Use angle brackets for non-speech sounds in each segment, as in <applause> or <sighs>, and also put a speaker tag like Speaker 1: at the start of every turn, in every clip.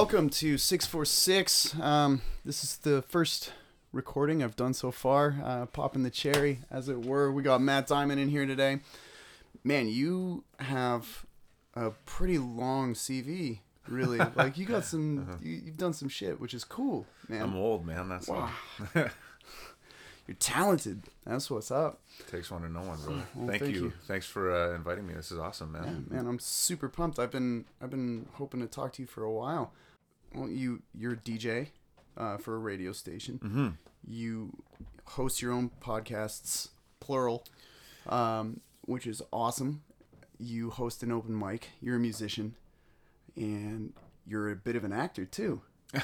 Speaker 1: welcome to 646. Um, this is the first recording I've done so far. Uh, popping the cherry, as it were. We got Matt Diamond in here today. Man, you have a pretty long CV, really. <laughs> like, you got some, you, you've done some shit, which is cool, man.
Speaker 2: I'm old, man. That's all. <laughs>
Speaker 1: You're talented. That's what's up.
Speaker 2: Takes one to know one, brother.
Speaker 1: Well,
Speaker 2: thank,
Speaker 1: thank
Speaker 2: you.
Speaker 1: you.
Speaker 2: Thanks for uh, inviting me. This is awesome, man.
Speaker 1: Yeah, man, I'm super pumped. I've been I've been hoping to talk to you for a while. Well, you you're a DJ uh, for a radio station.
Speaker 2: Mm-hmm.
Speaker 1: You host your own podcasts, plural, um, which is awesome. You host an open mic. You're a musician, and you're a bit of an actor too. <laughs>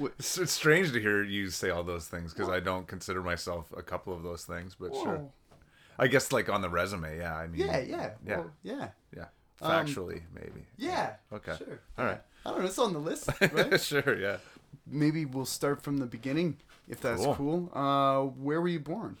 Speaker 2: It's, it's strange to hear you say all those things because I don't consider myself a couple of those things, but sure. I guess like on the resume, yeah. I mean,
Speaker 1: Yeah, yeah,
Speaker 2: yeah,
Speaker 1: well, yeah,
Speaker 2: yeah.
Speaker 1: Um,
Speaker 2: Factually, maybe.
Speaker 1: yeah.
Speaker 2: Okay.
Speaker 1: Sure.
Speaker 2: All right.
Speaker 1: I don't know. It's on the list, <laughs> right?
Speaker 2: sure. Yeah.
Speaker 1: Maybe we'll start from the beginning, if that's cool.
Speaker 2: Cool.
Speaker 1: Uh, where were you born?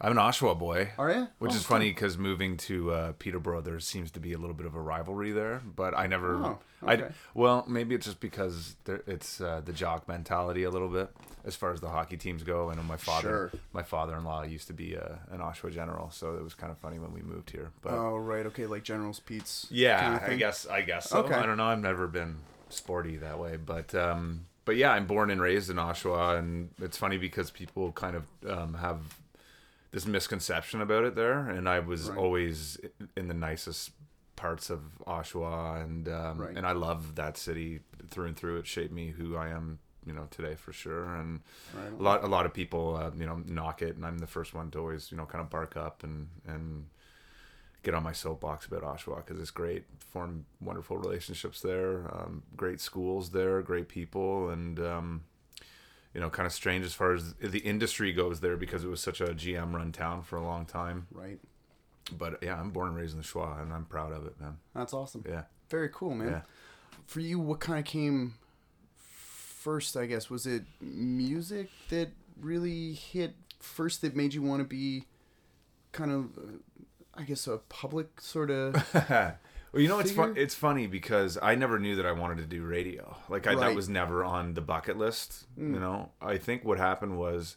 Speaker 2: I'm an Oshawa boy.
Speaker 1: Are you?
Speaker 2: Which
Speaker 1: Oh,
Speaker 2: is funny because moving to uh, Peterborough, there seems to be a little bit of a rivalry there. But I never,
Speaker 1: Oh,
Speaker 2: I well, maybe it's just because there, it's uh, the jock mentality a little bit as far as the hockey teams go. And my father,
Speaker 1: Sure.
Speaker 2: my father-in-law used to be uh, an Oshawa general, so it was kind of funny when we moved here. But
Speaker 1: Oh right, okay, like General's Pete's.
Speaker 2: yeah, I guess I guess so.
Speaker 1: Okay.
Speaker 2: I don't know. I've never been sporty that way, but um, but yeah, I'm born and raised in Oshawa, and it's funny because people kind of um, have this misconception about it there, and I was
Speaker 1: Right.
Speaker 2: always in the nicest parts of Oshawa, and um,
Speaker 1: Right.
Speaker 2: and I love that city through and through. It shaped me who I am, you know, today for sure, and
Speaker 1: Right
Speaker 2: a lot a lot of people uh, you know knock it and i'm the first one to always you know kind of bark up and and get on my soapbox about oshawa because it's great formed wonderful relationships there um, great schools there great people and um, you know kind of strange as far as the industry goes there because it was such a gm run town for a long time
Speaker 1: Right.
Speaker 2: but yeah i'm born and raised in the schwa and i'm proud of it man
Speaker 1: That's awesome.
Speaker 2: yeah
Speaker 1: Very cool, man.
Speaker 2: yeah
Speaker 1: For you, what kind of came first? I guess was it music that really hit first that made you want to be kind of, I guess, a public sort of. <laughs>
Speaker 2: well, you know, it's fun. It's funny because I never knew that I wanted to do radio. Like I, that
Speaker 1: Right.
Speaker 2: was never on the bucket list.
Speaker 1: Mm.
Speaker 2: You know, I think what happened was,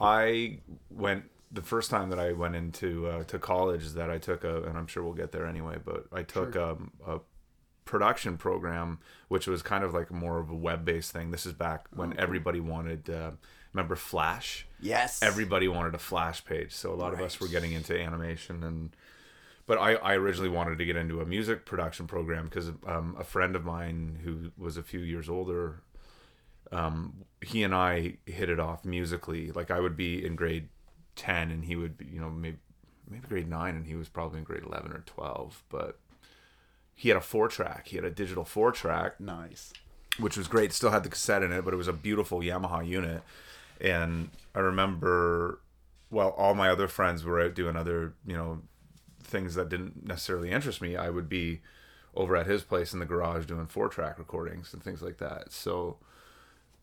Speaker 2: I went the first time that I went into uh, to college that I took a, and I'm sure we'll get there anyway. But I took um, a production program, which was kind of like more of a web based thing. This is back when
Speaker 1: Oh,
Speaker 2: everybody wanted. Uh, remember Flash?
Speaker 1: yes.
Speaker 2: everybody wanted a flash page so a lot of us were getting into animation and but I, I originally wanted to get into a music production program because um, a friend of mine who was a few years older um, he and I hit it off musically like I would be in grade 10 and he would be you know maybe maybe grade 9 and he was probably in grade 11 or 12 but he had a four track he had a digital four track
Speaker 1: Nice.
Speaker 2: which was great. Still had the cassette in it, but it was a beautiful Yamaha unit. And I remember, well, all my other friends were out doing other, you know, things that didn't necessarily interest me. I would be over at his place in the garage doing four track recordings and things like that. So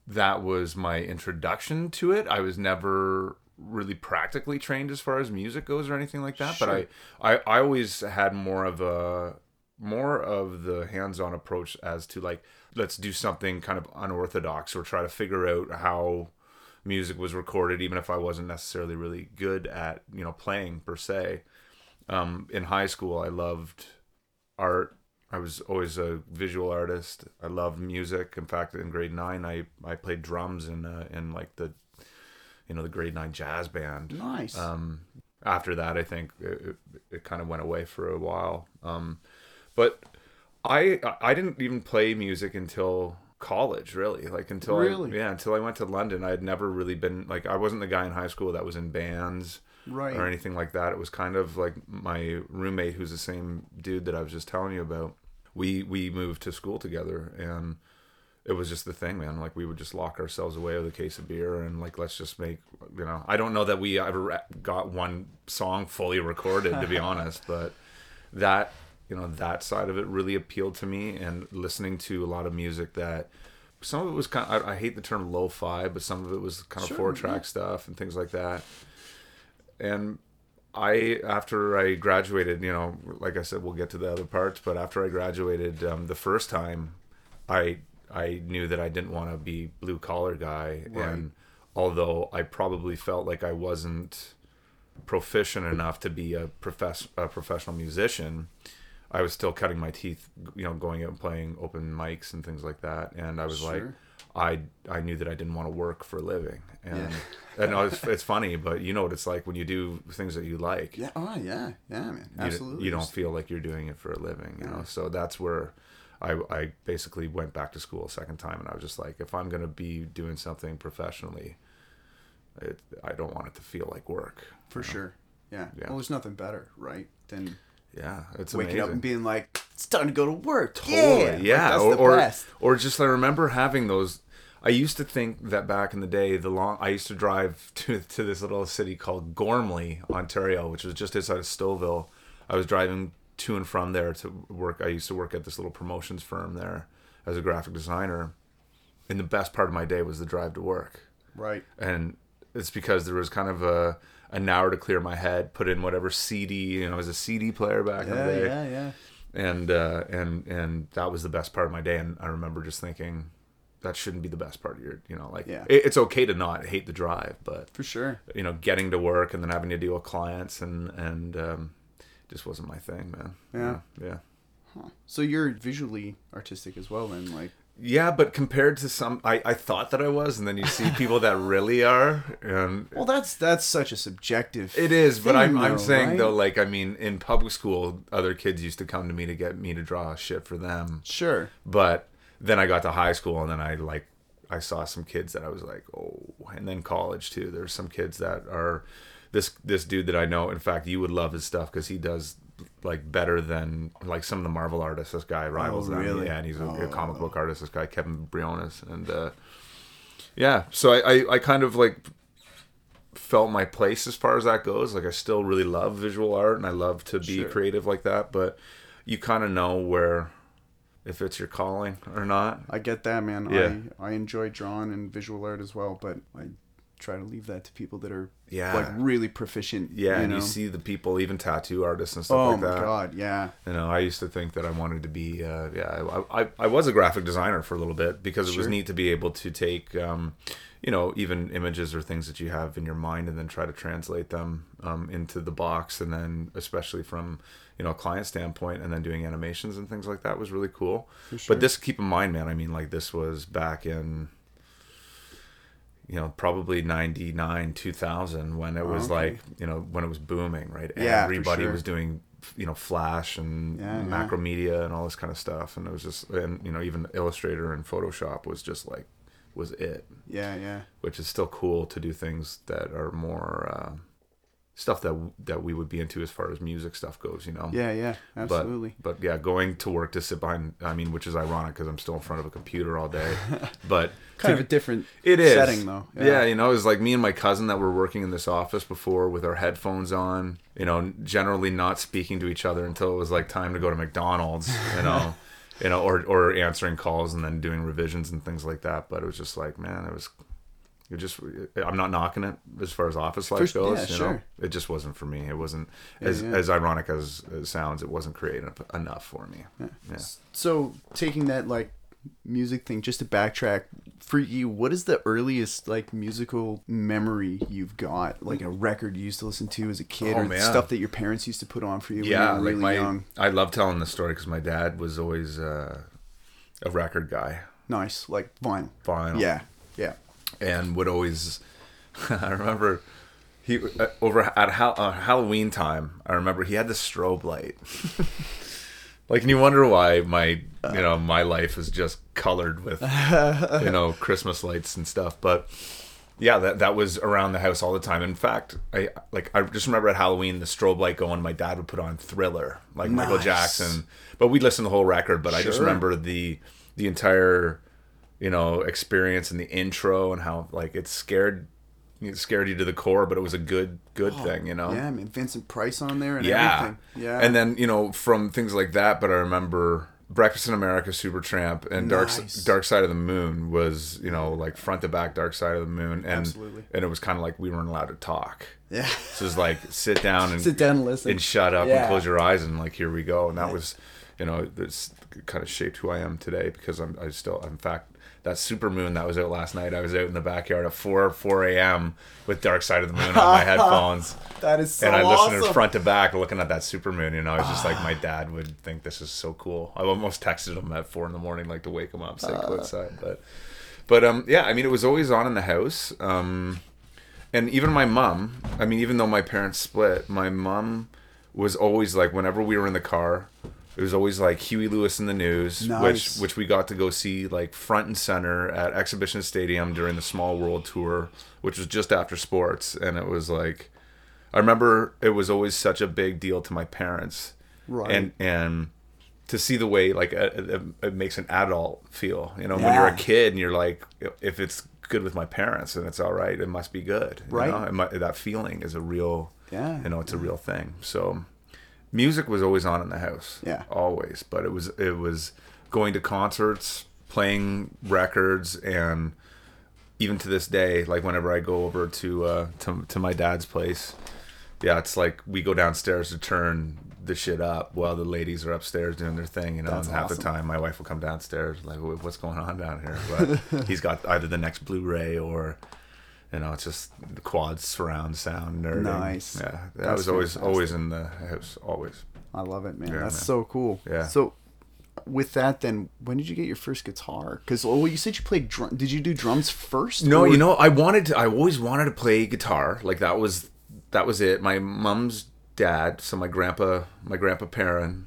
Speaker 2: that was my introduction to it. I was never really practically trained as far as music goes or anything like that, but I, I I always had more of a more of the hands-on approach as to like let's do something kind of unorthodox or try to figure out how music was recorded even if I wasn't necessarily really good at, you know, playing per se. Um, in high school I loved art. I was always a visual artist. I loved music. In fact, in grade 9 I I played drums in uh, in like the you know, the grade 9 jazz band
Speaker 1: Nice.
Speaker 2: um, after that, I think it, it, it kind of went away for a while. Um, but I I didn't even play music until college, really. Like until
Speaker 1: Really?
Speaker 2: I, yeah, until I went to London. I had never really been like I wasn't the guy in high school that was in bands
Speaker 1: right.
Speaker 2: or anything like that. It was kind of like my roommate, who's the same dude that I was just telling you about. We we moved to school together, and it was just the thing, man. Like we would just lock ourselves away with a case of beer, and like let's just make, you know. I don't know that we ever got one song fully recorded, to be <laughs> honest, but that you know that side of it really appealed to me, and listening to a lot of music that. Some of it was kind. Of, I, I hate the term lo-fi, but some of it was kind of
Speaker 1: Sure,
Speaker 2: four-track
Speaker 1: yeah.
Speaker 2: stuff and things like that and I after I graduated, you know, like I said, we'll get to the other parts, but after I graduated um, the first time, I I knew that I didn't want to be blue collar guy,
Speaker 1: Right.
Speaker 2: and although I probably felt like I wasn't proficient enough to be a profess a professional musician, I was still cutting my teeth, you know, going out and playing open mics and things like that. And I was like,
Speaker 1: Sure.
Speaker 2: I I knew that I didn't want to work for a living, and
Speaker 1: Yeah.
Speaker 2: and it's, it's funny, but you know what it's like when you do things that you like.
Speaker 1: Yeah. Oh yeah. Yeah, man.
Speaker 2: you-
Speaker 1: Absolutely.
Speaker 2: You, don't feel like you're doing it for a living, you know. So that's where I I basically went back to school a second time, and I was just like, if I'm gonna be doing something professionally, it, I don't want it to feel like work.
Speaker 1: For sure. Yeah.
Speaker 2: Yeah.
Speaker 1: Well, there's nothing better, right? Than
Speaker 2: Yeah, it's
Speaker 1: waking
Speaker 2: amazing.
Speaker 1: up and being like, it's time to go to work.
Speaker 2: Totally, yeah.
Speaker 1: Like, that's
Speaker 2: or, or, or just I remember having those. I used to think that back in the day, the long I used to drive <laughs> to to this little city called Gormley, Ontario, which was just outside of Stouffville. I was driving to and from there to work. I used to work at this little promotions firm there as a graphic designer, and the best part of my day was the drive to work.
Speaker 1: Right.
Speaker 2: And it's because there was kind of a an hour to clear my head, put in whatever CD. You know, I was a CD player back in the day
Speaker 1: Yeah. Yeah.
Speaker 2: and uh, and and that was the best part of my day. And I remember just thinking, that shouldn't be the best part of your, you know, like
Speaker 1: Yeah.
Speaker 2: it, it's okay to not hate the drive, but
Speaker 1: For sure.
Speaker 2: you know, getting to work and then having to deal with clients and and um, just wasn't my thing, man.
Speaker 1: Yeah.
Speaker 2: yeah.
Speaker 1: So you're visually artistic as well, then, like.
Speaker 2: Yeah, but compared to some, I, I thought that I was, and then you see <laughs> people that really are, and
Speaker 1: Well, that's that's such a subjective.
Speaker 2: It is, but I'm, I'm
Speaker 1: though,
Speaker 2: saying
Speaker 1: right?
Speaker 2: though, like I mean, in public school, other kids used to come to me to get me to draw shit for them.
Speaker 1: Sure.
Speaker 2: But then I got to high school, and then I like I saw some kids that I was like, oh, and then college too. There's some kids that are this this dude that I know. In fact, you would love his stuff because he does like better than like some of the Marvel artists. This guy rivals them.
Speaker 1: Oh, really?
Speaker 2: Yeah, and he's a, a
Speaker 1: Oh.
Speaker 2: comic book artist. This guy Kevin Briones, and uh, yeah, so I, I I kind of like felt my place as far as that goes. Like I still really love visual art and I love to be
Speaker 1: Sure.
Speaker 2: creative like that, but you kind of know where if it's your calling or not.
Speaker 1: I get that, man.
Speaker 2: Yeah.
Speaker 1: I I enjoy drawing and visual art as well, but I try to leave that to people that are
Speaker 2: Yeah.
Speaker 1: like really proficient.
Speaker 2: Yeah,
Speaker 1: you
Speaker 2: and
Speaker 1: know?
Speaker 2: you see the people, even tattoo artists and stuff
Speaker 1: Oh
Speaker 2: like that.
Speaker 1: Oh my god, yeah.
Speaker 2: You know, I used to think that I wanted to be, uh, yeah, I, I, I was a graphic designer for a little bit because it was neat to be able to take, um, you know, even images or things that you have in your mind and then try to translate them um, into the box. And then, especially from, you know, a client standpoint, and then doing animations and things like that was really cool.
Speaker 1: sure.
Speaker 2: But this, keep in mind, man, I mean, like, this was back in, you know, probably 99, 2000 when it was
Speaker 1: okay.
Speaker 2: like, you know, when it was booming, right?
Speaker 1: Yeah,
Speaker 2: Everybody
Speaker 1: sure.
Speaker 2: was doing, you know, Flash and
Speaker 1: Yeah, yeah.
Speaker 2: Macromedia and all this kind of stuff. And it was just, and, you know, even Illustrator and Photoshop was just like, was it,
Speaker 1: Yeah, yeah.
Speaker 2: which is still cool to do things that are more, uh, stuff that that we would be into as far as music stuff goes, you know.
Speaker 1: Yeah, yeah. Absolutely.
Speaker 2: But yeah, going to work to sit behind, I mean, which is ironic because I'm still in front of a computer all day. <laughs> But
Speaker 1: kind
Speaker 2: to-
Speaker 1: of a different
Speaker 2: it is
Speaker 1: setting though.
Speaker 2: Yeah. you know, it was like me and my cousin that were working in this office before with our headphones on. You know, generally not speaking to each other until it was like time to go to McDonald's. You know, <laughs> you know, or or answering calls and then doing revisions and things like that. But it was just like, man, it was. It just, I'm not knocking it as far as office life
Speaker 1: For-
Speaker 2: goes.
Speaker 1: yeah,
Speaker 2: you know,
Speaker 1: sure.
Speaker 2: it just wasn't for me. It wasn't as
Speaker 1: yeah.
Speaker 2: as ironic as it sounds. It wasn't creative enough for me. Yeah.
Speaker 1: So taking that like music thing just to backtrack for you what is the earliest like musical memory you've got like a record you used to listen to as a kid
Speaker 2: Oh,
Speaker 1: or
Speaker 2: man.
Speaker 1: stuff that your parents used to put on for you
Speaker 2: yeah,
Speaker 1: when you were
Speaker 2: like
Speaker 1: really
Speaker 2: my,
Speaker 1: young
Speaker 2: I love telling the story because my dad was always uh, a record guy,
Speaker 1: nice like vinyl
Speaker 2: vinyl,
Speaker 1: yeah yeah
Speaker 2: and would always. <laughs> I remember he uh, over at ha- uh, Halloween time. I remember he had the strobe light. <laughs> like, and you wonder why my you know my life is just colored with <laughs> you know Christmas lights and stuff, but. Yeah, that that was around the house all the time. In fact, I like I just remember at Halloween the strobe light going. My dad would put on Thriller, like Michael Jackson, but we listened to the whole record. But I just remember the the entire you know experience in the intro and how like it scared it scared you to the core, but it was a good good oh, thing, you know.
Speaker 1: Oh, yeah man Vincent Price on there and
Speaker 2: Yeah.
Speaker 1: everything yeah
Speaker 2: And then you know from things like that, but I remember Breakfast in America, Supertramp, and Dark
Speaker 1: Nice.
Speaker 2: Dark Side of the Moon was you know like front to back Dark Side of the Moon, and
Speaker 1: Absolutely.
Speaker 2: and it was kind of like we weren't allowed to talk.
Speaker 1: yeah
Speaker 2: So it was like sit down and <laughs>
Speaker 1: sit down and listen
Speaker 2: and shut up
Speaker 1: Yeah.
Speaker 2: and close your eyes and like here we go and that was you know, that's kind of shaped who I am today because I'm I still in fact that super moon that was out last night. I was out in the backyard at four four a.m. with Dark Side of the Moon on my <laughs> headphones.
Speaker 1: That is so
Speaker 2: and I
Speaker 1: awesome.
Speaker 2: listened front to back looking at that super moon. You know, I was just like, <sighs> my dad would think this is so cool. I almost texted him at four in the morning, like to wake him up, say go outside. But, but um, yeah, I mean, it was always on in the house. Um, and even my mom. I mean, even though my parents split, my mom was always like, whenever we were in the car. It was always like Huey Lewis and the News,
Speaker 1: Nice.
Speaker 2: which which we got to go see like front and center at Exhibition Stadium during the Small World Tour, which was just after sports, and it was like, I remember it was always such a big deal to my parents,
Speaker 1: Right.
Speaker 2: and and to see the way like it, it, makes an adult feel, you know, when you're a kid and you're like, if it's good with my parents and it's all right, it must be good, you
Speaker 1: Right.
Speaker 2: know? It might, that feeling is a real,
Speaker 1: Yeah.
Speaker 2: you know, it's a real thing. So, music was always on in the house,
Speaker 1: Yeah.
Speaker 2: always. But it was it was going to concerts, playing records, and even to this day, like whenever I go over to uh, to to my dad's place, yeah, it's like we go downstairs to turn the shit up while the ladies are upstairs doing their thing, you know.
Speaker 1: That's
Speaker 2: and half the time, my wife will come downstairs like, "What's going on down here?" But <laughs> he's got either the next Blu-ray or. You know, it's just the quad surround sound nerding.
Speaker 1: Nice.
Speaker 2: Yeah, that
Speaker 1: That's
Speaker 2: was always
Speaker 1: fantastic.
Speaker 2: always in the house. Always.
Speaker 1: I love it, man.
Speaker 2: Yeah,
Speaker 1: That's
Speaker 2: man.
Speaker 1: so cool.
Speaker 2: Yeah.
Speaker 1: So, with that, then, when did you get your first guitar? Because oh, you said you played drum. Did you do drums first?
Speaker 2: No,
Speaker 1: or-
Speaker 2: you know, I wanted to. I always wanted to play guitar. Like that was that was it. My mom's dad, so my grandpa, my grandpa Perrin,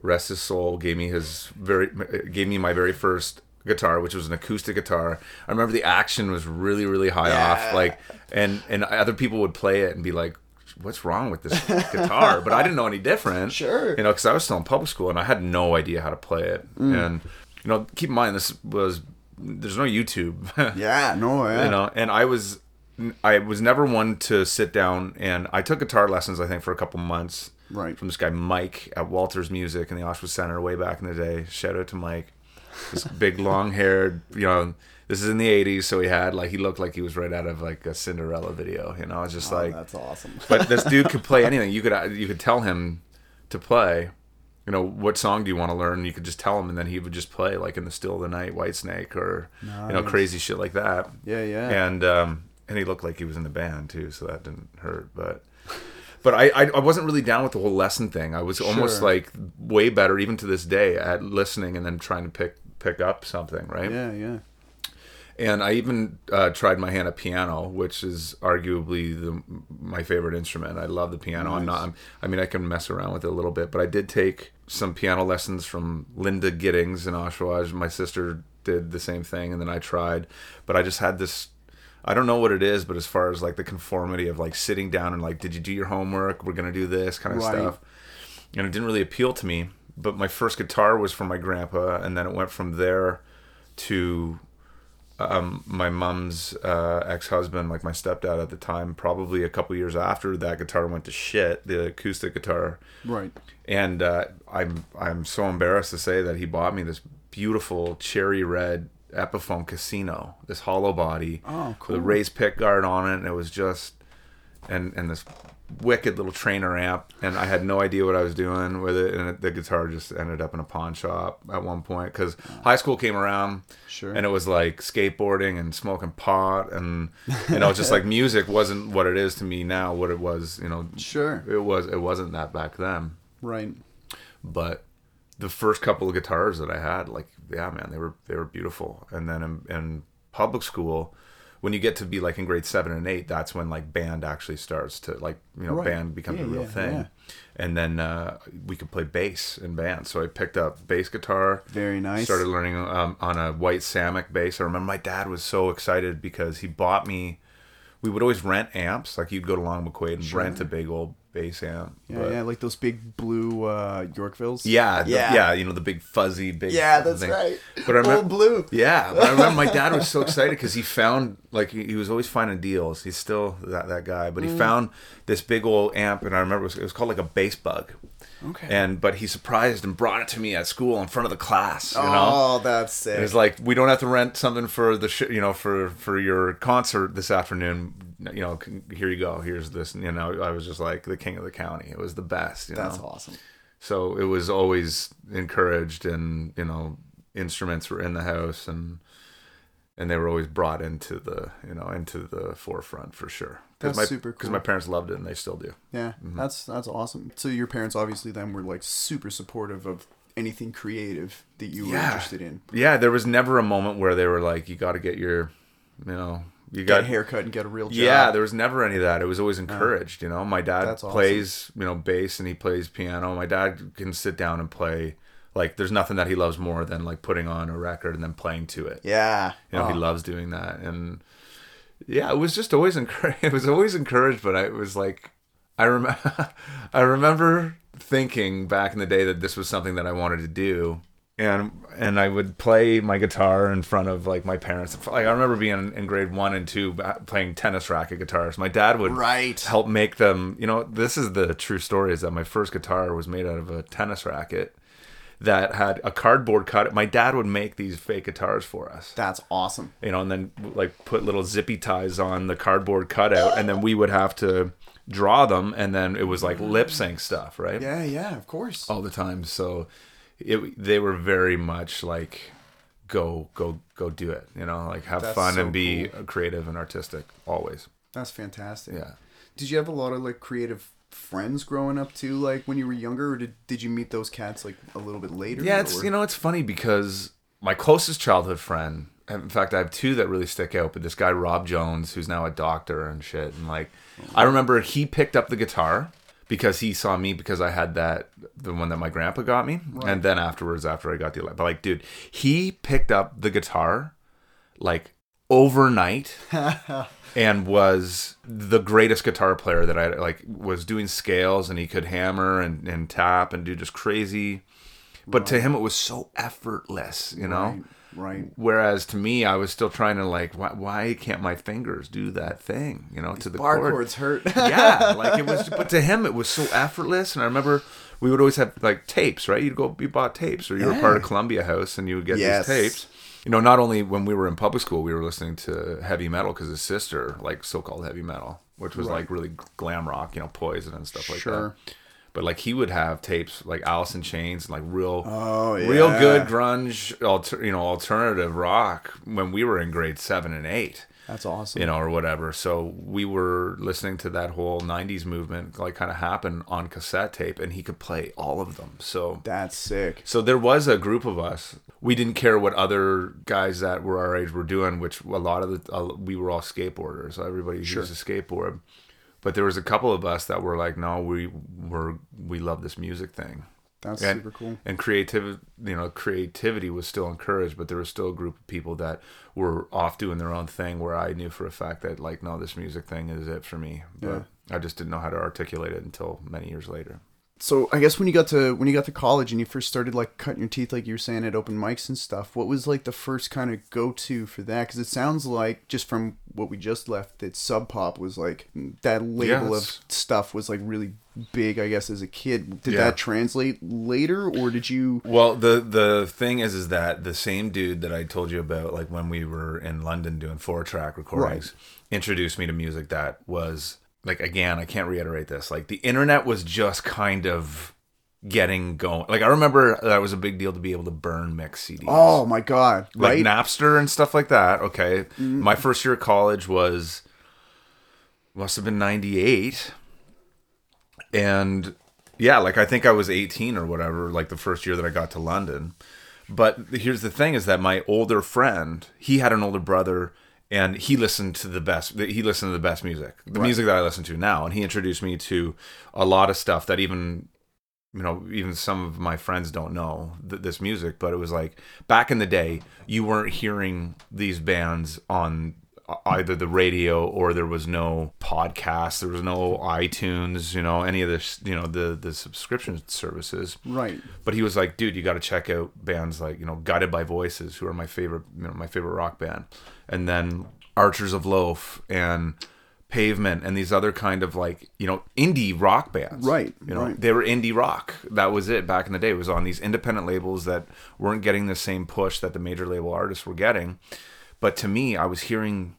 Speaker 2: rest his soul, gave me his very gave me my very first guitar, which was an acoustic guitar. I remember the action was really really high off, like and and other people would play it and be like. What's wrong with this guitar? But I didn't know any different.
Speaker 1: Sure.
Speaker 2: You know, because I was still in public school and I had no idea how to play it. Mm. And you know, keep in mind this was there's no YouTube. <laughs>
Speaker 1: Yeah. No. Yeah.
Speaker 2: you know and i was i was never one to sit down and i took guitar lessons i think for a couple months
Speaker 1: Right.
Speaker 2: from this guy mike at walters music in the oshawa center way back in the day shout out to mike this big long haired you know this is in the 80s so he had like he looked like he was right out of like a cinderella video you know it's just
Speaker 1: Oh,
Speaker 2: like
Speaker 1: that's awesome. <laughs>
Speaker 2: but this dude could play anything you could you could tell him to play you know what song do you want to learn you could just tell him and then he would just play like in the still of the night Whitesnake or you know crazy shit like that
Speaker 1: yeah. Yeah.
Speaker 2: and um, and he looked like he was in the band too, so that didn't hurt. But but I, I I wasn't really down with the whole lesson thing. I was almost
Speaker 1: Sure.
Speaker 2: like way better, even to this day, at listening and then trying to pick pick up something, right?
Speaker 1: Yeah. Yeah.
Speaker 2: And I even uh, tried my hand at piano, which is arguably the, my favorite instrument. I love the piano. I'm not. I'm, I mean, I can mess around with it a little bit, but I did take some piano lessons from Linda Giddings in Oshawa. My sister did the same thing, and then I tried, but I just had this. I don't know what it is, but as far as like the conformity of like sitting down and like, did you do your homework? We're gonna do this kind of
Speaker 1: Right.
Speaker 2: stuff, and it didn't really appeal to me. But my first guitar was from my grandpa, and then it went from there to um, my mom's uh, ex-husband, like my stepdad at the time, probably a couple years after that guitar went to shit, the acoustic guitar,
Speaker 1: Right.
Speaker 2: and uh, I'm I'm so embarrassed to say that he bought me this beautiful cherry red Epiphone Casino, this hollow body
Speaker 1: Oh, cool.
Speaker 2: with a raised pick guard on it, and it was just and and this wicked little trainer amp, and I had no idea what I was doing with it, and the guitar just ended up in a pawn shop at one point because high school came around,
Speaker 1: Sure.
Speaker 2: and it was like skateboarding and smoking pot, and you know, just like music wasn't what it is to me now. What it was, you know,
Speaker 1: Sure.
Speaker 2: it was it wasn't that back then
Speaker 1: Right.
Speaker 2: but the first couple of guitars that I had, like, yeah, man, they were they were beautiful. And then in, in public school, when you get to be like in grade seven and eight, that's when like band actually starts to like you know
Speaker 1: Right.
Speaker 2: band becomes
Speaker 1: Yeah,
Speaker 2: a real
Speaker 1: yeah,
Speaker 2: thing.
Speaker 1: yeah.
Speaker 2: And then uh, we could play bass in band, so I picked up bass guitar.
Speaker 1: Very nice.
Speaker 2: Started learning um, on a white Samick bass. I remember my dad was so excited because he bought me. We would always rent amps. Like you'd go to Long McQuade and rent a big old bass amp.
Speaker 1: Yeah,
Speaker 2: but-
Speaker 1: yeah, like those big blue uh, Yorkvilles.
Speaker 2: yeah, the-
Speaker 1: Yeah.
Speaker 2: yeah, You know the big fuzzy big.
Speaker 1: Yeah, that's
Speaker 2: thing.
Speaker 1: right.
Speaker 2: But I remember,
Speaker 1: Old blue.
Speaker 2: yeah, but I remember my <laughs> dad was so excited because he found like he, he was always finding deals. He's still that that guy,
Speaker 1: Mm.
Speaker 2: but he found this big old amp, and I remember it was, it was called like a bass bug.
Speaker 1: Okay.
Speaker 2: And but he surprised and brought it to me at school in front of the class. You know,
Speaker 1: oh, that's sick.
Speaker 2: it was like we don't have to rent something for the sh- you know for for your concert this afternoon. You know, here you go. Here's this. You know, I was just like the king of the county. It was the best. You
Speaker 1: that's
Speaker 2: know?
Speaker 1: awesome.
Speaker 2: So it was always encouraged, and you know, instruments were in the house, and and they were always brought into the you know into the forefront for sure.
Speaker 1: That's
Speaker 2: my,
Speaker 1: super
Speaker 2: Because my parents loved it, and they still do.
Speaker 1: Yeah, mm-hmm. that's that's awesome. So your parents obviously then were like super supportive of anything creative that you were
Speaker 2: Yeah.
Speaker 1: interested in.
Speaker 2: Yeah, there was never a moment where they were like, "You got to get your, you know, you
Speaker 1: Get
Speaker 2: got
Speaker 1: a haircut and get a real job.
Speaker 2: Yeah, there was never any of that. It was always oh. encouraged. You know, my dad
Speaker 1: awesome.
Speaker 2: plays, you know, bass and he plays piano. My dad can sit down and play. Like, there's nothing that he loves more than like putting on a record and then playing to it.
Speaker 1: yeah.
Speaker 2: You know, he
Speaker 1: Oh,
Speaker 2: loves doing that, and yeah, it was just always encouraged. <laughs> It was always encouraged, but I it was like, I remember, <laughs> I remember thinking back in the day that this was something that I wanted to do, and and I would play my guitar in front of like my parents. Like I remember being in, in grade one and two uh, playing tennis racket guitars. My dad would
Speaker 1: Right.
Speaker 2: help make them. You know, this is the true story: is that my first guitar was made out of a tennis racket. That had a cardboard cut. My dad would make these fake guitars for us
Speaker 1: That's awesome.
Speaker 2: you know, and then like put little zippy ties on the cardboard cutout, and then we would have to draw them, and then it was like lip sync stuff, right?
Speaker 1: Yeah, yeah, of course.
Speaker 2: All the time. So it they were very much like go go go do it, you know, like have
Speaker 1: That's
Speaker 2: fun
Speaker 1: so
Speaker 2: and be creative and artistic always.
Speaker 1: That's fantastic.
Speaker 2: Yeah.
Speaker 1: Did you have a lot of like creative friends growing up too, like when you were younger, or did, did you meet those cats like a little bit later?
Speaker 2: Yeah, it's
Speaker 1: or-
Speaker 2: you know it's funny because my closest childhood friend, in fact, I have two that really stick out. But this guy Rob Jones, who's now a doctor and shit, and like, I remember he picked up the guitar because he saw me because I had that the one that my grandpa got me, and then afterwards, after I got the, but like, dude, he picked up the guitar like overnight <laughs> and was the greatest guitar player that I like was doing scales and he could hammer and, and tap and do just crazy. But to him it was so effortless you know?
Speaker 1: Right, right.
Speaker 2: whereas to me I was still trying to like why, why can't my fingers do that thing? You know to the
Speaker 1: Bar
Speaker 2: chord.
Speaker 1: chords hurt. <laughs>
Speaker 2: yeah like it was <laughs> but to him it was so effortless. And i remember we would always have like tapes right? You'd go you bought tapes or you were part of columbia house and you would get
Speaker 1: Yes.
Speaker 2: these tapes you know not only when we were in public school we were listening to heavy metal because his sister like so-called heavy metal which was like really glam rock you know poison and stuff like
Speaker 1: Sure.
Speaker 2: that but like he would have tapes like Alice in Chains and like real
Speaker 1: Oh,
Speaker 2: real good grunge alter, you know alternative rock when we were in grade 7 and 8
Speaker 1: That's awesome.
Speaker 2: you know, or whatever. So we were listening to that whole '90s movement, like kind of happen on cassette tape, and he could play all of them. So,
Speaker 1: That's sick.
Speaker 2: so there was a group of us. We didn't care what other guys that were our age were doing, which a lot of the uh, we were all skateboarders. So everybody used a skateboard, but there was a couple of us that were like, no, we were we love this music thing
Speaker 1: That's
Speaker 2: and,
Speaker 1: super cool.
Speaker 2: And creativity, you know, creativity was still encouraged, but there was still a group of people that were off doing their own thing. Where I knew for a fact that, like, no, this music thing is it for me. But I just didn't know how to articulate it until many years later.
Speaker 1: So I guess when you got to when you got to college and you first started like cutting your teeth, like you were saying at open mics and stuff, what was like the first kind of go to for that? Because it sounds like just from what we just left, that Sub Pop was like mm, that label
Speaker 2: Yes.
Speaker 1: of stuff was like really big. I guess as a kid, did
Speaker 2: Yeah.
Speaker 1: that translate later, or did you?
Speaker 2: Well, the the thing is, is that the same dude that I told you about, like when we were in London doing four track recordings, introduced me to music that was like again, I can't reiterate this. Like the internet was just kind of getting going. Like I remember that was a big deal to be able to burn mix CDs.
Speaker 1: Oh my god!
Speaker 2: like Napster and stuff like that. Okay, mm. my first year of college was must have been '98, and yeah, like I think I was 18 or whatever, like the first year that I got to London. But here's the thing: is that my older friend, he had an older brother, and he listened to the best. He listened to the best music, the music that I listen to now, and he introduced me to a lot of stuff that even you know, even some of my friends don't know th- this music, but it was like back in the day, you weren't hearing these bands on either the radio or there was no podcast, there was no iTunes, you know, any of this, you know, the the subscription services.
Speaker 1: right.
Speaker 2: But he was like, dude, you got to check out bands like, you know, Guided by Voices, who are my favorite, you know, my favorite rock band. And then Archers of Loaf and Pavement and these other kind of like, you know, indie rock bands.
Speaker 1: Right,
Speaker 2: You know,
Speaker 1: right.
Speaker 2: they were indie rock. That was it back in the day. It was on these independent labels that weren't getting the same push that the major label artists were getting. But to me, I was hearing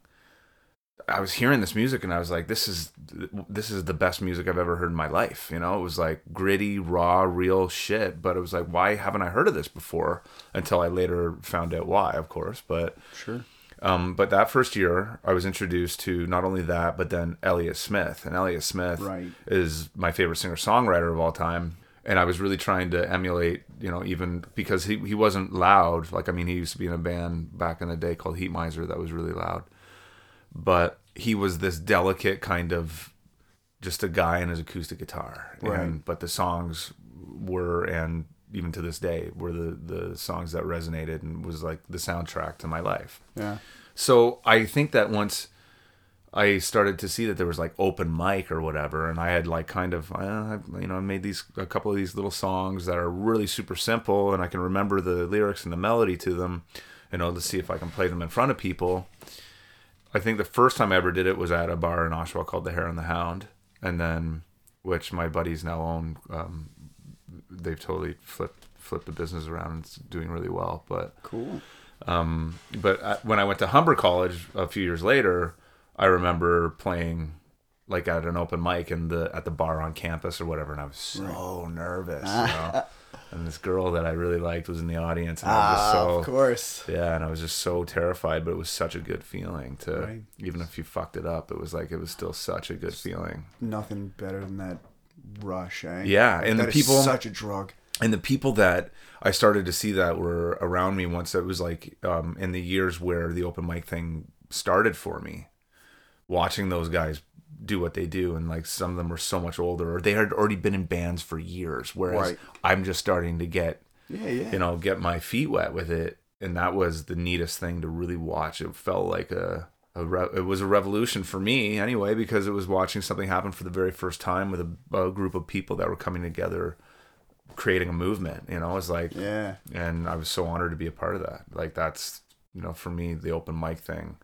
Speaker 2: I was hearing this music and I was like, this is this is the best music I've ever heard in my life. You know, it was like gritty, raw, real shit. But it was like, why haven't I heard of this before? Until I later found out why, of course. But
Speaker 1: Sure.
Speaker 2: um, but that first year, I was introduced to not only that, but then Elliott Smith. And Elliott Smith
Speaker 1: Right.
Speaker 2: is my favorite singer songwriter of all time. And I was really trying to emulate, you know, even because he, he wasn't loud. Like, I mean, he used to be in a band back in the day called Heatmiser that was really loud. But he was this delicate kind of just a guy in his acoustic guitar.
Speaker 1: Right.
Speaker 2: And, but the songs were, and even to this day, were the, the songs that resonated and was like the soundtrack to my life.
Speaker 1: Yeah.
Speaker 2: So I think that once I started to see that there was like open mic or whatever, and I had like kind of, uh, you know, I made these a couple of these little songs that are really super simple, and I can remember the lyrics and the melody to them, you know, to see if I can play them in front of people. I think the first time I ever did it was at a bar in Oshawa called the Hare and the Hound, and then which my buddies now own. Um, they've totally flipped flipped the business around and it's doing really well, but.
Speaker 1: Cool.
Speaker 2: Um, but I, when I went to Humber College a few years later, I remember playing like at an open mic in the at the bar on campus or whatever, and I was so nervous. You <laughs> know? And this girl that I really liked was in the audience, and I was just
Speaker 1: Ah,
Speaker 2: so
Speaker 1: of course.
Speaker 2: yeah, and I was just so terrified. But it was such a good feeling to
Speaker 1: Right.
Speaker 2: even if you fucked it up, it was like it was still such a good feeling.
Speaker 1: Nothing better than that rush, eh?
Speaker 2: Yeah, and
Speaker 1: That
Speaker 2: the
Speaker 1: is
Speaker 2: people
Speaker 1: such a drug.
Speaker 2: and the people that I started to see that were around me once it was like um, in the years where the open mic thing started for me, watching those guys do what they do, and like some of them were so much older, or they had already been in bands for years, whereas
Speaker 1: Right.
Speaker 2: I'm just starting to get
Speaker 1: Yeah, yeah.
Speaker 2: you know get my feet wet with it, and that was the neatest thing to really watch. It felt like a a re- it was a revolution for me anyway because it was watching something happen for the very first time with a, a group of people that were coming together creating a movement you know it was like
Speaker 1: yeah.
Speaker 2: and i was so honored to be a part of that like that's you know for me the open mic thing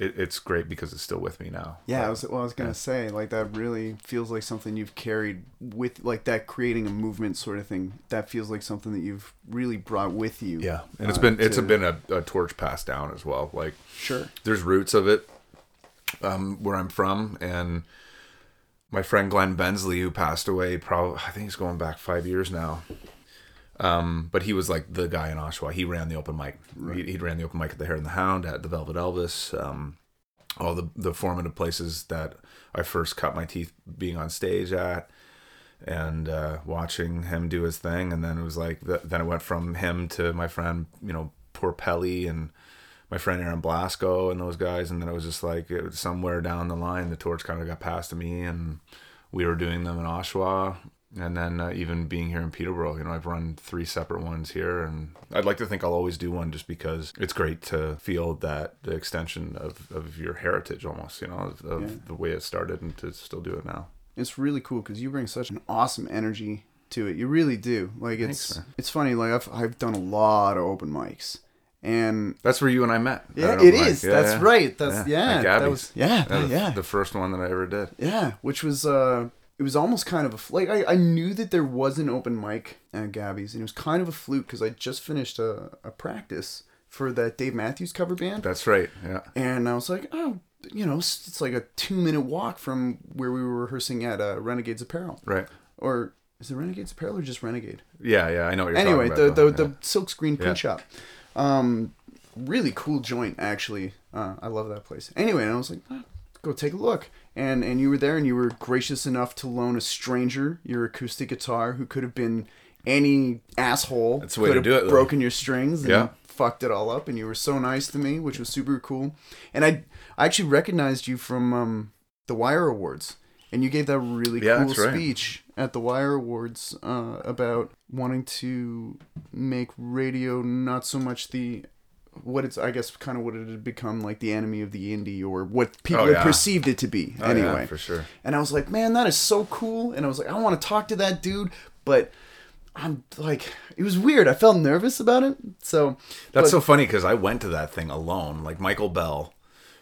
Speaker 2: it, it's great because it's still with me now
Speaker 1: Yeah, I was well, I was gonna say like that really feels like something you've carried with like that creating a movement sort of thing. That feels like something that you've really brought with you.
Speaker 2: yeah and it's
Speaker 1: uh,
Speaker 2: been it's
Speaker 1: to-
Speaker 2: been a, a torch passed down as well like
Speaker 1: sure.
Speaker 2: there's roots of it um, where I'm from, and my friend Glenn Bensley, who passed away, probably I think he's going back five years now. Um, but he was like the guy in Oshawa. He ran the open mic. He, he ran the open mic at the Hare and the Hound, at the Velvet Elvis, um, all the the formative places that I first cut my teeth being on stage at, and uh, watching him do his thing. And then it was like th- then it went from him to my friend, you know, poor Pelly and my friend Aaron Blasco and those guys, and then it was just like it was somewhere down the line, the torch kind of got passed to me, and we were doing them in Oshawa, and then uh, even being here in Peterborough, you know, I've run three separate ones here, and I'd like to think I'll always do one just because it's great to feel that the extension of, of your heritage, almost, you know, of, of
Speaker 1: Yeah.
Speaker 2: the way it started, and to still do it now.
Speaker 1: It's really cool because you bring such an awesome energy to it. You really do. Like it's
Speaker 2: Thanks,
Speaker 1: it's funny. Like I've I've done a lot of open mics, and
Speaker 2: That's where you and I met.
Speaker 1: yeah, it
Speaker 2: mic.
Speaker 1: is. That's right. That's
Speaker 2: At
Speaker 1: yeah. that was yeah.
Speaker 2: That was
Speaker 1: yeah.
Speaker 2: the first one that I ever did.
Speaker 1: Yeah, which was uh it was almost kind of a like I, I knew that there was an open mic at Gabby's and it was kind of a fluke because I just finished a, a practice for that Dave Matthews cover band
Speaker 2: That's right. Yeah.
Speaker 1: and I was like oh you know it's, it's like a two minute walk from where we were rehearsing at uh, Renegades Apparel
Speaker 2: Right.
Speaker 1: or is it Renegades Apparel or just Renegade
Speaker 2: Yeah, yeah, I know what you're
Speaker 1: anyway
Speaker 2: talking
Speaker 1: the
Speaker 2: about.
Speaker 1: the,
Speaker 2: though.
Speaker 1: the silk screen print
Speaker 2: Yeah.
Speaker 1: shop um really cool joint actually uh, i love that place anyway and i was like "Ah, go take a look and and you were there and you were gracious enough to loan a stranger your acoustic guitar who could have been any asshole
Speaker 2: That's the way
Speaker 1: could
Speaker 2: to
Speaker 1: have
Speaker 2: do it, though.
Speaker 1: broken your strings and
Speaker 2: Yeah.
Speaker 1: fucked it all up and you were so nice to me which was super cool and i i actually recognized you from um the wire awards and you gave that really
Speaker 2: Yeah,
Speaker 1: cool
Speaker 2: that's right.
Speaker 1: speech at the Wire Awards uh, about wanting to make radio not so much the what it's I guess kind of what it had become like the enemy of the indie or what people
Speaker 2: Oh, yeah.
Speaker 1: perceived it to be
Speaker 2: Oh, yeah,
Speaker 1: anyway.
Speaker 2: for sure.
Speaker 1: And I was like, man, that is so cool. And I was like, I want to talk to that dude, but I'm like, it was weird. I felt nervous about it. So
Speaker 2: That's
Speaker 1: but-
Speaker 2: so funny because I went to that thing alone. Like Michael Bell,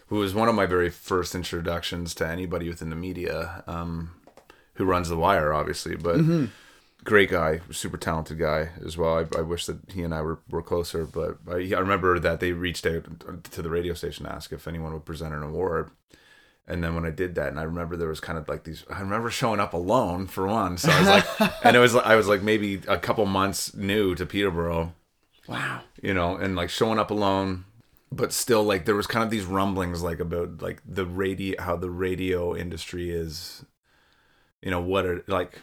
Speaker 2: who was one of my very first introductions to anybody within the media, um, who runs The Wire, obviously, but
Speaker 1: Mm-hmm.
Speaker 2: Great guy, super talented guy as well. I, I wish that he and I were, were closer, but I, I remember that they reached out to the radio station to ask if anyone would present an award. And then when I did that, and I remember there was kind of like these. I remember showing up alone for one, so I was like, <laughs> and it was I was like maybe a couple months new to Peterborough,
Speaker 1: Wow.
Speaker 2: you know, and like showing up alone, but still like there was kind of these rumblings like about like the radio, how the radio industry is, you know, what it like,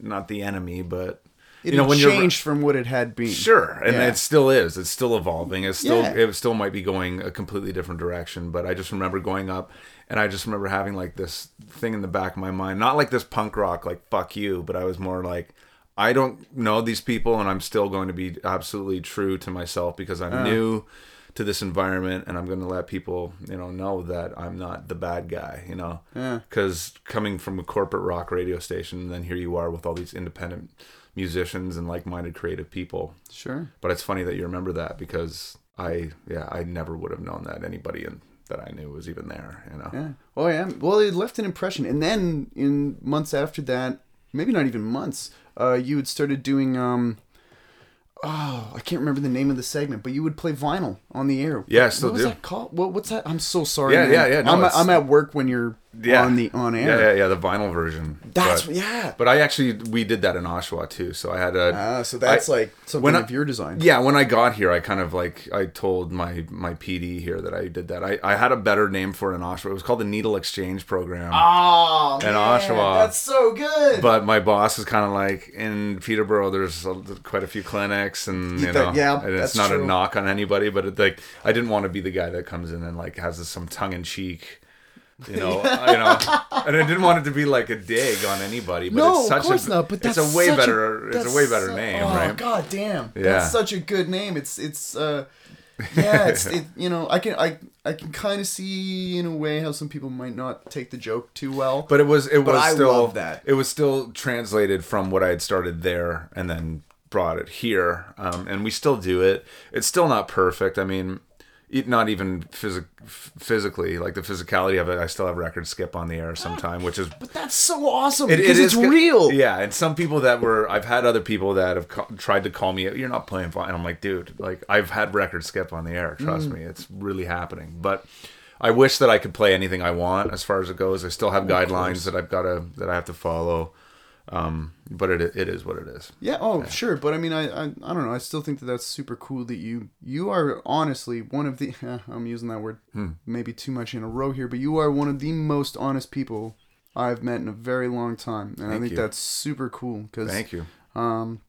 Speaker 2: not the enemy, but
Speaker 1: It
Speaker 2: you know when you're
Speaker 1: changed from what it had been.
Speaker 2: Sure, and
Speaker 1: Yeah.
Speaker 2: it still is. It's still evolving. It's still
Speaker 1: Yeah.
Speaker 2: it still might be going a completely different direction. But I just remember going up, and I just remember having like this thing in the back of my mind, not like this punk rock, like fuck you, but I was more like, I don't know these people, and I'm still going to be absolutely true to myself because I'm uh. new to this environment, and I'm going to let people, you know, know that I'm not the bad guy, you know,
Speaker 1: Yeah.
Speaker 2: because coming from a corporate rock radio station, and then here you are with all these independent musicians and like-minded creative people
Speaker 1: Sure.
Speaker 2: but it's funny that you remember that because I, yeah, I never would have known that anybody in, that I knew was even there. You know.
Speaker 1: Yeah. Oh yeah. Well, it left an impression, and then in months after that, maybe not even months, uh, you had started doing um. Oh, I can't remember the name of the segment, but you would play vinyl on the air.
Speaker 2: Yeah, I
Speaker 1: what,
Speaker 2: still
Speaker 1: what was
Speaker 2: do.
Speaker 1: that called? What, what's that? I'm so sorry.
Speaker 2: Yeah,
Speaker 1: man.
Speaker 2: yeah, yeah, no,
Speaker 1: I'm, I'm at work when you're
Speaker 2: Yeah.
Speaker 1: on the on air.
Speaker 2: yeah, yeah, yeah, the vinyl version.
Speaker 1: That's
Speaker 2: but,
Speaker 1: yeah.
Speaker 2: but I actually we did that in Oshawa too. So I had a
Speaker 1: Ah, so that's
Speaker 2: I-
Speaker 1: like something
Speaker 2: when I-
Speaker 1: of your design.
Speaker 2: Yeah, when I got here, I kind of like I told my my PD here that I did that. I, I had a better name for it in Oshawa. It was called the Needle Exchange Program.
Speaker 1: Oh
Speaker 2: in
Speaker 1: man,
Speaker 2: Oshawa.
Speaker 1: that's so good.
Speaker 2: But my boss is kind of like in Peterborough. There's a, quite a few clinics, and you
Speaker 1: That-
Speaker 2: know,
Speaker 1: yeah,
Speaker 2: and it's not
Speaker 1: true.
Speaker 2: a knock on anybody, but it, like I didn't want to be the guy that comes in and like has this, some tongue in cheek, you know, you know, and I didn't want it to be like a dig on anybody. But
Speaker 1: no,
Speaker 2: it's such
Speaker 1: of course
Speaker 2: a,
Speaker 1: not. But that's
Speaker 2: it's a way better, it's a way better
Speaker 1: so-
Speaker 2: name,
Speaker 1: oh,
Speaker 2: right?
Speaker 1: God damn,
Speaker 2: Yeah.
Speaker 1: that's such a good name. It's it's uh, yeah, it's <laughs> it, you know I can I I can kind of see in a way how some people might not take the joke too well.
Speaker 2: But it was it was
Speaker 1: I
Speaker 2: still
Speaker 1: love that.
Speaker 2: it was still translated from what I had started there and then brought it here, um, and we still do it. It's still not perfect. I mean, not even physic- f- physically, like the physicality of it. I still have record skip on the air sometime, which is
Speaker 1: but that's so awesome
Speaker 2: it,
Speaker 1: because
Speaker 2: it
Speaker 1: it's
Speaker 2: is
Speaker 1: real.
Speaker 2: Yeah, and some people that were I've had other people that have tried to call me. You're not playing fine. I'm like, dude, like I've had record skip on the air. Trust
Speaker 1: Mm.
Speaker 2: me, it's really happening. But I wish that I could play anything I want as far as it goes. I still have guidelines that I've got to that I have to follow. Um, but it it is what it is.
Speaker 1: Yeah. Oh, sure. But I mean, I, I I don't know. I still think that that's super cool that you you are honestly one of the. <laughs> I'm using that word
Speaker 2: Hmm.
Speaker 1: maybe too much in a row here, but you are one of the most honest people I've met in a very long time, and I think
Speaker 2: you.
Speaker 1: that's super cool because
Speaker 2: Thank you.
Speaker 1: um,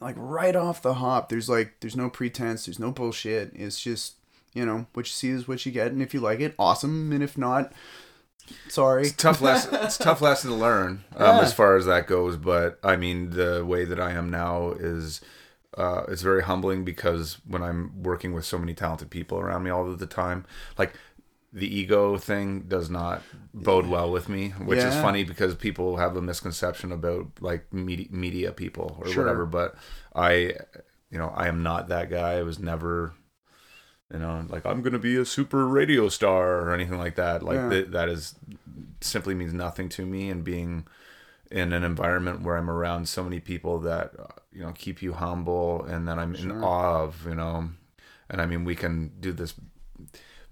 Speaker 1: like right off the hop, there's like there's no pretense, there's no bullshit. It's just you know what you see is what you get, and if you like it, awesome, and if not, sorry.
Speaker 2: It's tough lesson. it's a tough <laughs> lesson to learn um,
Speaker 1: Yeah.
Speaker 2: as far as that goes. But I mean, the way that I am now is uh, it's very humbling because when I'm working with so many talented people around me all of the time, like the ego thing does not bode well with me, which is funny because people have a misconception about like media, media people or
Speaker 1: Sure.
Speaker 2: whatever. But I, you know, I am not that guy. I was never. You know, like I'm gonna be a super radio star or anything like that. Like
Speaker 1: Yeah.
Speaker 2: th- that is simply means nothing to me and being in an environment where I'm around so many people that uh, you know keep you humble and that I'm in awe of you know and I mean we can do this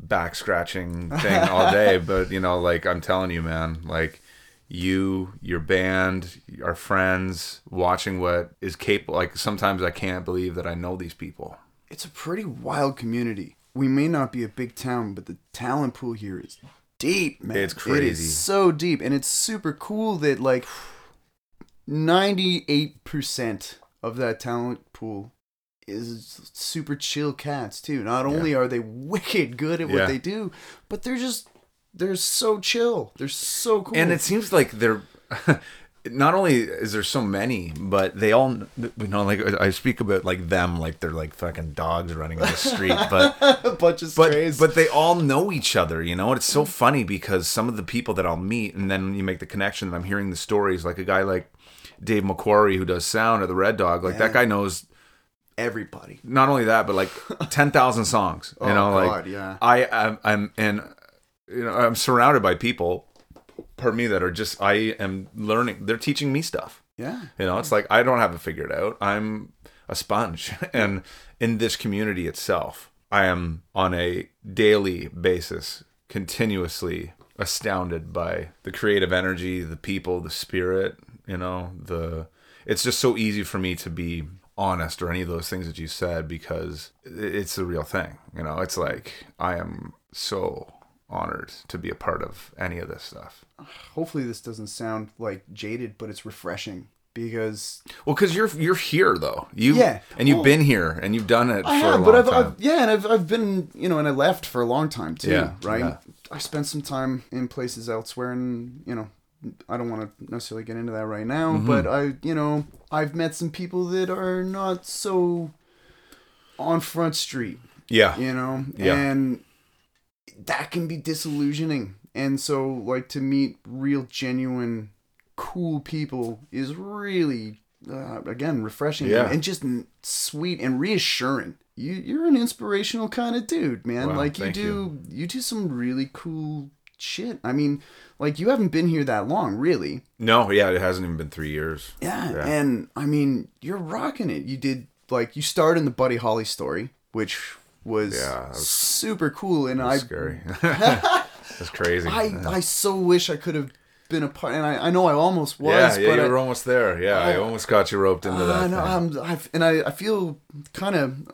Speaker 2: back scratching thing all day <laughs> but you know like I'm telling you man like you your band our friends watching what is capable like sometimes I can't believe that I know these people
Speaker 1: it's a pretty wild community. We may not be a big town, but the talent pool here is deep, man.
Speaker 2: It's crazy.
Speaker 1: is so deep, and it's super cool that like ninety-eight percent of that talent pool is super chill cats too. Not only are they wicked good at what
Speaker 2: Yeah.
Speaker 1: they do, but they're just they're so chill. They're so cool.
Speaker 2: and it seems like they're <laughs> not only is there so many but they all you know like i speak about like them like they're like fucking dogs running on the street but
Speaker 1: a <laughs> bunch of
Speaker 2: but
Speaker 1: strays.
Speaker 2: but they all know each other you know and it's so funny because some of the people that i'll meet and then you make the connection and i'm hearing the stories like a guy like dave mcquarrie who does sound or the red dog like that guy knows
Speaker 1: everybody.
Speaker 2: not only that, but like <laughs> ten thousand songs. You
Speaker 1: Oh,
Speaker 2: know, like
Speaker 1: God, yeah.
Speaker 2: I am, I'm, and you know, I'm surrounded by people, pardon me, that are just I am learning. They're teaching me stuff.
Speaker 1: Yeah.
Speaker 2: You know, it's like I don't have it figured out. I'm a sponge, <laughs> and in this community itself, I am on a daily basis continuously astounded by the creative energy, the people, the spirit, you know, the it's just so easy for me to be honest or any of those things that you said because it's the real thing. You know, it's like I am so honored to be a part of any of this stuff.
Speaker 1: Hopefully, this doesn't sound like jaded, but it's refreshing because
Speaker 2: Well, because you're you're here though, you
Speaker 1: Yeah.
Speaker 2: and you've
Speaker 1: Well,
Speaker 2: been here and you've done it
Speaker 1: I
Speaker 2: for a
Speaker 1: have,
Speaker 2: long
Speaker 1: but I've,
Speaker 2: time.
Speaker 1: I've yeah, and I've I've been you know, and I left for a long time too,
Speaker 2: Yeah,
Speaker 1: right?
Speaker 2: yeah.
Speaker 1: I spent some time in places elsewhere, and you know, I don't want to necessarily get into that right now,
Speaker 2: Mm-hmm.
Speaker 1: but I you know, I've met some people that are not so on Front Street,
Speaker 2: yeah,
Speaker 1: you know,
Speaker 2: Yeah.
Speaker 1: and that can be disillusioning. And so, like to meet real, genuine, cool people is really, uh, again, refreshing
Speaker 2: Yeah.
Speaker 1: and, just sweet and reassuring. You you're an inspirational kind of dude, man.
Speaker 2: Wow,
Speaker 1: like you do you. do some really cool shit. I mean, like you haven't been here that long, really.
Speaker 2: no, yeah, it hasn't even been three years.
Speaker 1: Yeah,
Speaker 2: Yeah.
Speaker 1: and I mean, you're rocking it. You did like you starred in the Buddy Holly story, which was,
Speaker 2: Yeah, was-
Speaker 1: super cool, and I
Speaker 2: It's scary. <laughs> <laughs> That's crazy.
Speaker 1: I I so wish I could have been a part, and I, I know I almost was,
Speaker 2: yeah, yeah,
Speaker 1: but
Speaker 2: you
Speaker 1: I,
Speaker 2: were almost there. Yeah, I,
Speaker 1: I-
Speaker 2: almost got you roped into that.
Speaker 1: I know. I'm I've, and I, I feel kind of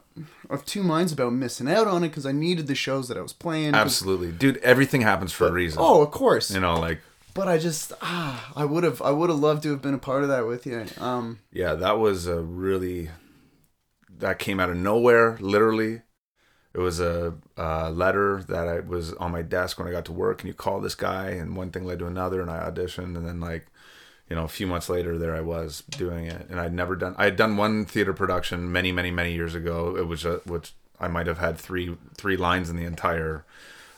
Speaker 1: of two minds about missing out on it because I needed the shows that I was playing.
Speaker 2: Absolutely, dude. Everything happens for a reason.
Speaker 1: Oh, of course.
Speaker 2: you know, like
Speaker 1: But I just ah, I would have I would have loved to have been a part of that with you. Um,
Speaker 2: yeah, that was a really that came out of nowhere. Literally, it was a, uh letter that I was on my desk when I got to work, and you call this guy, and one thing led to another, and I auditioned, and then like. You know, a few months later, there I was doing it, and I'd never done. I had done one theater production many, many, many years ago. It was a, which I might have had three three lines in the entire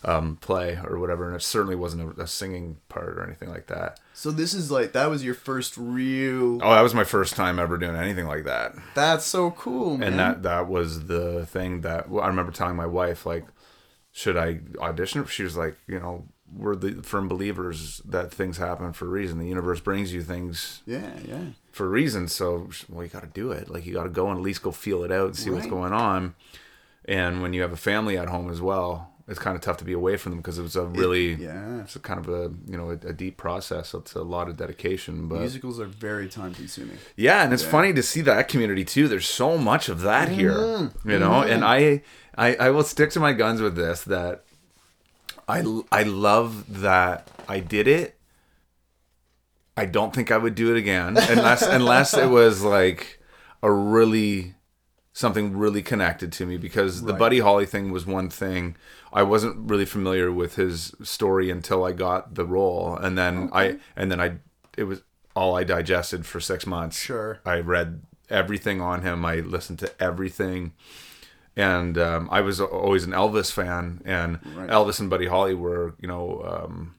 Speaker 2: um, play or whatever, and it certainly wasn't a, a singing part or anything like that.
Speaker 1: so this is like that was your first real.
Speaker 2: Oh, that was my first time ever doing anything like that.
Speaker 1: That's so cool, man.
Speaker 2: and that that was the thing that well, I remember telling my wife like, should I audition? She was like, you know, we're the firm believers that things happen for a reason. The universe brings you things
Speaker 1: yeah, yeah.
Speaker 2: for a reason. So well, you got to do it. Like you got to go and at least go feel it out and see what's going on. And when you have a family at home as well, it's kind of tough to be away from them because it was a really
Speaker 1: Yeah.
Speaker 2: it's a kind of a you know a, a deep process. It's a lot of dedication, but
Speaker 1: Musicals are very time consuming.
Speaker 2: yeah, and it's funny to see that community too. There's so much of that here,
Speaker 1: Mm-hmm.
Speaker 2: you know. And I, I, I will stick to my guns with this. That I, I love that I did it. I don't think I would do it again <laughs> unless unless it was like a really something really connected to me because the
Speaker 1: Right.
Speaker 2: Buddy Holly thing was one thing. I wasn't really familiar with his story until I got the role, and then I and then I it was all I digested for six months.
Speaker 1: Sure.
Speaker 2: I read everything on him. I listened to everything, and um, I was always an Elvis fan, and
Speaker 1: Right.
Speaker 2: Elvis and Buddy Holly were you know. Um,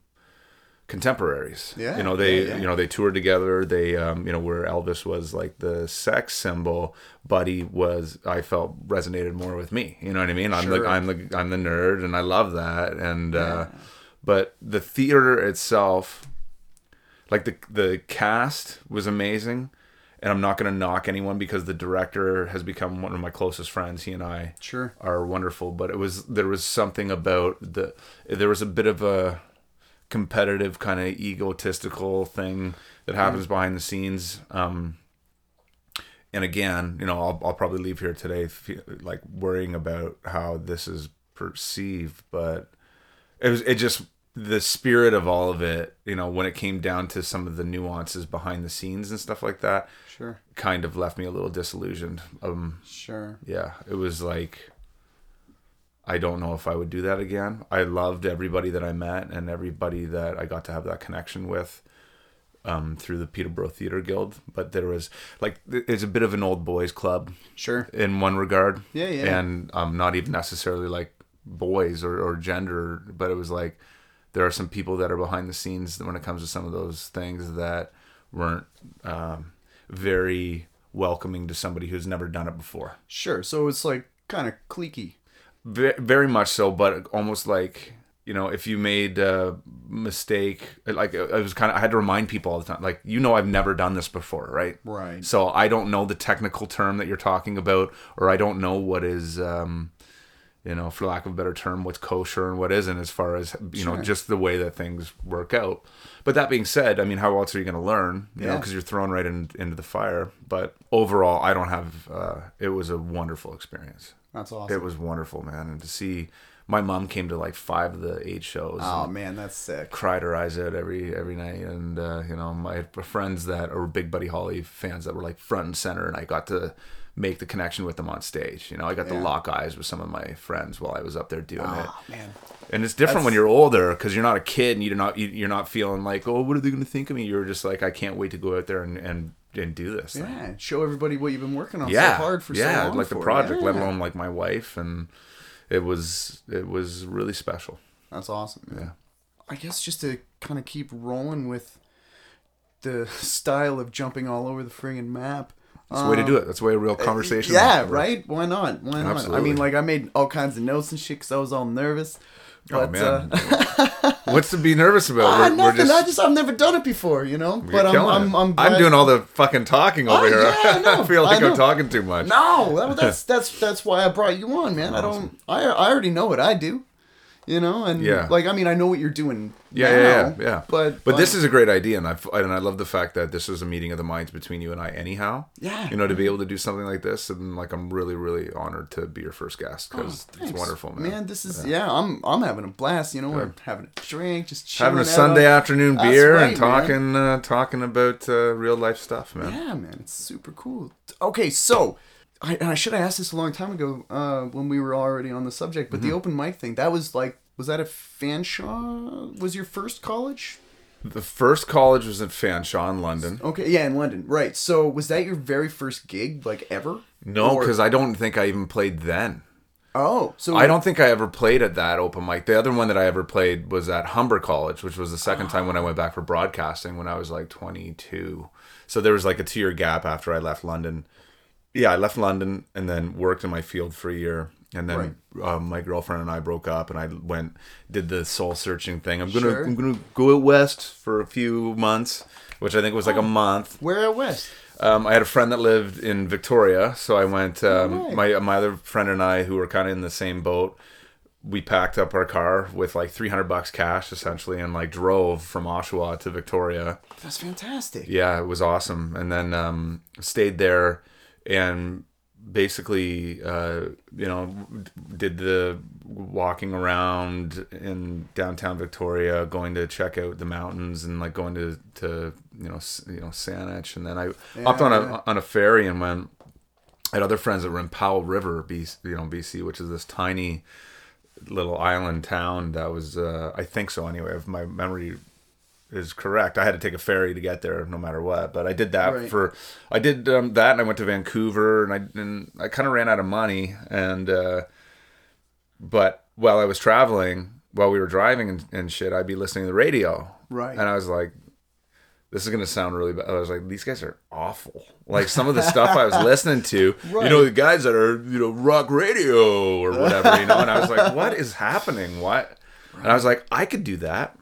Speaker 2: contemporaries.
Speaker 1: Yeah,
Speaker 2: you know they
Speaker 1: yeah, yeah.
Speaker 2: you know they toured together. They um you know where elvis was like the sex symbol buddy was i felt resonated more with me. You know what i mean? I'm
Speaker 1: Sure.
Speaker 2: the i'm the i'm the nerd and i love that. And uh but the theater itself like the the cast was amazing. And i'm not going to knock anyone because the director has become one of my closest friends. He and i
Speaker 1: Sure.
Speaker 2: are wonderful. But it was there was something about the there was a bit of a competitive kind of egotistical thing that happens behind the scenes um and again you know i'll, I'll probably leave here today like worrying about how this is perceived but it was it just the spirit of all of it you know when it came down to some of the nuances behind the scenes and stuff like that
Speaker 1: Sure.
Speaker 2: kind of left me a little disillusioned um
Speaker 1: Sure.
Speaker 2: yeah it was like i don't know if i would do that again i loved everybody that i met and everybody that i got to have that connection with um, through the peterborough theater guild but there was like it's a bit of an old boys club
Speaker 1: Sure.
Speaker 2: in one regard
Speaker 1: Yeah, yeah.
Speaker 2: and um, not even necessarily like boys or, or gender but it was like there are some people that are behind the scenes when it comes to some of those things that weren't um, very welcoming to somebody who's never done it before
Speaker 1: Sure. So it's like kind of cliquey.
Speaker 2: Ve- very much so, but almost like you know, if you made a mistake, like it was kind of, I had to remind people all the time, like you know, I've never done this before, right?
Speaker 1: Right.
Speaker 2: So I don't know the technical term that you're talking about, or I don't know what is, um, you know, for lack of a better term, what's kosher and what isn't, as far as you know, just the way that things work out. But that being said, I mean, how else are you going to learn? You know, because you're thrown right in, into the fire. But overall, I don't have. Uh, it was a wonderful experience.
Speaker 1: That's awesome.
Speaker 2: It was wonderful, man, and to see my mom came to like five of the eight shows.
Speaker 1: oh man, that's sick.
Speaker 2: cried her eyes out every every night, and uh, you know my friends that are big Buddy Holly fans that were like front and center, and I got to make the connection with them on stage. You know, I got to lock eyes with some of my friends while I was up there doing it.
Speaker 1: Oh man.
Speaker 2: And it's different when you're older because you're not a kid and you're not you- you're not feeling like oh what are they going to think of me. You're just like I can't wait to go out there and and, and do this. thing.
Speaker 1: Yeah, show everybody what you've been working on
Speaker 2: yeah,
Speaker 1: so hard for
Speaker 2: yeah,
Speaker 1: so long.
Speaker 2: like the project, let alone like my wife, and it was it was really special.
Speaker 1: That's awesome. man.
Speaker 2: Yeah.
Speaker 1: I guess just to kind of keep rolling with the <laughs> style of jumping all over the friggin' map.
Speaker 2: That's the way to do it. That's the way a real conversation.
Speaker 1: Uh, Yeah, right. Why not? Why not? I mean, like I made all kinds of notes and shit because I was all nervous.
Speaker 2: Oh
Speaker 1: But,
Speaker 2: man,
Speaker 1: uh, <laughs>
Speaker 2: what's to be nervous about? <laughs>
Speaker 1: ah,
Speaker 2: We're- we're
Speaker 1: nothing.
Speaker 2: just-
Speaker 1: I just I've never done it before, you know. But I'm I'm. I'm,
Speaker 2: doing all the fucking talking over
Speaker 1: Oh,
Speaker 2: here.
Speaker 1: yeah, I <laughs> know.
Speaker 2: I feel like
Speaker 1: I
Speaker 2: I'm talking too much.
Speaker 1: No, that, that's that's that's why I brought you on, man. I don't. I I already know what I do, you know, and
Speaker 2: Yeah.
Speaker 1: like I mean I know what you're doing.
Speaker 2: Yeah,
Speaker 1: now,
Speaker 2: yeah, yeah, yeah.
Speaker 1: But
Speaker 2: But this is a great idea, and I and I love the fact that this is a meeting of the minds between you and I. Anyhow,
Speaker 1: Yeah.
Speaker 2: you know, to be able to do something like this, and like I'm really, really honored to be your first guest because it's
Speaker 1: Oh, Thanks.
Speaker 2: wonderful, man.
Speaker 1: man this is yeah. I'm I'm having a blast. You know, we're having a drink, just chilling
Speaker 2: Having a Sunday
Speaker 1: on-
Speaker 2: afternoon beer
Speaker 1: right,
Speaker 2: and talking, uh, talking about uh, real life stuff, man.
Speaker 1: Yeah, man, it's super cool. Okay, so I I should have asked this a long time ago uh, when we were already on the subject, but the
Speaker 2: Mm-hmm.
Speaker 1: open mic thing that was like was that a Fanshawe? Was your first college?
Speaker 2: The first college was in Fanshawe in London.
Speaker 1: Okay, yeah, in London, right? So was that your very first gig, like ever?
Speaker 2: No,
Speaker 1: Or-
Speaker 2: because I don't think I even played then.
Speaker 1: oh, so
Speaker 2: I don't think I ever played at that open mic. The other one that I ever played was at Humber College, which was the second time when I went back for broadcasting when I was like 22. So there was like a two year gap after I left London. Yeah, I left London and then worked in my field for a year. And then um, my girlfriend and I broke up, and I went did the soul searching thing. I'm gonna
Speaker 1: Sure.
Speaker 2: I'm gonna go out west for a few months, which I think was like a month.
Speaker 1: Where at West?
Speaker 2: Um, I had a friend that lived in Victoria, so I went. Um,
Speaker 1: right.
Speaker 2: My my other friend and I, who were kind of in the same boat, we packed up our car with like three hundred bucks cash, essentially, and like drove from Oshawa to Victoria.
Speaker 1: That's fantastic.
Speaker 2: Yeah, it was awesome, and then um, stayed there, and basically, uh, you know, did the walking around in downtown Victoria, going to check out the mountains, and like going to to you know you know Saanich, and then I hopped on a on a ferry and went. I had other friends that were in Powell River, BC, you know, BC, which is this tiny little island town that was, uh, I think so anyway, if my memory is correct. I had to take a ferry to get there no matter what, but I did that
Speaker 1: Right.
Speaker 2: for, I did um, that and I went to Vancouver and I, and I kind of ran out of money and, uh, but while I was traveling, while we were driving and, and shit, I'd be listening to the radio.
Speaker 1: Right.
Speaker 2: And I was like, this is gonna sound really bad. I was like, these guys are awful. Like some of the stuff I was <laughs> listening to, you know, the guys that are, you know, rock radio or whatever, you know, and I was like, what is happening? What? And I was like, I could do that.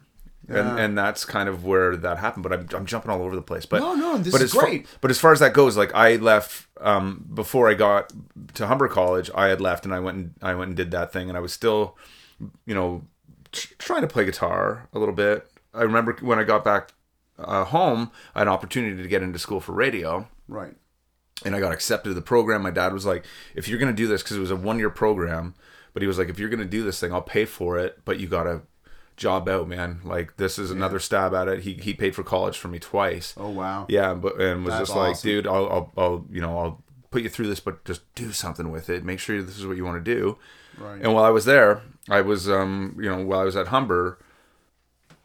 Speaker 2: And,
Speaker 1: Yeah.
Speaker 2: and that's kind of where that happened, but I'm, I'm jumping all over the place. But
Speaker 1: No, no, this
Speaker 2: but
Speaker 1: is
Speaker 2: as far-
Speaker 1: great.
Speaker 2: but as far as that goes, like I left um, before I got to Humber College. I had left and I went and I went and did that thing, and I was still, you know, tr- trying to play guitar a little bit. I remember when I got back uh, home, I had an opportunity to get into school for radio,
Speaker 1: Right.
Speaker 2: and I got accepted to the program. My dad was like, "If you're gonna do this, because it was a one year program, but he was like, if you're gonna do this thing, I'll pay for it, but you gotta." Job out man like this is another stab at it he, he paid for college for me twice
Speaker 1: Oh wow.
Speaker 2: yeah, but and was
Speaker 1: That's
Speaker 2: just like,
Speaker 1: awesome.
Speaker 2: dude, I'll, I'll, I'll, you know, I'll put you through this, but just do something with it. Make sure this is what you want to do.
Speaker 1: Right.
Speaker 2: And while I was there, I was, um, you know, while I was at Humber,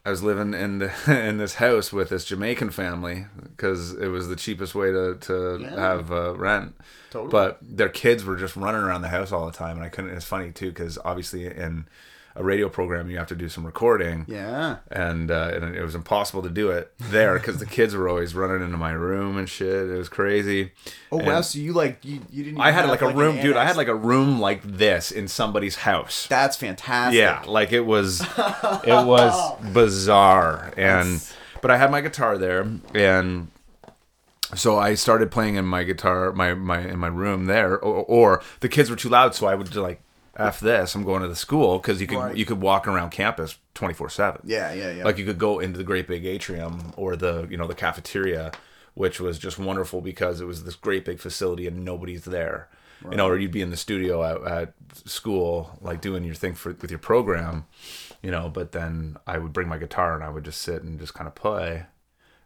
Speaker 2: I was living in the <laughs> in this house with this Jamaican family because it was the cheapest way to to
Speaker 1: Yeah.
Speaker 2: have uh, rent.
Speaker 1: Totally.
Speaker 2: But their kids were just running around the house all the time, and I couldn't. It's funny too because obviously in a radio program you have to do some recording
Speaker 1: Yeah.
Speaker 2: and uh, and it was impossible to do it there because the kids were always running into my room and shit. It was crazy.
Speaker 1: Oh
Speaker 2: And
Speaker 1: wow. So you like you, you didn't.
Speaker 2: I had
Speaker 1: have,
Speaker 2: like a room, dude. I had like a room like this in somebody's house.
Speaker 1: That's fantastic.
Speaker 2: Yeah, like it was, it was <laughs> bizarre, and but I had my guitar there, and so I started playing in my guitar, my my in my room there, or, or the kids were too loud, so I would like F this, I'm going to the school because you could
Speaker 1: Right.
Speaker 2: you could walk around campus 24 seven.
Speaker 1: Yeah, yeah, yeah.
Speaker 2: Like you could go into the great big atrium or the you know the cafeteria, which was just wonderful because it was this great big facility and nobody's there. You know, or you'd be in the studio at, at school, like doing your thing for with your program, you know. But then I would bring my guitar and I would just sit and just kind of play.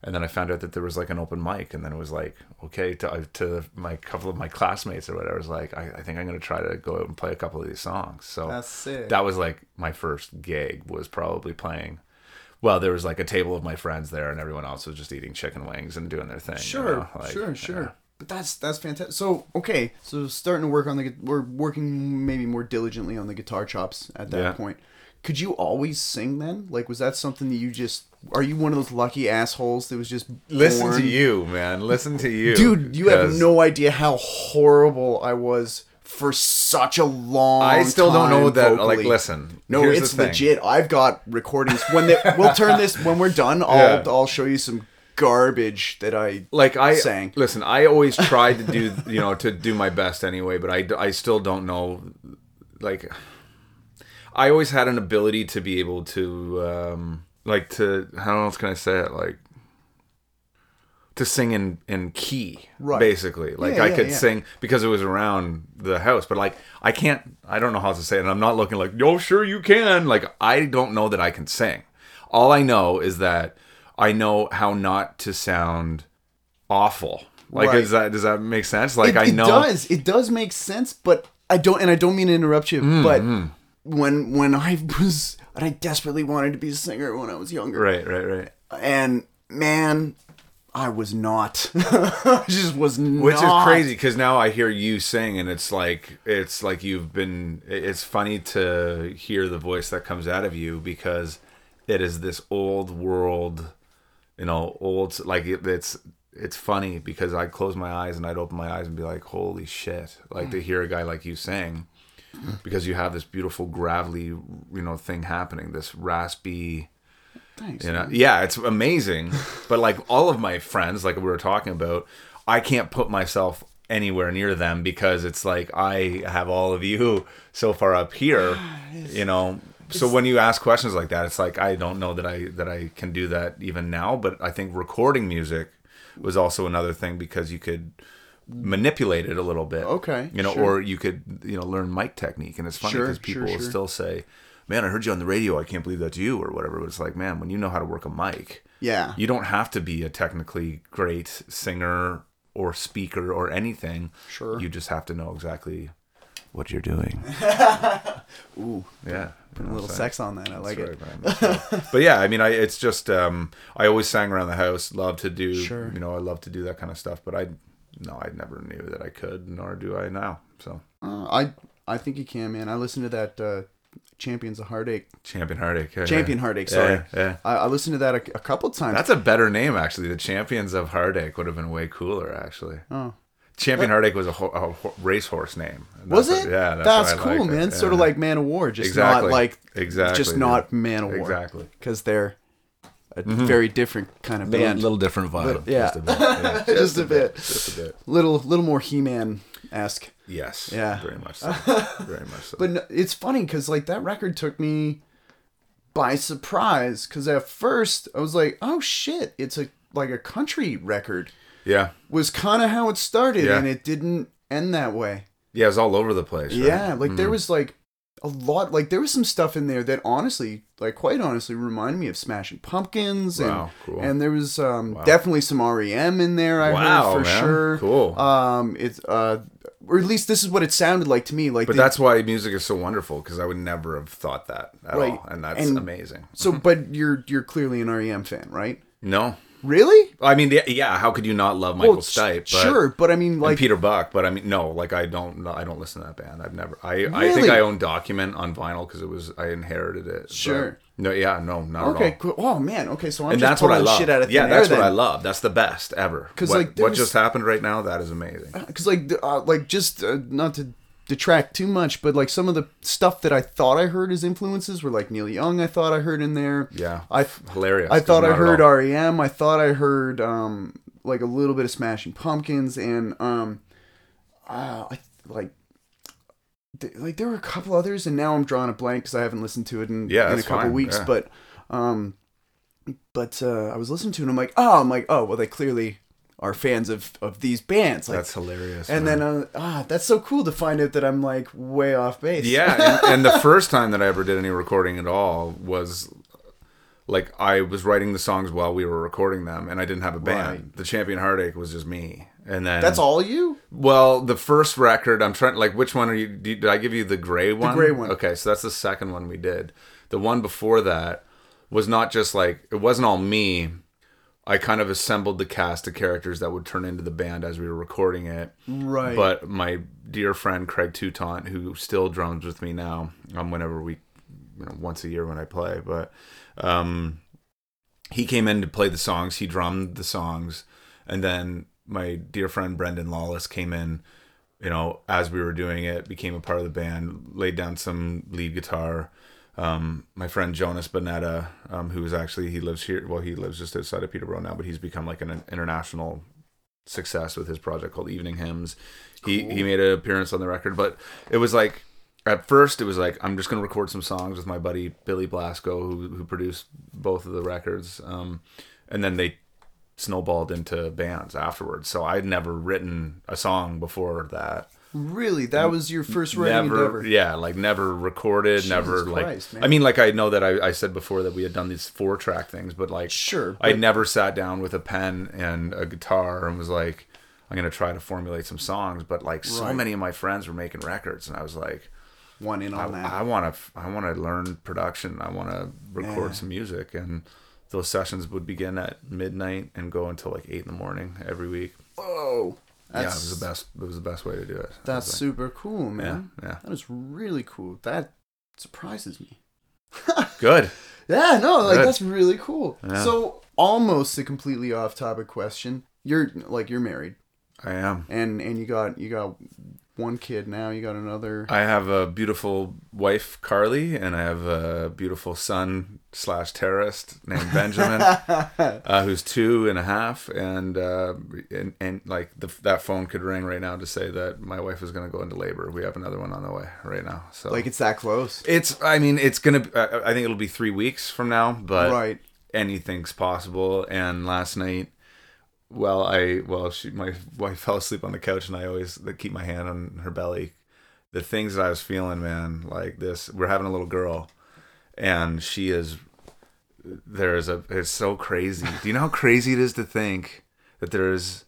Speaker 2: And then I found out that there was like an open mic, and then it was like, okay, to, uh, to my couple of my classmates or whatever, I was like, I, I think I'm gonna try to go out and play a couple of these songs. So
Speaker 1: That's sick.
Speaker 2: that was like my first gig was probably playing well there was like a table of my friends there and everyone else was just eating chicken wings and doing their thing you
Speaker 1: Sure,
Speaker 2: know, like,
Speaker 1: sure, sure.
Speaker 2: yeah.
Speaker 1: But that's that's fantastic. So okay, so starting to work on the we're working maybe more diligently on the guitar chops at that
Speaker 2: Yeah.
Speaker 1: point. Could you always sing then? Like, was that something that you just? Are you one of those lucky assholes that was just
Speaker 2: listen to you man listen to you
Speaker 1: dude? You have no idea how horrible I was for such a long.
Speaker 2: i still don't know
Speaker 1: time
Speaker 2: that
Speaker 1: vocally.
Speaker 2: like listen
Speaker 1: No, it's legit. I've got recordings. When they, we'll turn this when we're done, <laughs> I'll
Speaker 2: Yeah.
Speaker 1: I'll show you some garbage that I
Speaker 2: like i
Speaker 1: sang.
Speaker 2: listen i always tried to do you know to do my best anyway but i i still don't know like i always had an ability to be able to um like to how else can i say it like to sing in in key
Speaker 1: Right.
Speaker 2: basically like
Speaker 1: Yeah,
Speaker 2: i
Speaker 1: yeah,
Speaker 2: could
Speaker 1: yeah.
Speaker 2: sing because it was around the house but like i can't i don't know how to say it and i'm not looking like yo sure you can like i don't know that i can sing all i know is that i know how not to sound awful like
Speaker 1: Right.
Speaker 2: is that does that make sense like
Speaker 1: it,
Speaker 2: i know it
Speaker 1: does. It does make sense, but I don't, and I don't mean to interrupt you,
Speaker 2: Mm,
Speaker 1: but when when I was, and I desperately wanted to be a singer when I was younger,
Speaker 2: right right right
Speaker 1: and man, I was not. <laughs> I just was not.
Speaker 2: which is crazy because now I hear you sing and it's like it's like you've been. It's funny to hear the voice that comes out of you because it is this old world, you know, old like it, it's it's funny because I'd close my eyes and I'd open my eyes and be like, holy shit! Like to mm. hear a guy like you sing because you have this beautiful gravelly, you know, thing happening. This raspy.
Speaker 1: Thanks.
Speaker 2: You know, yeah, it's amazing. but like all of my friends, like we were talking about, I can't put myself anywhere near them because it's like I have all of you so far up here, <sighs> you know. So when you ask questions like that, it's like I don't know that I that I can do that even now. But I think recording music was also another thing because you could manipulate it a little bit.
Speaker 1: Okay,
Speaker 2: you know,
Speaker 1: sure.
Speaker 2: or you could you know learn mic technique, and it's funny because people
Speaker 1: sure,
Speaker 2: will
Speaker 1: sure.
Speaker 2: still say, "Man, I heard you on the radio. I can't believe that's you," or whatever. But it's like, man, when you know how to work a mic,
Speaker 1: Yeah.
Speaker 2: you don't have to be a technically great singer or speaker or anything.
Speaker 1: Sure.
Speaker 2: You just have to know exactly what you're doing. <laughs>
Speaker 1: Ooh,
Speaker 2: Yeah.
Speaker 1: a little sex on that. I like
Speaker 2: That's
Speaker 1: it.
Speaker 2: Right. <laughs> but yeah, I mean, I it's just um, I always sang around the house. Love to do,
Speaker 1: Sure.
Speaker 2: you know, I love to do that kind of stuff. But I, no, I never knew that I could, nor do I now. So
Speaker 1: Uh, I I think you can, man. I listened to that uh, Champions of Heartache.
Speaker 2: champion heartache. yeah,
Speaker 1: Champion
Speaker 2: yeah.
Speaker 1: Heartache. Sorry.
Speaker 2: yeah.
Speaker 1: I, I listened to that a, a couple times.
Speaker 2: That's a better name, actually. The Champions of Heartache would have been way cooler, actually.
Speaker 1: oh.
Speaker 2: Champion Heartache was a, ho- a ho- racehorse name.
Speaker 1: Was it?
Speaker 2: what- yeah, that's,
Speaker 1: that's, cool,
Speaker 2: it.
Speaker 1: man. Sort of like Man of War, just
Speaker 2: Exactly.
Speaker 1: not like
Speaker 2: exactly,
Speaker 1: just not Man of War.
Speaker 2: exactly.
Speaker 1: because they're a very different kind of
Speaker 2: Little,
Speaker 1: band.
Speaker 2: little different vibe.
Speaker 1: Little- yeah.
Speaker 2: just a bit. Yeah, <laughs>
Speaker 1: Just a bit.
Speaker 2: Just a bit.
Speaker 1: Little little more He-Man esque.
Speaker 2: Yes.
Speaker 1: Yeah.
Speaker 2: Very much so. <laughs> Very much so.
Speaker 1: But no, it's funny because like that record took me by surprise. Because at first I was like, oh shit, it's a like a country record.
Speaker 2: yeah.
Speaker 1: Was kind of how it started,
Speaker 2: Yeah.
Speaker 1: and it didn't end that way.
Speaker 2: Yeah, it was all over the place. right?
Speaker 1: Yeah, like there
Speaker 2: Mhm.
Speaker 1: was like a lot, like there was some stuff in there that honestly, like quite honestly, reminded me of Smashing Pumpkins, and
Speaker 2: Wow, cool.
Speaker 1: and there was um
Speaker 2: Wow.
Speaker 1: definitely some REM in there. I
Speaker 2: Wow,
Speaker 1: heard for
Speaker 2: man.
Speaker 1: sure.
Speaker 2: Cool.
Speaker 1: Um, it's uh, or at least this is what it sounded like to me. Like,
Speaker 2: but
Speaker 1: the-
Speaker 2: that's why music is so wonderful because I would never have thought that at
Speaker 1: Right.
Speaker 2: all, and that's
Speaker 1: And-
Speaker 2: amazing.
Speaker 1: so. <laughs> But you're you're clearly an REM fan, right?
Speaker 2: No,
Speaker 1: Really?
Speaker 2: I mean, yeah. How could you not love Michael
Speaker 1: Well,
Speaker 2: Stipe? But,
Speaker 1: sure, but I mean, like,
Speaker 2: Peter Buck, but I mean, no, like I don't, I don't listen to that band. I've never. I, I think I own Document on vinyl because it was I inherited it.
Speaker 1: Sure.
Speaker 2: no, yeah, no, not at all.
Speaker 1: okay, cool. Oh man, okay, so I'm
Speaker 2: and
Speaker 1: just
Speaker 2: that's what I
Speaker 1: pulling
Speaker 2: love.
Speaker 1: shit out of
Speaker 2: yeah, that's
Speaker 1: air
Speaker 2: what I love. That's the best ever. Because
Speaker 1: like,
Speaker 2: what just happened right now, that is amazing.
Speaker 1: because like uh, like just uh, not to detract too much but like some of the stuff that i thought i heard as influences were like neil young i thought i heard in there
Speaker 2: Yeah,
Speaker 1: i
Speaker 2: hilarious.
Speaker 1: i thought i heard rem i thought i heard um like a little bit of smashing pumpkins and um uh, I, like th- like there were a couple others, and now I'm drawing a blank because I haven't listened to it in,
Speaker 2: Yeah,
Speaker 1: in a couple
Speaker 2: fine,
Speaker 1: weeks.
Speaker 2: yeah.
Speaker 1: But um, but uh, I was listening to it, and I'm like, oh, I'm like, oh, well, they clearly are fans of of these bands. Like,
Speaker 2: That's hilarious.
Speaker 1: and
Speaker 2: man.
Speaker 1: then uh, ah, that's so cool to find out that I'm like way off base.
Speaker 2: Yeah, and, <laughs> and the first time that I ever did any recording at all was like I was writing the songs while we were recording them, and I didn't have a band.
Speaker 1: Right.
Speaker 2: The Champion Heartache was just me, and then
Speaker 1: that's all you.
Speaker 2: Well, the first record, I'm trying. Like, which one are you? Did did I give you the gray one?
Speaker 1: The gray one.
Speaker 2: Okay, so that's the second one we did. The one before that was not just like it wasn't all me. I kind of assembled the cast of characters that would turn into the band as we were recording it.
Speaker 1: Right.
Speaker 2: But my dear friend Craig Toutant, who still drums with me now, um, whenever we, you know, once a year when I play, but um, he came in to play the songs. He drummed the songs, and then my dear friend Brendan Lawless came in. You know, as we were doing it, became a part of the band, laid down some lead guitar. Um, my friend Jonas Bonetta, um, who is actually he lives here. Well, he lives just outside of Peterborough now, but he's become like an international success with his project called Evening Hymns. He he made an appearance on the record, but it was like at first it was like I'm just gonna record some songs with my buddy Billy Blasco, who who produced both of the records, um, and then they snowballed into bands afterwards. So I'd never written a song before that.
Speaker 1: Really, that was your first writing
Speaker 2: never,
Speaker 1: endeavor.
Speaker 2: yeah, like never recorded, never
Speaker 1: Christ,
Speaker 2: like.
Speaker 1: man.
Speaker 2: I mean, like I know that I, I said before that we had done these four track things, but like
Speaker 1: Sure,
Speaker 2: I never sat down with a pen and a guitar and was like, I'm gonna try to formulate some songs. But like so many of my friends were making records, and I was like,
Speaker 1: One in on that.
Speaker 2: I want to, I want to learn production. I want to record
Speaker 1: Yeah.
Speaker 2: some music, and those sessions would begin at midnight and go until like eight in the morning every week.
Speaker 1: Whoa.
Speaker 2: Yeah, it was the best. It was the best way to do it.
Speaker 1: That's
Speaker 2: like,
Speaker 1: super cool,
Speaker 2: yeah,
Speaker 1: man.
Speaker 2: yeah,
Speaker 1: That is really cool. That surprises me. <laughs>
Speaker 2: good.
Speaker 1: Yeah, no, like
Speaker 2: Good.
Speaker 1: that's really cool.
Speaker 2: Yeah.
Speaker 1: So, almost a completely off-topic question. You're like you're married,
Speaker 2: I am.
Speaker 1: and and you got you got one kid now. You got another.
Speaker 2: I have a beautiful wife, Carly, and I have a beautiful son slash terrorist named Benjamin, <laughs> uh, who's two and a half, and uh, and, and like the, that phone could ring right now to say that my wife is going to go into labor. We have another one on the way right now. So
Speaker 1: like it's that close.
Speaker 2: it's, I mean, it's gonna. I I think it'll be three weeks from now, but
Speaker 1: right.
Speaker 2: anything's possible. And last night, well, I well, she my wife <laughs> fell asleep on the couch, and I always like, keep my hand on her belly. The things that I was feeling, man, like this. We're having a little girl, and she is. There is a. It's so crazy. Do you know how crazy it is to think that there's,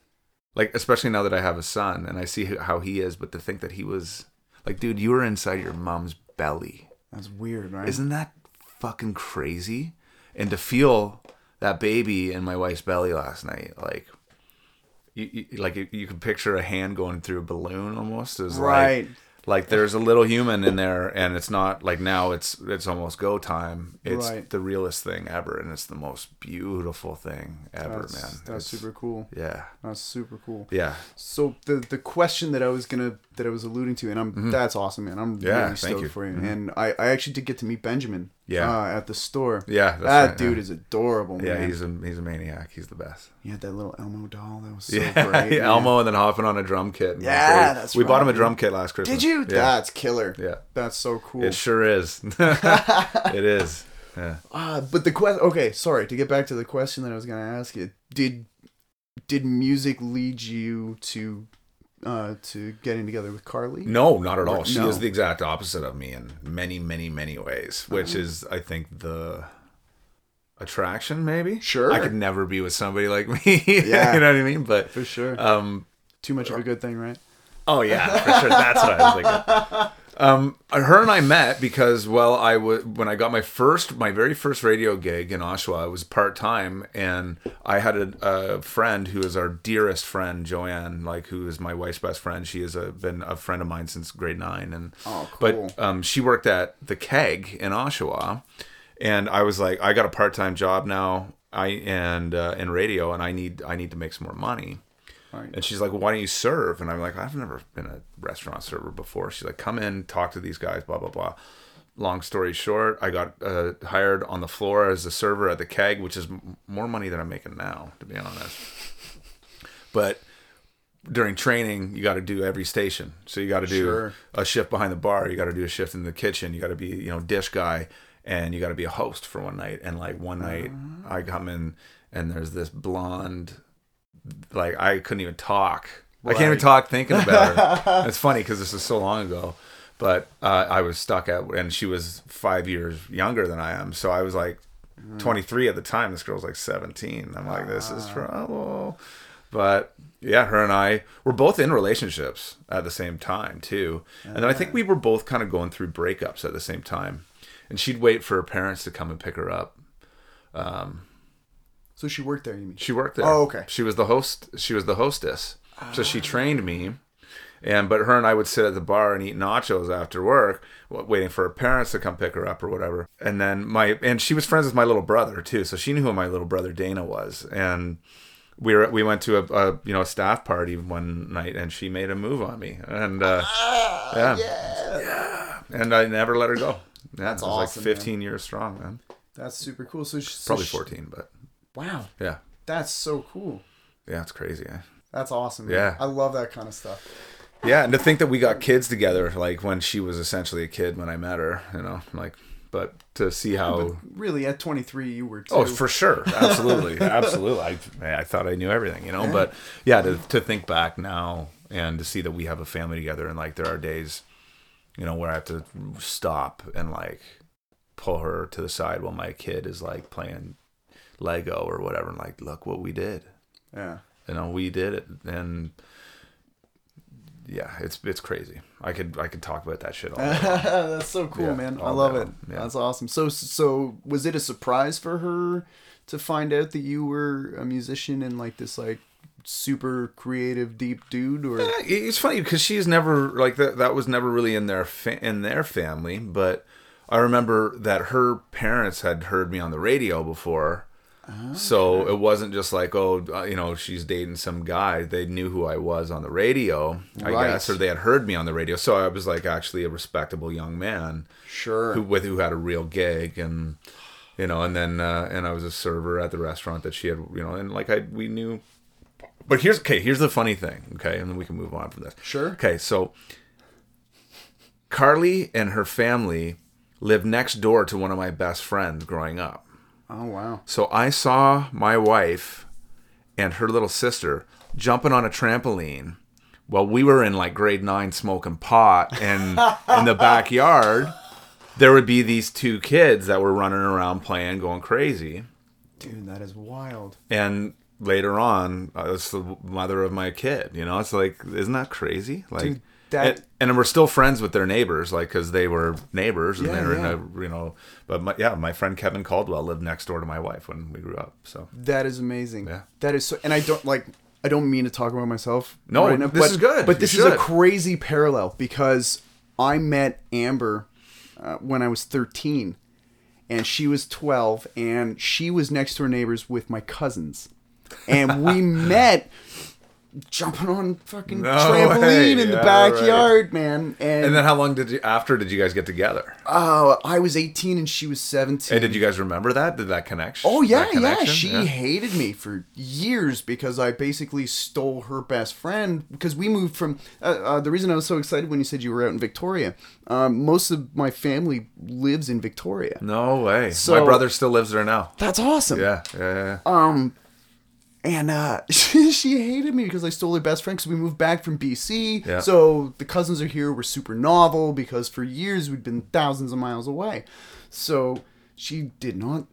Speaker 2: like, especially now that I have a son and I see how he is, but to think that he was, like, dude, you were inside your mom's belly.
Speaker 1: That's weird, right?
Speaker 2: Isn't that fucking crazy? And to feel that baby in my wife's belly last night, like, you, you like you, you can picture a hand going through a balloon almost. Is
Speaker 1: right.
Speaker 2: Like, like there's a little human in there, and it's not like now it's it's almost go time. It's
Speaker 1: Right.
Speaker 2: the realest thing ever, and it's the most beautiful thing ever,
Speaker 1: that's,
Speaker 2: man.
Speaker 1: That's
Speaker 2: It's-
Speaker 1: super cool.
Speaker 2: Yeah,
Speaker 1: That's super cool.
Speaker 2: yeah,
Speaker 1: So the the question that I was gonna that I was alluding to, and I'm that's awesome, man. I'm
Speaker 2: Mm-hmm. Yeah,
Speaker 1: really stoked
Speaker 2: you.
Speaker 1: for you.
Speaker 2: Mhm.
Speaker 1: And I I actually did get to meet Benjamin.
Speaker 2: Yeah.
Speaker 1: Uh, at the store.
Speaker 2: yeah. That's
Speaker 1: that
Speaker 2: right,
Speaker 1: dude
Speaker 2: yeah.
Speaker 1: is adorable,
Speaker 2: Yeah,
Speaker 1: man.
Speaker 2: he's a he's a maniac. He's the best.
Speaker 1: He had that little Elmo doll. That was so <laughs>
Speaker 2: yeah,
Speaker 1: great. <laughs>
Speaker 2: Elmo, and then hopping on a drum kit.
Speaker 1: Yeah, that's
Speaker 2: we bought him a drum kit last Christmas.
Speaker 1: Did you?
Speaker 2: Yeah,
Speaker 1: That's killer.
Speaker 2: yeah.
Speaker 1: That's so cool.
Speaker 2: It sure is. <laughs> it is. Yeah.
Speaker 1: Uh, but the question. Okay, sorry. To get back to the question that I was gonna ask you, did did music lead you to uh to getting together with Carly?
Speaker 2: No, not at all. She
Speaker 1: No.
Speaker 2: is the exact opposite of me in many, many, many ways, which
Speaker 1: Uh-huh.
Speaker 2: is, I think, the attraction. Maybe.
Speaker 1: Sure.
Speaker 2: I could never be with somebody like me. <laughs>
Speaker 1: Yeah.
Speaker 2: you know what I mean. But
Speaker 1: For sure.
Speaker 2: um,
Speaker 1: Too much of a good thing, right?
Speaker 2: Oh yeah, for sure. That's what I was thinking. <laughs> Um, her and I met because well, I would when I got my first, my very first radio gig in Oshawa. I was part time, and I had a, a friend who is our dearest friend, Joanne, like who is my wife's best friend. She has a, been a friend of mine since grade nine, and
Speaker 1: Oh, cool.
Speaker 2: but um, she worked at the Keg in Oshawa, and I was like, I got a part time job now. I and uh, in radio, and I need I need to make some more money.
Speaker 1: Right.
Speaker 2: And she's like, well, why don't you serve? And I'm like, I've never been a restaurant server before. She's like, come in, talk to these guys, blah, blah, blah. Long story short, I got uh, hired on the floor as a server at the keg, which is m- more money than I'm making now, to be honest. But during training, you got to do every station. So you got to do
Speaker 1: Sure.
Speaker 2: a shift behind the bar. You got to do a shift in the kitchen. You got to be, you know, dish guy, and you got to be a host for one night. And like one night,
Speaker 1: Uh-huh.
Speaker 2: I come in and there's this blonde, like I couldn't even talk. I can't even talk thinking about her. <laughs> it's funny because this is so long ago, but uh, I was stuck at, and she was five years younger than I am. So I was like
Speaker 1: Mm.
Speaker 2: 23 at the time. This girl's like 17. I'm like, this is trouble. But yeah, her and I were both in relationships at the same time too. And then I think we were both kind of going through breakups at the same time. And she'd wait for her parents to come and pick her up.
Speaker 1: So she worked there, you mean?
Speaker 2: She worked there.
Speaker 1: Oh, okay.
Speaker 2: She was the host. She was the hostess. So she trained me, and but her and I would sit at the bar and eat nachos after work, waiting for her parents to come pick her up or whatever. And then my and she was friends with my little brother too, so she knew who my little brother Dana was. And we were we went to a, a you know a staff party one night, and she made a move on me, and uh, yeah, yeah, and I never let her go. Yeah,
Speaker 1: That's
Speaker 2: it was
Speaker 1: awesome,
Speaker 2: like
Speaker 1: man.
Speaker 2: 15 years strong, man.
Speaker 1: That's super cool. So, she, so
Speaker 2: Probably
Speaker 1: she-
Speaker 2: 14, but
Speaker 1: Wow,
Speaker 2: yeah,
Speaker 1: that's so cool.
Speaker 2: yeah, it's crazy. Eh?
Speaker 1: That's awesome. man.
Speaker 2: Yeah.
Speaker 1: I love that kind of stuff.
Speaker 2: Yeah, and to think that we got kids together, like when she was essentially a kid when I met her, you know, like, but to see how,
Speaker 1: Really, at 23, you were too.
Speaker 2: oh, for sure, absolutely, <laughs> absolutely. I, I thought I knew everything, you know, but yeah, to to think back now and to see that we have a family together, and like there are days, you know, where I have to stop and like pull her to the side while my kid is like playing Lego or whatever, and like, look what we did,
Speaker 1: yeah.
Speaker 2: you know, we did it, and yeah, it's it's crazy. I could I could talk about that shit all. <laughs>
Speaker 1: That's so cool,
Speaker 2: Yeah,
Speaker 1: man. I love it.
Speaker 2: Yeah.
Speaker 1: That's awesome. So, so was it a surprise for her to find out that you were a musician and like this like super creative deep dude or
Speaker 2: Yeah, it's funny because she's never like that. That was never really in their fa- in their family. But I remember that her parents had heard me on the radio before, so it wasn't just like oh uh, you know she's dating some guy. They knew who I was on the radio, I
Speaker 1: Right.
Speaker 2: guess, or they had heard me on the radio. So I was like actually a respectable young man
Speaker 1: sure
Speaker 2: who with who had a real gig and you know and then uh, and I was a server at the restaurant that she had you know and like I we knew but here's okay here's the funny thing okay and then we can move on from this
Speaker 1: Sure.
Speaker 2: okay so Carly and her family lived next door to one of my best friends growing up
Speaker 1: oh wow.
Speaker 2: So I saw my wife and her little sister jumping on a trampoline while we were in like grade nine smoking pot and <laughs> in the backyard. There would be these two kids that were running around playing going crazy.
Speaker 1: Dude that is wild.
Speaker 2: And later on it's the mother of my kid you know? It's like isn't that crazy? Like
Speaker 1: Dude, that-
Speaker 2: and, and we're still friends with their neighbors like because they were neighbors and
Speaker 1: Yeah,
Speaker 2: they're
Speaker 1: yeah.
Speaker 2: in a you know but my, yeah my friend kevin caldwell lived next door to my wife when we grew up so
Speaker 1: that is amazing
Speaker 2: Yeah.
Speaker 1: that is so and I don't like I don't mean to talk about myself
Speaker 2: No,
Speaker 1: right now,
Speaker 2: this
Speaker 1: but-
Speaker 2: is good.
Speaker 1: but
Speaker 2: You
Speaker 1: this is a crazy parallel because I met Amber uh, when I was 13 and she was 12 and she was next door neighbors with my cousins and we <laughs> met jumping on fucking
Speaker 2: No
Speaker 1: trampoline
Speaker 2: way.
Speaker 1: in the
Speaker 2: Yeah,
Speaker 1: backyard man and,
Speaker 2: And then how long did you after did you guys get together?
Speaker 1: oh I was 18 and she was 17
Speaker 2: And did you guys remember that? Did that connection?
Speaker 1: Oh yeah,
Speaker 2: that
Speaker 1: yeah. She
Speaker 2: Yeah.
Speaker 1: hated me for years because I basically stole her best friend. Because we moved from. Uh, uh, the reason I was so excited when you said you were out in Victoria, um, most of my family lives in Victoria.
Speaker 2: No way.
Speaker 1: So-
Speaker 2: my brother still lives there now.
Speaker 1: That's awesome.
Speaker 2: Yeah, yeah, yeah.
Speaker 1: Um, and uh, <laughs> she, she hated me because I stole her best friend because we moved back from BC.
Speaker 2: Yeah.
Speaker 1: So the cousins are here. We're super novel because for years we'd been thousands of miles away. So she did not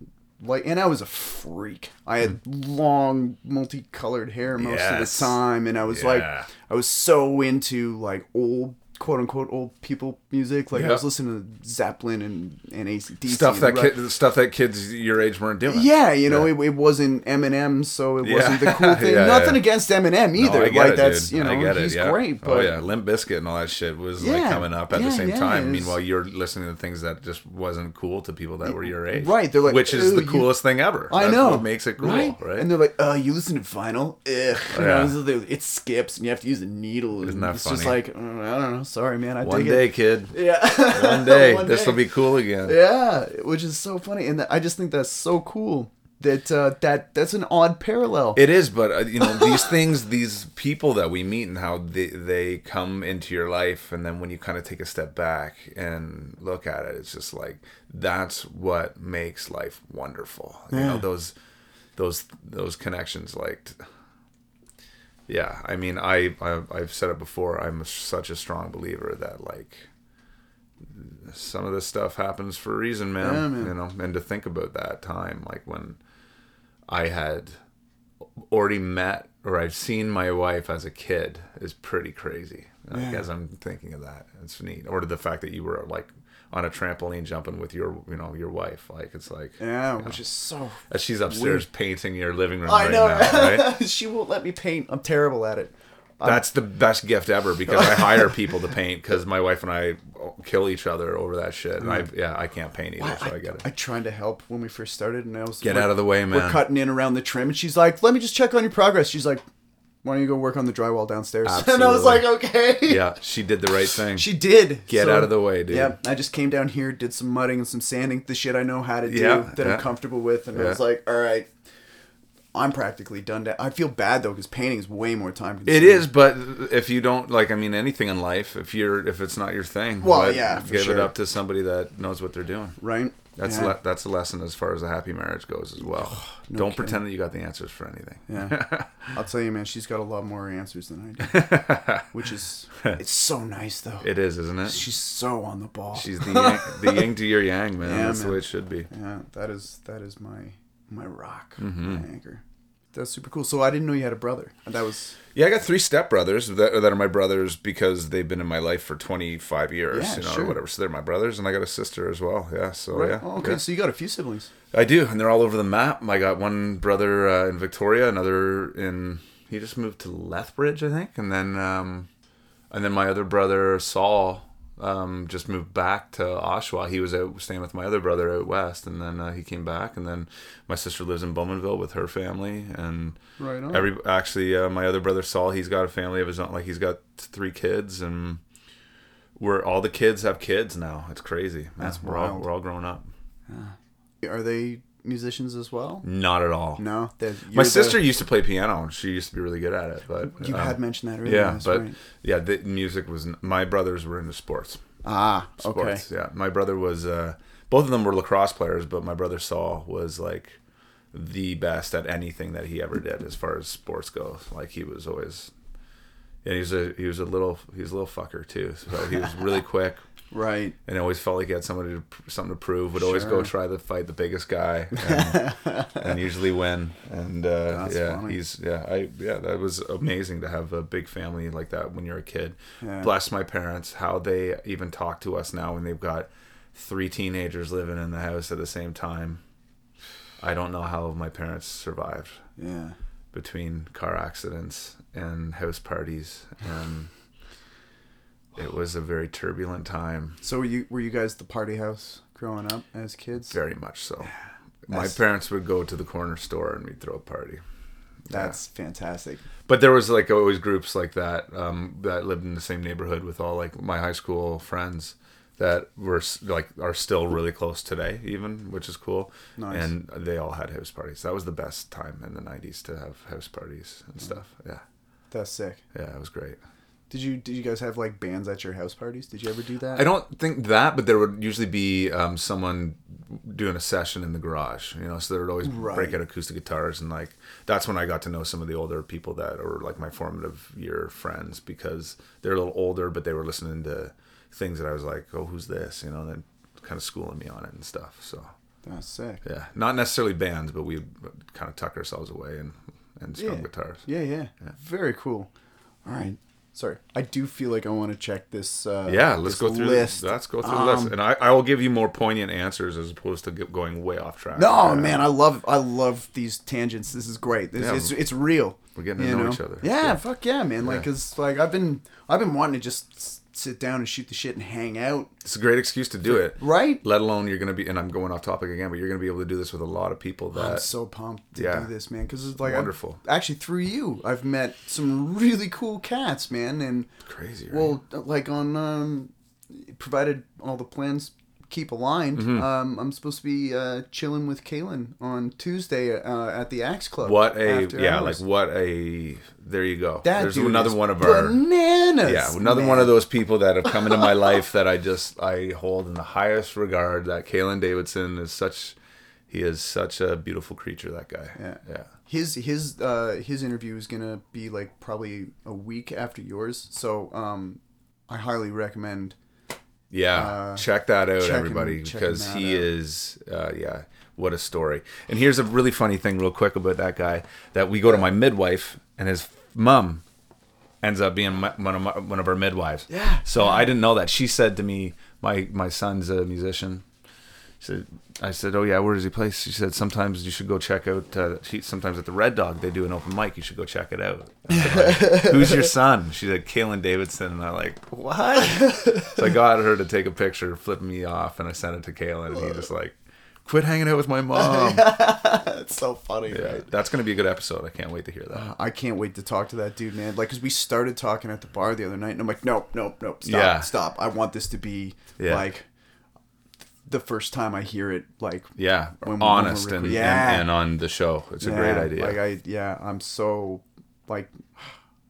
Speaker 1: like, and I was a freak. I had long, multicolored hair most
Speaker 2: Yes.
Speaker 1: of the time, and I was like, I was so into like old. "Quote unquote" old people music. Like I was listening to Zeppelin and and ACDC.
Speaker 2: Stuff that kid, stuff that kids your age weren't doing.
Speaker 1: yeah, you know, It, it wasn't Eminem, so it
Speaker 2: Yeah.
Speaker 1: wasn't the <laughs> cool thing.
Speaker 2: Yeah,
Speaker 1: Nothing
Speaker 2: yeah.
Speaker 1: against Eminem
Speaker 2: No,
Speaker 1: either.
Speaker 2: Get
Speaker 1: like
Speaker 2: it,
Speaker 1: that's
Speaker 2: dude.
Speaker 1: you know
Speaker 2: it,
Speaker 1: he's
Speaker 2: yeah.
Speaker 1: great, but
Speaker 2: oh yeah, Limp Bizkit and all that shit was like
Speaker 1: Yeah,
Speaker 2: coming up at
Speaker 1: yeah,
Speaker 2: the same
Speaker 1: yeah,
Speaker 2: time. Meanwhile, you're listening to things that just wasn't cool to people that were your age.
Speaker 1: Right, they're like,
Speaker 2: which is
Speaker 1: "Ew,
Speaker 2: the
Speaker 1: you-
Speaker 2: coolest thing ever.
Speaker 1: I
Speaker 2: That's
Speaker 1: know
Speaker 2: what makes it cool, right?
Speaker 1: And they're like, "Oh, you listen to vinyl? Ugh, you
Speaker 2: Yeah.
Speaker 1: know, it skips, and you have to use a needle.
Speaker 2: Isn't that
Speaker 1: it's just like uh, I don't know. Sorry, man. I
Speaker 2: One day,
Speaker 1: it.
Speaker 2: kid.
Speaker 1: Yeah,
Speaker 2: One <laughs> day,
Speaker 1: One
Speaker 2: this will be cool again.
Speaker 1: Yeah, which is so funny, and I just think that's so cool that uh, that that's an odd parallel.
Speaker 2: It is, but uh, you know these <laughs> things, these people that we meet, and how they they come into your life, and then when you kind of take a step back and look at it, it's just like that's what makes life wonderful. You know those those those connections, like. Yeah, I mean, I, I I've said it before. I'm such a strong believer that like some of this stuff happens for a reason, man.
Speaker 1: Yeah, man.
Speaker 2: You know, and to think about that time, like when I had already met or I've seen my wife as a kid is pretty crazy. Like,
Speaker 1: Yeah.
Speaker 2: As I'm thinking of that, it's neat. Or the fact that you were like on a trampoline jumping with your, you know, your wife. Like it's like
Speaker 1: yeah, which is so.
Speaker 2: as she's upstairs painting your living room
Speaker 1: I
Speaker 2: right
Speaker 1: know.
Speaker 2: now, right? <laughs>
Speaker 1: she won't let me paint. I'm terrible at it.
Speaker 2: That's the best gift ever because I hire people to paint because my wife and I kill each other over that shit. And I, mm. yeah, I can't paint either, so I, get it.
Speaker 1: I tried to help when we first started, and I was
Speaker 2: Get out of the way, man.
Speaker 1: We're cutting in around the trim, and she's like, "Let me just check on your progress." She's like, "Why don't you go work on the drywall downstairs?" <laughs> And I was like, "Okay."
Speaker 2: yeah, she did the right thing.
Speaker 1: She did.
Speaker 2: Get
Speaker 1: So,
Speaker 2: out of the way, dude.
Speaker 1: Yeah, I just came down here, did some mudding and some sanding, the shit I know how to do
Speaker 2: Yeah,
Speaker 1: that
Speaker 2: yeah.
Speaker 1: I'm comfortable with, and I was like, "All right." I'm practically done. Da- I feel bad though because painting is way more time. consuming.
Speaker 2: It is, but if you don't like, I mean, anything in life, if you're, if it's not your thing,
Speaker 1: Well, yeah,
Speaker 2: give
Speaker 1: sure.
Speaker 2: it up to somebody that knows what they're doing.
Speaker 1: right.
Speaker 2: That's
Speaker 1: yeah.
Speaker 2: le- that's a lesson as far as a happy marriage goes as well. <sighs>
Speaker 1: no
Speaker 2: don't
Speaker 1: kidding.
Speaker 2: pretend that you got the answers for anything.
Speaker 1: Yeah, <laughs> I'll tell you, man. She's got a lot more answers than I do, <laughs> which is <laughs> it's so nice though.
Speaker 2: It is, isn't it?
Speaker 1: She's so on the ball.
Speaker 2: She's the yang, the yin to your yang, man.
Speaker 1: Yeah,
Speaker 2: that's the way it should be.
Speaker 1: yeah, that is that is my my rock,
Speaker 2: Mm-hmm.
Speaker 1: my anchor. That's super cool. So I didn't know you had a brother. That was
Speaker 2: Yeah, I got three stepbrothers that, that are my brothers because they've been in my life for 25 years,
Speaker 1: Yeah,
Speaker 2: you know,
Speaker 1: sure.
Speaker 2: or whatever. So they're my brothers, and I got a sister as well. Yeah, so
Speaker 1: right.
Speaker 2: yeah.
Speaker 1: Oh, okay,
Speaker 2: yeah.
Speaker 1: so you got a few siblings.
Speaker 2: I do, and they're all over the map. I got one brother uh, in Victoria, another in he just moved to Lethbridge, I think, and then um, and then my other brother Saul um, just moved back to Oshawa. He was out staying with my other brother out west, and then uh, he came back, and then my sister lives in Bowmanville with her family, and
Speaker 1: Right on.
Speaker 2: every actually uh, my other brother Saul, he's got a family of his own. Like he's got three kids, and we're all the kids have kids now. It's crazy. man.
Speaker 1: That's
Speaker 2: we're all
Speaker 1: wild.
Speaker 2: we're all grown up.
Speaker 1: Are they musicians as well?
Speaker 2: Not at all.
Speaker 1: No,
Speaker 2: My sister
Speaker 1: the-
Speaker 2: used to play piano, and she used to be really good at it. But
Speaker 1: you
Speaker 2: um,
Speaker 1: had mentioned that earlier.
Speaker 2: yeah, but
Speaker 1: right.
Speaker 2: yeah, the music was. My brothers were into sports.
Speaker 1: ah, okay.
Speaker 2: Yeah, my brother was. Uh, both of them were lacrosse players, but my brother Saul was like the best at anything that he ever did as far as sports goes. Like he was always. And he was a he was a little he was a little fucker too. So he was really <laughs> quick
Speaker 1: Right.
Speaker 2: and always felt like he had somebody to, something to prove. Would always go try to fight the biggest guy, <laughs> and, and usually win. And uh, yeah,
Speaker 1: funny.
Speaker 2: he's yeah, I yeah, that was amazing to have a big family like that when you're a kid.
Speaker 1: Yeah.
Speaker 2: Bless my parents, how they even talk to us now when they've got three teenagers living in the house at the same time. I don't know how my parents survived
Speaker 1: Yeah.
Speaker 2: between car accidents and house parties and. It was a very turbulent time.
Speaker 1: So were you were you guys the party house growing up as kids?
Speaker 2: Very much so. My
Speaker 1: That's-
Speaker 2: parents would go to the corner store and we'd throw a party.
Speaker 1: That's fantastic.
Speaker 2: But there was like always groups like that um, that lived in the same neighborhood with all like my high school friends that were s- like are still really close today, even which is cool.
Speaker 1: Nice.
Speaker 2: And they all had house parties. That was the best time in the '90s to have house parties and stuff. Yeah,
Speaker 1: That's sick.
Speaker 2: yeah, it was great.
Speaker 1: Did you did you guys have like bands at your house parties? Did you ever do that?
Speaker 2: I don't think that, but there would usually be um, someone doing a session in the garage, you know, so they would always break out acoustic guitars and like that's when I got to know some of the older people that were like my formative year friends because they're a little older, but they were listening to things that I was like, oh, who's this, you know, and then kind of schooling me on it and stuff. So
Speaker 1: That's sick.
Speaker 2: yeah, not necessarily bands, but we kind of tuck ourselves away and and strum
Speaker 1: Yeah.
Speaker 2: guitars.
Speaker 1: Yeah, yeah, Very cool. All right. Sorry, I do feel like I want to check this. Uh,
Speaker 2: Yeah, let's
Speaker 1: this
Speaker 2: go through
Speaker 1: list.
Speaker 2: Let's go through the list,
Speaker 1: Um,
Speaker 2: and I, I will give you more poignant answers as opposed to going way off track.
Speaker 1: No,
Speaker 2: Yeah.
Speaker 1: man, I love I love these tangents. This is great. This,
Speaker 2: Yeah.
Speaker 1: it's it's real.
Speaker 2: We're getting to know
Speaker 1: know?
Speaker 2: each other.
Speaker 1: Yeah, fuck yeah, man. Like, cause like I've been I've been wanting to just sit down and shoot the shit and hang out.
Speaker 2: It's a great excuse to do it.
Speaker 1: Right.
Speaker 2: Let alone you're gonna be, and I'm going off topic again, but you're gonna be able to do this with a lot of people That I'm
Speaker 1: so pumped to
Speaker 2: yeah.
Speaker 1: do this, man. Because it's like
Speaker 2: Wonderful.
Speaker 1: actually, through you, I've met some really cool cats, man. And
Speaker 2: crazy. Right?
Speaker 1: well, like on um, provided all the plans keep aligned,
Speaker 2: Mm-hmm.
Speaker 1: um, I'm supposed to be uh, chilling with Kalen on Tuesday uh, at the Axe Club.
Speaker 2: What a yeah,
Speaker 1: hours.
Speaker 2: like what a there you go.
Speaker 1: that
Speaker 2: There's another one of our
Speaker 1: bananas.
Speaker 2: yeah, another
Speaker 1: man.
Speaker 2: one of those people that have come into my life that I just I hold in the highest regard. That Kalen Davidson is such he is such a beautiful creature. That guy.
Speaker 1: Yeah.
Speaker 2: Yeah.
Speaker 1: His his uh his interview is gonna be like probably a week after yours, so um, I highly recommend.
Speaker 2: Yeah,
Speaker 1: Uh,
Speaker 2: check that out,
Speaker 1: check
Speaker 2: everybody, because he
Speaker 1: out.
Speaker 2: is, uh, yeah, what a story. And here's a really funny thing, real quick, about that guy. That we go to my midwife, and his mom ends up being my, one of my, one of our midwives.
Speaker 1: Yeah,
Speaker 2: So I didn't know that. She said to me, my my son's a musician. Said, I said, oh yeah, where does he play? She said, sometimes you should go check out. Uh, she, sometimes at the Red Dog they do an open mic. You should go check it out. Said, like, <laughs> Who's your son? She said, Kalen Davidson. And I'm like, what? so I got her to take a picture, flip me off, and I sent it to Kalen. And he just like, quit hanging out with my mom. <laughs>
Speaker 1: It's so funny,
Speaker 2: Yeah,
Speaker 1: right?
Speaker 2: that's gonna be a good episode. I can't wait to hear that.
Speaker 1: I can't wait to talk to that dude, man. Like, cause we started talking at the bar the other night, and I'm like, nope, nope, nope, stop,
Speaker 2: Yeah.
Speaker 1: stop. I want this to be
Speaker 2: Yeah.
Speaker 1: like the first time I hear it, like
Speaker 2: Yeah,
Speaker 1: When- when
Speaker 2: honest and,
Speaker 1: Yeah.
Speaker 2: and and on the show. It's a great idea.
Speaker 1: Like I, yeah, I'm so like,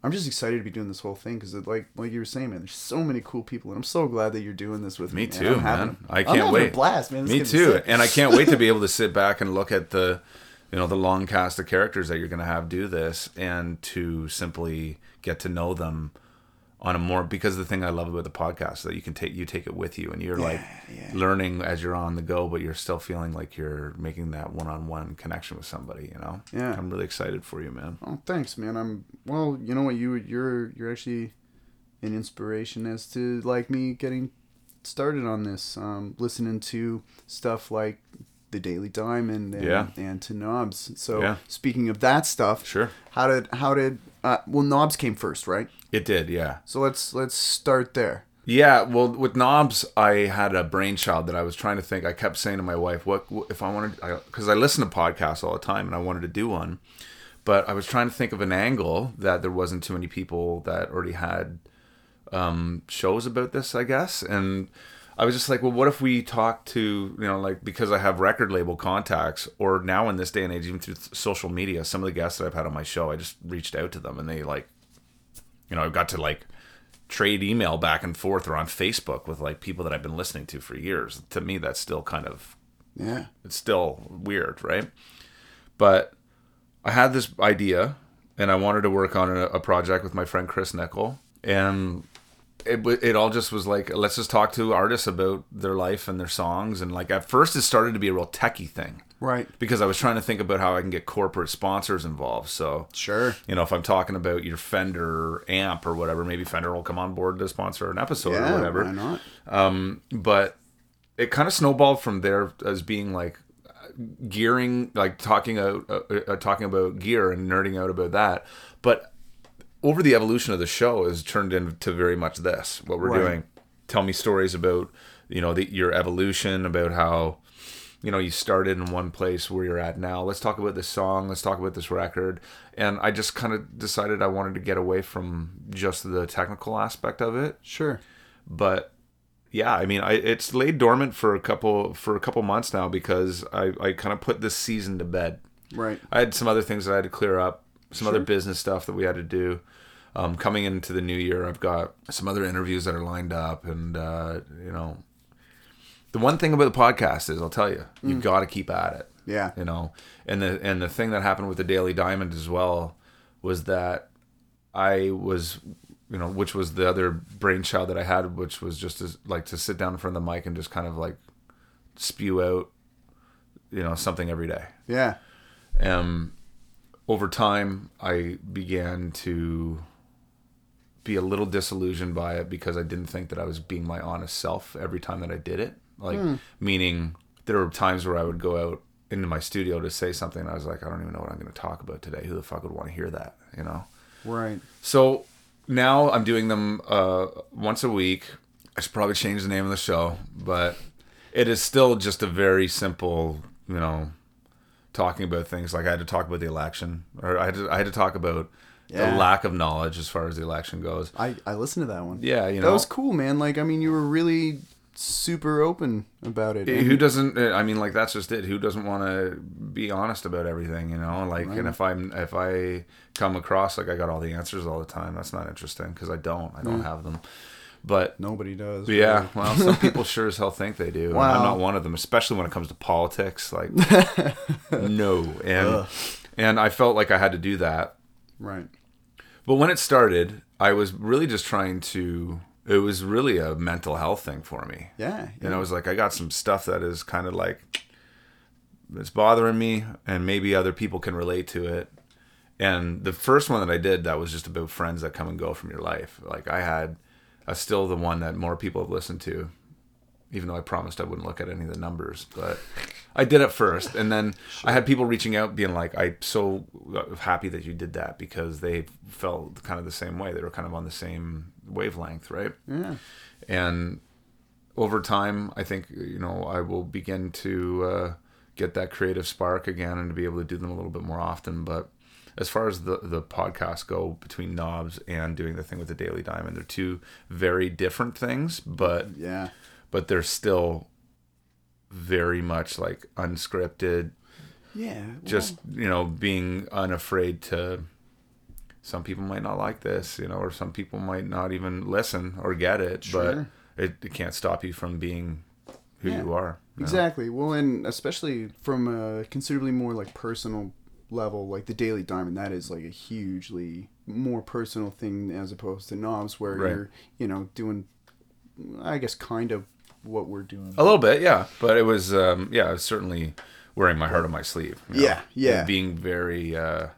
Speaker 1: I'm just excited to be doing this whole thing because, like, like you were saying, man, there's so many cool people, and I'm so glad that you're doing this with me.
Speaker 2: Me too,
Speaker 1: I'm having,
Speaker 2: man. I can't wait.
Speaker 1: A blast, man. This
Speaker 2: Me too, and I can't wait to be able to <laughs> sit back and look at the, you know, the long cast of characters that you're going to have do this, and to simply get to know them on a more because the thing I love about the podcast is that you can take you take it with you, and you're like
Speaker 1: yeah.
Speaker 2: learning as you're on the go, but you're still feeling like you're making that one-on-one connection with somebody. You know,
Speaker 1: Yeah.
Speaker 2: I'm really excited for you, man.
Speaker 1: Oh, thanks, man. I'm well. You know what? You you're you're actually an inspiration as to like me getting started on this. Um, listening to stuff like the Daily Diamond and
Speaker 2: Yeah.
Speaker 1: and to Knobs. So
Speaker 2: Yeah.
Speaker 1: speaking of that stuff,
Speaker 2: Sure,
Speaker 1: how did how did uh, well Knobs came first, right?
Speaker 2: it did, yeah.
Speaker 1: So let's let's start there.
Speaker 2: Yeah, well, with knobs, I had a brainchild that I was trying to think. I kept saying to my wife, "What what- if I wanted?" Because I, listen to podcasts all the time, and I wanted to do one, but I was trying to think of an angle that there wasn't too many people that already had um, shows about this, I guess, and I was just like, well, what if we talk to you know, like because I have record label contacts, or now in this day and age, even through social media, some of the guests that I've had on my show, I just reached out to them, and they like you know, I've got to like trade email back and forth or on Facebook with like people that I've been listening to for years. To me, that's still kind of
Speaker 1: Yeah.
Speaker 2: it's still weird, right? But I had this idea, and I wanted to work on a, a project with my friend Chris Nickel, and it it all just was like let's just talk to artists about their life and their songs, and like at first it started to be a real techie thing
Speaker 1: Right.
Speaker 2: because I was trying to think about how I can get corporate sponsors involved. So
Speaker 1: Sure.
Speaker 2: you know, if I'm talking about your Fender amp or whatever, maybe Fender will come on board to sponsor an episode
Speaker 1: Yeah.
Speaker 2: or whatever.
Speaker 1: Why not?
Speaker 2: Um, but it kind of snowballed from there as being like gearing, like talking out, uh, uh, talking about gear and nerding out about that. But over the evolution of the show has turned into very much this what we're
Speaker 1: Right.
Speaker 2: doing. Tell me stories about you know the, your evolution, about how you know you started in one place where you're at now. Let's talk about this song. Let's talk about this record. And I just kind of decided I wanted to get away from just the technical aspect of it
Speaker 1: Sure.
Speaker 2: but yeah i mean I, it's laid dormant for a couple for a couple months now because i, I kind of put this season to bed
Speaker 1: Right.
Speaker 2: i had some other things that i had to clear up some other business stuff that we had to do um, coming into the new year i've got some other interviews that are lined up and uh, you know the one thing about the podcast is i'll tell you you've got to keep at it
Speaker 1: Yeah.
Speaker 2: you know and the and the thing that happened with the daily diamond as well was that i was you know which was the other brainchild that i had which was just to, like to sit down in front of the mic and just kind of like spew out you know something every day
Speaker 1: Yeah.
Speaker 2: um over time i began to be a little disillusioned by it because i didn't think that i was being my honest self every time that i did it like meaning there were times where i would go out into my studio to say something and i was like i don't even know what i'm going to talk about today who the fuck would want to hear that you know
Speaker 1: Right.
Speaker 2: so now I'm doing them uh, once a week. I should probably change the name of the show, but it is still just a very simple, you know, talking about things. Like I had to talk about the election, or I had to, I had to talk about
Speaker 1: Yeah.
Speaker 2: the lack of knowledge as far as the election goes.
Speaker 1: I I listened to that one.
Speaker 2: Yeah, you know,
Speaker 1: That was cool, man. Like, I mean, you were really super open about it.
Speaker 2: Who doesn't uh, i mean like that's just it who doesn't want to be honest about everything you know like and if i'm if i come across like i got all the answers all the time that's not interesting because i don't i don't mm. have them but
Speaker 1: Nobody does.
Speaker 2: yeah
Speaker 1: really.
Speaker 2: well some <laughs> people sure as hell think they do and i'm not one of them especially when it comes to politics like <laughs> no and
Speaker 1: Ugh.
Speaker 2: and i felt like i had to do that
Speaker 1: Right.
Speaker 2: but when it started i was really just trying to it was really a mental health thing for me
Speaker 1: Yeah.
Speaker 2: and I was like, I got some stuff that is kind of like it's bothering me, and maybe other people can relate to it. And the first one that I did, that was just about friends that come and go from your life. Like I had, uh, still the one that more people have listened to, even though I promised I wouldn't look at any of the numbers, but I did it first, and then <laughs> I had people reaching out, being like, "I'm so uh, happy that you did that," because they felt kind of the same way. They were kind of on the same wavelength, right?
Speaker 1: Yeah.
Speaker 2: and over time i think you know i will begin to uh, get that creative spark again and to be able to do them a little bit more often but as far as the the podcasts go between knobs and doing the thing with the daily diamond they're two very different things but
Speaker 1: Yeah.
Speaker 2: but they're still very much like unscripted
Speaker 1: Yeah.
Speaker 2: just you know being unafraid to some people might not like this you know or some people might not even listen or get it
Speaker 1: Sure.
Speaker 2: but it, it can't stop you from being who
Speaker 1: Yeah.
Speaker 2: you are you know?
Speaker 1: Exactly. Well, and especially from a considerably more like personal level, like the Daily Diamond, that is like a hugely more personal thing as opposed to Knobs, where
Speaker 2: Right.
Speaker 1: you're, you know, doing, I guess, kind of what we're doing.
Speaker 2: a little bit yeah but it was um yeah it was certainly wearing my heart on my sleeve you know,
Speaker 1: Yeah, yeah.
Speaker 2: and being very uh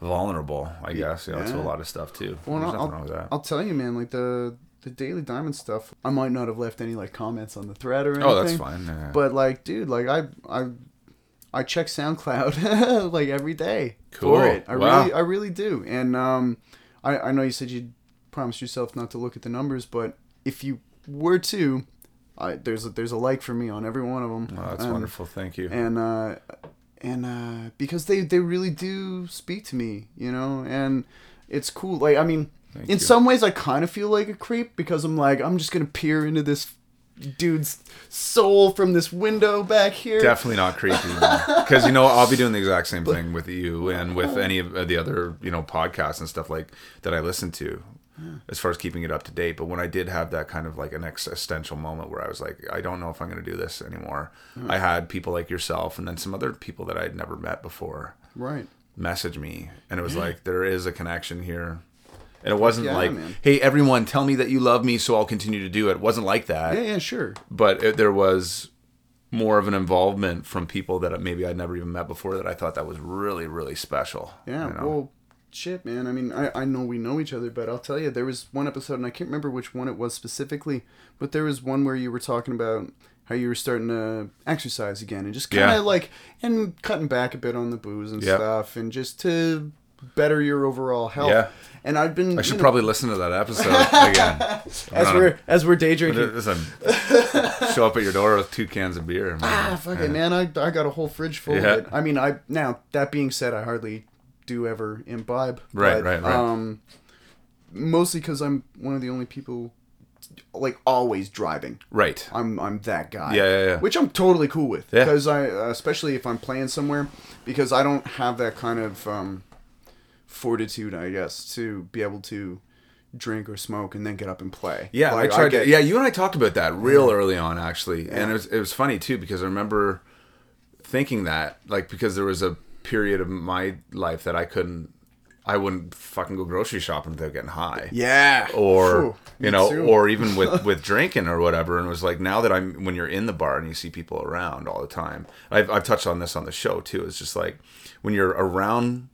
Speaker 2: vulnerable i guess you know to a lot of stuff too
Speaker 1: Well,
Speaker 2: there's
Speaker 1: I'll,
Speaker 2: nothing wrong with that
Speaker 1: I'll tell you, man, like the the Daily Diamond stuff, I might not have left any like comments on the thread or anything.
Speaker 2: oh that's fine yeah.
Speaker 1: But like, dude, like I I I check SoundCloud <laughs> like every day
Speaker 2: Cool.
Speaker 1: for it. I
Speaker 2: Wow.
Speaker 1: really I really do. And um I I know you said you promised yourself not to look at the numbers, but if you were to I there's a, there's a like for me on every one of them.
Speaker 2: oh, that's wonderful thank you
Speaker 1: And uh and uh because they they really do speak to me, you know, and it's cool. Like I mean,
Speaker 2: Thank
Speaker 1: in
Speaker 2: you.
Speaker 1: some ways I kind of feel like a creep because I'm like I'm just going to peer into this dude's soul from this window back here.
Speaker 2: definitely not creepy because <laughs> you know i'll be doing the exact same thing with you and with any of the other you know podcasts and stuff like that i listen to as far as keeping it up to date but when i did have that kind of like an existential moment where i was like i don't know if i'm going to do this anymore hmm. i had people like yourself and then some other people that i'd never met before
Speaker 1: Right.
Speaker 2: message me and it was like there is a connection here and it wasn't
Speaker 1: Yeah,
Speaker 2: like
Speaker 1: man.
Speaker 2: hey everyone tell me that you love me so i'll continue to do it it wasn't like that
Speaker 1: Yeah, yeah, sure.
Speaker 2: but it, there was more of an involvement from people that maybe I'd never even met before that I thought that was really really special.
Speaker 1: Yeah,
Speaker 2: you know?
Speaker 1: well, shit, man. I mean, I, I know we know each other, but I'll tell you, there was one episode, and I can't remember which one it was specifically, but there was one where you were talking about how you were starting to exercise again and just kind of
Speaker 2: Yeah.
Speaker 1: like, and cutting back a bit on the booze and
Speaker 2: Yep.
Speaker 1: stuff, and just to better your overall health.
Speaker 2: Yeah.
Speaker 1: And I've been.
Speaker 2: I should
Speaker 1: you know,
Speaker 2: probably listen to that episode again. <laughs>
Speaker 1: as we're as we're day drinking.
Speaker 2: Listen, show up at your door with two cans of beer. man.
Speaker 1: Ah, fuck it, man. I, I got a whole fridge full
Speaker 2: Yeah.
Speaker 1: of it. I mean, I now that being said, I hardly do ever imbibe.
Speaker 2: Right,
Speaker 1: but,
Speaker 2: right, right.
Speaker 1: Um, mostly because I'm one of the only people, like always driving.
Speaker 2: Right.
Speaker 1: I'm I'm that guy.
Speaker 2: Yeah, yeah, yeah.
Speaker 1: Which I'm totally cool with.
Speaker 2: Yeah.
Speaker 1: Because I, uh, especially if I'm playing somewhere, because I don't have that kind of um, fortitude, I guess, to be able to drink or smoke and then get up and play.
Speaker 2: Yeah,
Speaker 1: Like,
Speaker 2: I tried.
Speaker 1: get-
Speaker 2: yeah, you and I talked about that real early on, actually, and it was it was funny too because I remember thinking that like because there was a period of my life that I couldn't, I wouldn't fucking go grocery shopping without getting high.
Speaker 1: Yeah.
Speaker 2: or
Speaker 1: Phew, me
Speaker 2: you know
Speaker 1: too.
Speaker 2: or even with <laughs> with drinking or whatever and it was like now that i'm when you're in the bar and you see people around all the time i've, I've touched on this on the show too it's just like when you're around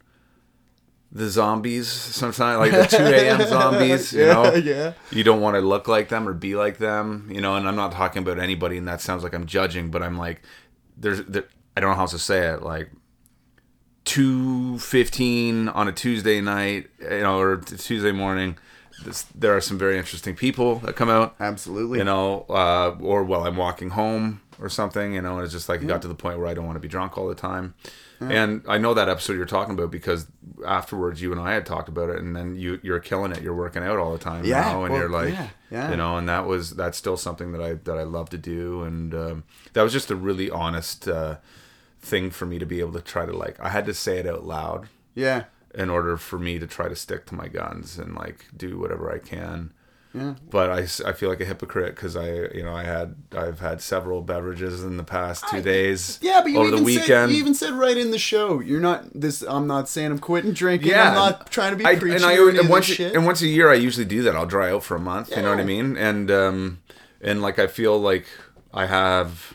Speaker 2: the zombies sometimes like the 2 a.m <laughs> zombies you
Speaker 1: Yeah,
Speaker 2: know
Speaker 1: yeah.
Speaker 2: you don't want to look like them or be like them you know and i'm not talking about anybody and that sounds like i'm judging but i'm like there's there, i don't know how else to say it like 2.15 on a tuesday night you know or tuesday morning this, there are some very interesting people that come out
Speaker 1: Absolutely.
Speaker 2: you know uh, or while i'm walking home or something you know and it's just like it got to the point where i don't want to be drunk all the time And I know that episode you're talking about because afterwards you and I had talked about it, and then you you're killing it. You're working out all the time,
Speaker 1: Yeah,
Speaker 2: know, and
Speaker 1: well,
Speaker 2: you're like,
Speaker 1: yeah, yeah.
Speaker 2: you know, and that was that's still something that I that I love to do, and um, that was just a really honest uh, thing for me to be able to try to like. I had to say it out loud
Speaker 1: Yeah.
Speaker 2: in order for me to try to stick to my guns and like do whatever I can.
Speaker 1: Yeah.
Speaker 2: But I, I feel like a hypocrite because I you know I had I've had several beverages in the past two days.
Speaker 1: Yeah, but you
Speaker 2: over
Speaker 1: even
Speaker 2: the weekend.
Speaker 1: said you even said right in the show, you're not this. I'm not saying I'm quitting drinking. Yeah, I'm not trying to be
Speaker 2: I,
Speaker 1: preachy
Speaker 2: and I
Speaker 1: or any
Speaker 2: and once
Speaker 1: shit.
Speaker 2: and once a year I usually do that. I'll dry out for a month. Yeah. You know what I mean? And um and like I feel like I have.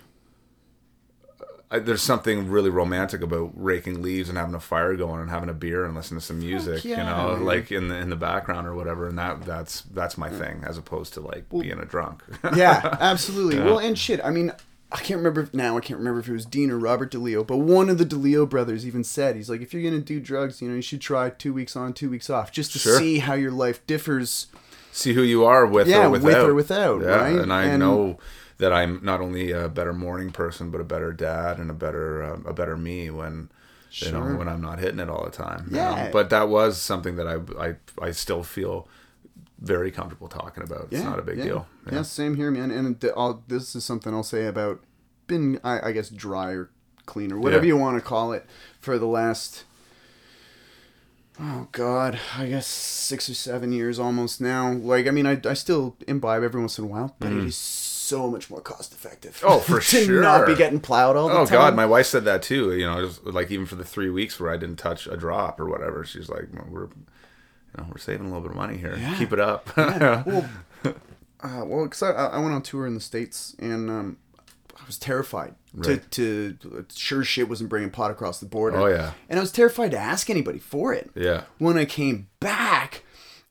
Speaker 2: I, there's something really romantic about raking leaves and having a fire going and having a beer and listening to some music, you know, like in the in the background or whatever. And that that's that's my thing, as opposed to like being a drunk.
Speaker 1: yeah, <laughs> absolutely. Well, and shit. I mean, I can't remember if- now. I can't remember if it was Dean or Robert DeLeo, but one of the DeLeo brothers even said he's like, if you're gonna do drugs, you know, you should try two weeks on, two weeks off, just to
Speaker 2: Sure.
Speaker 1: see how your life differs.
Speaker 2: see who you are with
Speaker 1: Yeah,
Speaker 2: or
Speaker 1: with or without,
Speaker 2: Yeah,
Speaker 1: right?
Speaker 2: and I
Speaker 1: And-
Speaker 2: know that I'm not only a better morning person, but a better dad and a better um, a better me when you know when I'm not hitting it all the time. know?
Speaker 1: Yeah.
Speaker 2: but that was something that I I I still feel very comfortable talking about. It's
Speaker 1: Yeah,
Speaker 2: not a big
Speaker 1: yeah.
Speaker 2: deal.
Speaker 1: Yeah. same here, man. And I'll, this is something I'll say about been, I, I guess, dry or clean or whatever
Speaker 2: Yeah.
Speaker 1: you want to call it for the last. Oh God, I guess six or seven years almost now. Like, I mean, I, I still imbibe every once in a while, but it is so much more cost effective.
Speaker 2: Oh, for <laughs>
Speaker 1: to not be getting plowed all the
Speaker 2: Oh
Speaker 1: time.
Speaker 2: Oh God, my wife said that too. You know, just like even for the three weeks where I didn't touch a drop or whatever, she's like, well, "We're, you know, we're saving a little bit of money here.
Speaker 1: Yeah.
Speaker 2: Keep it up." <laughs>
Speaker 1: well, <laughs> uh, well, because I, I went on tour in the states and um, I was terrified
Speaker 2: Right.
Speaker 1: to, to sure shit wasn't bringing pot across the border.
Speaker 2: Oh, yeah.
Speaker 1: and I was terrified to ask anybody for it.
Speaker 2: yeah.
Speaker 1: When I came back,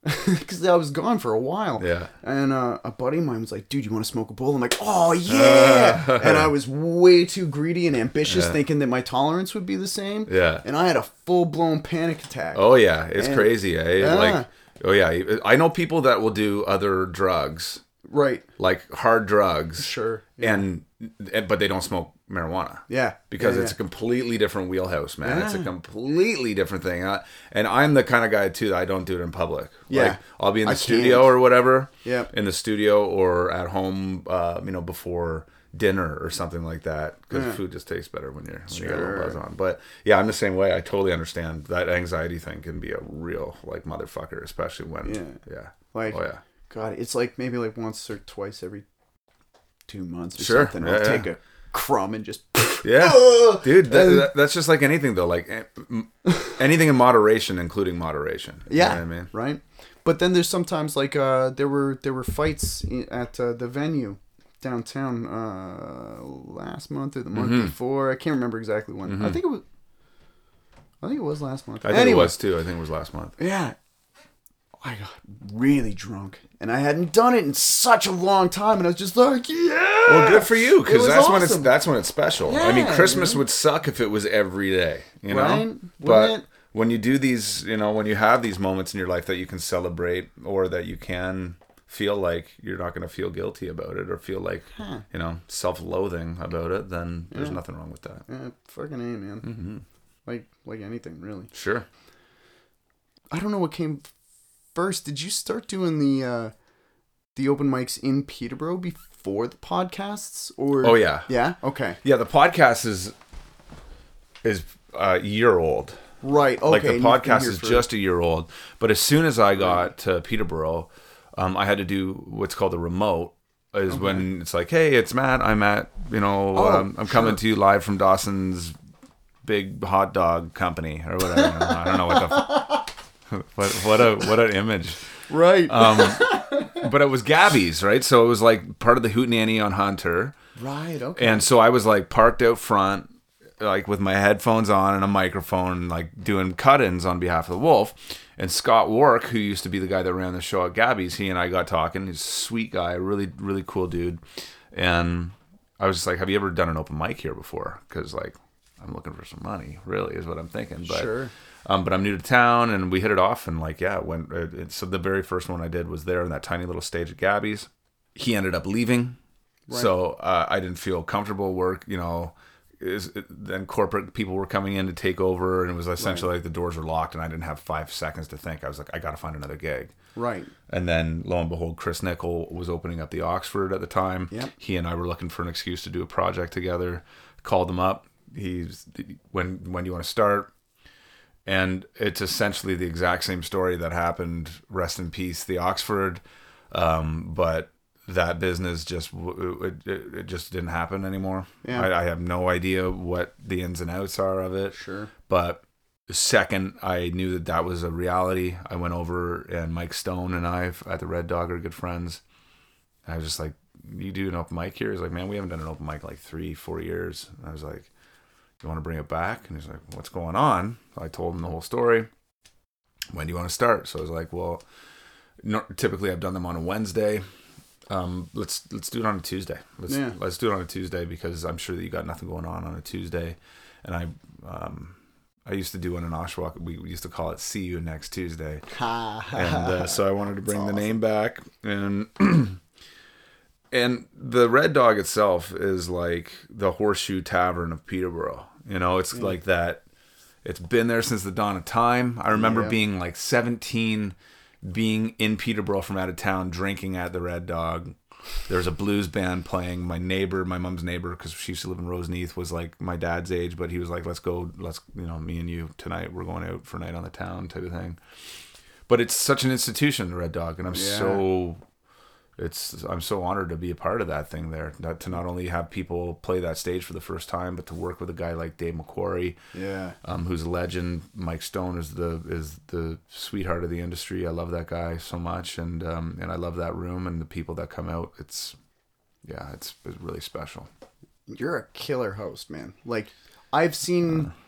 Speaker 1: <laughs> because I was gone for a while.
Speaker 2: Yeah.
Speaker 1: And uh, a buddy of mine was like, "Dude, you want to smoke a bowl?" I'm like, "Oh yeah!" <laughs> and I was way too greedy and ambitious,
Speaker 2: Yeah.
Speaker 1: thinking that my tolerance would be the same.
Speaker 2: Yeah.
Speaker 1: And I had a full blown panic attack.
Speaker 2: Oh yeah, it's
Speaker 1: And-
Speaker 2: crazy, eh?
Speaker 1: Yeah.
Speaker 2: Like, oh yeah, I know people that will do other drugs,
Speaker 1: Right.
Speaker 2: like hard drugs,
Speaker 1: Sure.
Speaker 2: and and- but they don't smoke marijuana
Speaker 1: Yeah.
Speaker 2: because
Speaker 1: Yeah,
Speaker 2: it's
Speaker 1: yeah.
Speaker 2: a completely different wheelhouse, man. It's a completely different thing. Uh, and I'm the kind of guy too that I don't do it in public.
Speaker 1: Yeah.
Speaker 2: like, I'll be in the
Speaker 1: I
Speaker 2: studio
Speaker 1: can't.
Speaker 2: or whatever.
Speaker 1: Yep.
Speaker 2: in the studio or at home, uh, you know, before dinner or something like that because
Speaker 1: Yeah.
Speaker 2: food just tastes better when you're when you got a little buzz on. But yeah, I'm the same way. I totally understand that anxiety thing can be a real like motherfucker, especially when
Speaker 1: Yeah.
Speaker 2: yeah.
Speaker 1: Like,
Speaker 2: Oh yeah.
Speaker 1: God, it's like maybe like once or twice every two months or
Speaker 2: Sure,
Speaker 1: something.
Speaker 2: yeah,
Speaker 1: I'll
Speaker 2: yeah.
Speaker 1: take a crumb and just.
Speaker 2: Yeah. <laughs> Dude, that, that- that's just like anything though. Like eh, anything in moderation, including moderation. You know
Speaker 1: Yeah,
Speaker 2: what I mean,
Speaker 1: right. But then there's sometimes like uh, there were there were fights at uh, the venue downtown uh, last month or the month
Speaker 2: Mhm.
Speaker 1: before. I can't remember exactly when. I
Speaker 2: Mhm.
Speaker 1: think it was. I think it was last month.
Speaker 2: I think
Speaker 1: anyway,
Speaker 2: it was too. I think it was last month.
Speaker 1: Yeah. I got really drunk, and I hadn't done it in such a long time, and I was just like, "Yeah!"
Speaker 2: Well, good for you because that's when it's that's when it's special. I mean, Christmas
Speaker 1: man.
Speaker 2: would suck if it was every day, you know.
Speaker 1: Right?
Speaker 2: But
Speaker 1: it?
Speaker 2: when you do these, you know, when you have these moments in your life that you can celebrate or that you can feel like you're not going to feel guilty about it or feel like
Speaker 1: Huh.
Speaker 2: you know self-loathing about it, then there's nothing wrong with that.
Speaker 1: Yeah, fucking a man.
Speaker 2: hmm
Speaker 1: Like like anything really.
Speaker 2: Sure.
Speaker 1: I don't know what came first. Did you start doing the uh the open mics in Peterborough before the podcasts or
Speaker 2: Oh yeah,
Speaker 1: Yeah? Okay.
Speaker 2: yeah. The podcast is is a year old.
Speaker 1: Right. Okay.
Speaker 2: like the
Speaker 1: and you've been
Speaker 2: podcast is
Speaker 1: for-
Speaker 2: just a year old. But as soon as I got to Peterborough, um, I had to do what's called a remote. Is when it's like, hey, it's Matt. I'm at, you know,
Speaker 1: Oh,
Speaker 2: um, I'm coming to you live from Dawson's big hot dog company or whatever. I don't know what the, <laughs> <laughs> what what a what an image.
Speaker 1: Right.
Speaker 2: Um, <laughs> but it was Gabby's, right? So it was like part of the Hootenanny on Hunter.
Speaker 1: right. Okay.
Speaker 2: And so I was like parked out front, like with my headphones on and a microphone, like doing cut-ins on behalf of the Wolf. And Scott Wark, who used to be the guy that ran the show at Gabby's, he and I got talking. He's a sweet guy, really, really cool dude. And I was just like, "Have you ever done an open mic here before?" Because like, I'm looking for some money, really, is what I'm thinking. But
Speaker 1: Sure.
Speaker 2: Um, but I'm new to town, and we hit it off, and like, yeah, when it, it- so the very first one I did was there in that tiny little stage at Gabby's. He ended up leaving, so uh, I didn't feel comfortable work, you know, is then corporate people were coming in to take over, and it was essentially like the doors were locked, and I didn't have five seconds to think. I was like, I got to find another gig.
Speaker 1: Right.
Speaker 2: And then lo and behold, Chris Nickel was opening up the Oxford at the time.
Speaker 1: Yep.
Speaker 2: He and I were looking for an excuse to do a project together. Called him up. He's when when do you want to start? And it's essentially the exact same story that happened. Rest in peace, the Oxford. Um, but that business just it, it, it just didn't happen anymore.
Speaker 1: Yeah.
Speaker 2: I, I have no idea what the ins and outs are of it.
Speaker 1: Sure.
Speaker 2: But the second I knew that that was a reality, I went over and Mike Stone and I at the Red Dog are good friends. I was just like, "You do an open mic here?" He's like, "Man, we haven't done an open mic in like three, four years." And I was like, "You want to bring it back?" And he's like, "What's going on?" So I told him the whole story. When do you want to start? So I was like, "Well, no, typically I've done them on a Wednesday. Um, let's let's do it on a Tuesday. Let's
Speaker 1: Yeah.
Speaker 2: let's do it on a Tuesday because I'm sure that you got nothing going on on a Tuesday." And I um, I used to do one in Oshawa. We used to call it "See You Next Tuesday." And uh, so I wanted to bring the
Speaker 1: awesome.
Speaker 2: name back, and <clears throat> and the Red Dog itself is like the Horseshoe Tavern of Peterborough. You know, it's mm. like that. It's been there since the dawn of time. I remember
Speaker 1: Yeah.
Speaker 2: being like 17, being in Peterborough from out of town, drinking at the Red Dog. There was a blues band playing. My neighbor, my mom's neighbor, because she used to live in Roseneath, was like my dad's age, but he was like, "Let's go, let's you know, me and you tonight. We're going out for a night on the town," type of thing but it's such an institution, the Red Dog, and I'm
Speaker 1: Yeah.
Speaker 2: so it's I'm so honored to be a part of that thing there. Not, to not only have people play that stage for the first time, but to work with a guy like Dave McQuarrie,
Speaker 1: Yeah.
Speaker 2: um, who's a legend. Mike Stone is the is the sweetheart of the industry. I love that guy so much, and um, and I love that room and the people that come out. It's yeah, it's, it's really special.
Speaker 1: You're a killer host, man. Like I've seen <sighs>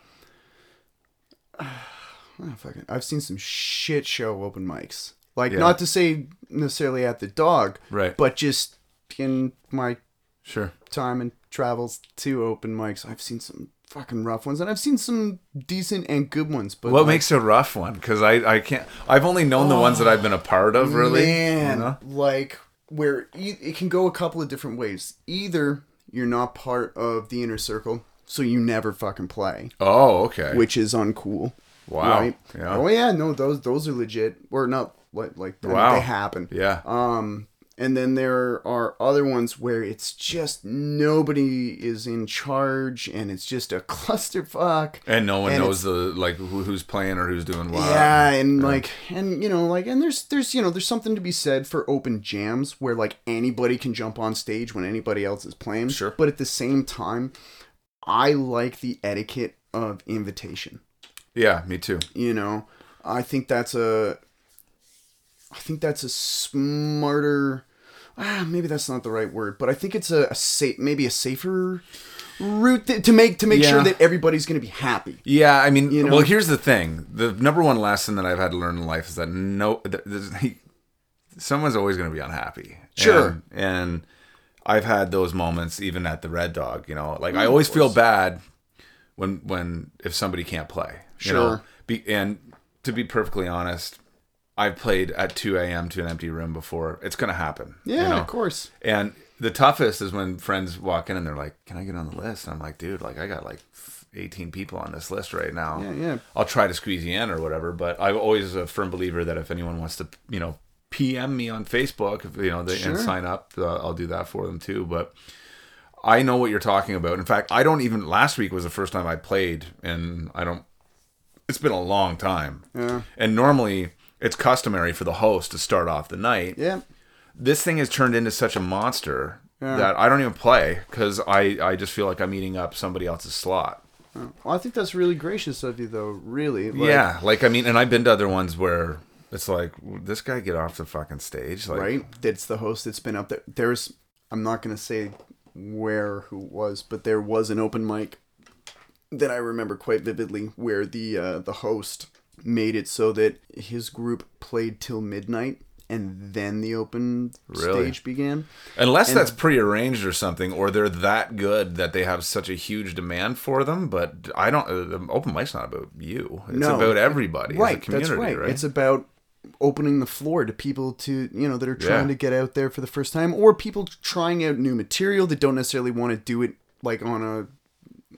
Speaker 1: Oh, fucking, I've seen some shit show open mics. Like
Speaker 2: Yeah.
Speaker 1: not to say necessarily at the dog,
Speaker 2: Right.
Speaker 1: but just in my
Speaker 2: Sure.
Speaker 1: time and travels to open mics, I've seen some fucking rough ones, and I've seen some decent and good ones. But
Speaker 2: What
Speaker 1: like,
Speaker 2: makes a rough one? Because I I can't. I've only known the ones that I've been a part of. Really, you
Speaker 1: man,
Speaker 2: know?
Speaker 1: like where e- it can go a couple of different ways. Either you're not part of the inner circle, so you never fucking play,
Speaker 2: Oh, okay.
Speaker 1: which is uncool.
Speaker 2: Wow.
Speaker 1: Right?
Speaker 2: Yeah.
Speaker 1: Oh yeah, no, those those are legit. Or not like like
Speaker 2: Wow.
Speaker 1: they happen.
Speaker 2: Yeah.
Speaker 1: Um, and then there are other ones where it's just nobody is in charge, and it's just a <laughs> clusterfuck.
Speaker 2: And no one
Speaker 1: and
Speaker 2: knows the like who, who's playing or who's doing what.
Speaker 1: Yeah, and like, and you know, like, and there's there's you know, there's something to be said for open jams where like anybody can jump on stage when anybody else is playing.
Speaker 2: Sure.
Speaker 1: But at the same time, I like the etiquette of invitation.
Speaker 2: Yeah, me too.
Speaker 1: You know, I think that's a, I think that's a smarter. Ah, maybe that's not the right word, but I think it's a, a safe, maybe a safer route th- to make to make sure that everybody's gonna be happy.
Speaker 2: Yeah, I mean,
Speaker 1: You know?
Speaker 2: well, here's the thing: the number one lesson that I've had to learn in life is that no, <laughs> someone's always going to be unhappy.
Speaker 1: Sure.
Speaker 2: And, and I've had those moments even at the Red Dog. You know, like I always feel bad when when if somebody can't play. You know?
Speaker 1: Sure.
Speaker 2: Be, and to be perfectly honest, I've played at 2 a.m. to an empty room before. It's going to happen.
Speaker 1: Yeah,
Speaker 2: you know?
Speaker 1: of course.
Speaker 2: And the toughest is when friends walk in and they're like, "Can I get on the list?" And I'm like, "Dude, like I got like 18 people on this list right now.
Speaker 1: Yeah, yeah.
Speaker 2: I'll try to squeeze you in or whatever." But I'm always a firm believer that if anyone wants to, you know, PM me on Facebook, if, you know, they, and sign up, uh, I'll do that for them too. But I know what you're talking about. In fact, I don't even. Last week was the first time I played, and I don't. It's been a long time.
Speaker 1: Yeah.
Speaker 2: And normally, it's customary for the host to start off the night
Speaker 1: Yeah.
Speaker 2: this thing has turned into such a monster that I don't even play because I, I just feel like I'm eating up somebody else's slot.
Speaker 1: Well, I think that's really gracious of you, though. Really. Like,
Speaker 2: yeah, like I mean, and I've been to other ones where it's like this guy get off the fucking stage, like,
Speaker 1: Right. That's the host that's been up there. There's. I'm not gonna say where who was, but there was an open mic that I remember quite vividly where the uh, the host made it so that his group played till midnight and then the open
Speaker 2: Really?
Speaker 1: stage began.
Speaker 2: Unless that's prearranged or something, or they're that good that they have such a huge demand for them. But I don't. Uh, the open mic's not about you. It's
Speaker 1: No.
Speaker 2: about everybody.
Speaker 1: right.
Speaker 2: community,
Speaker 1: That's right.
Speaker 2: right?
Speaker 1: It's about opening the floor to people to you know that are trying
Speaker 2: Yeah.
Speaker 1: to get out there for the first time or people trying out new material that don't necessarily want to do it like on a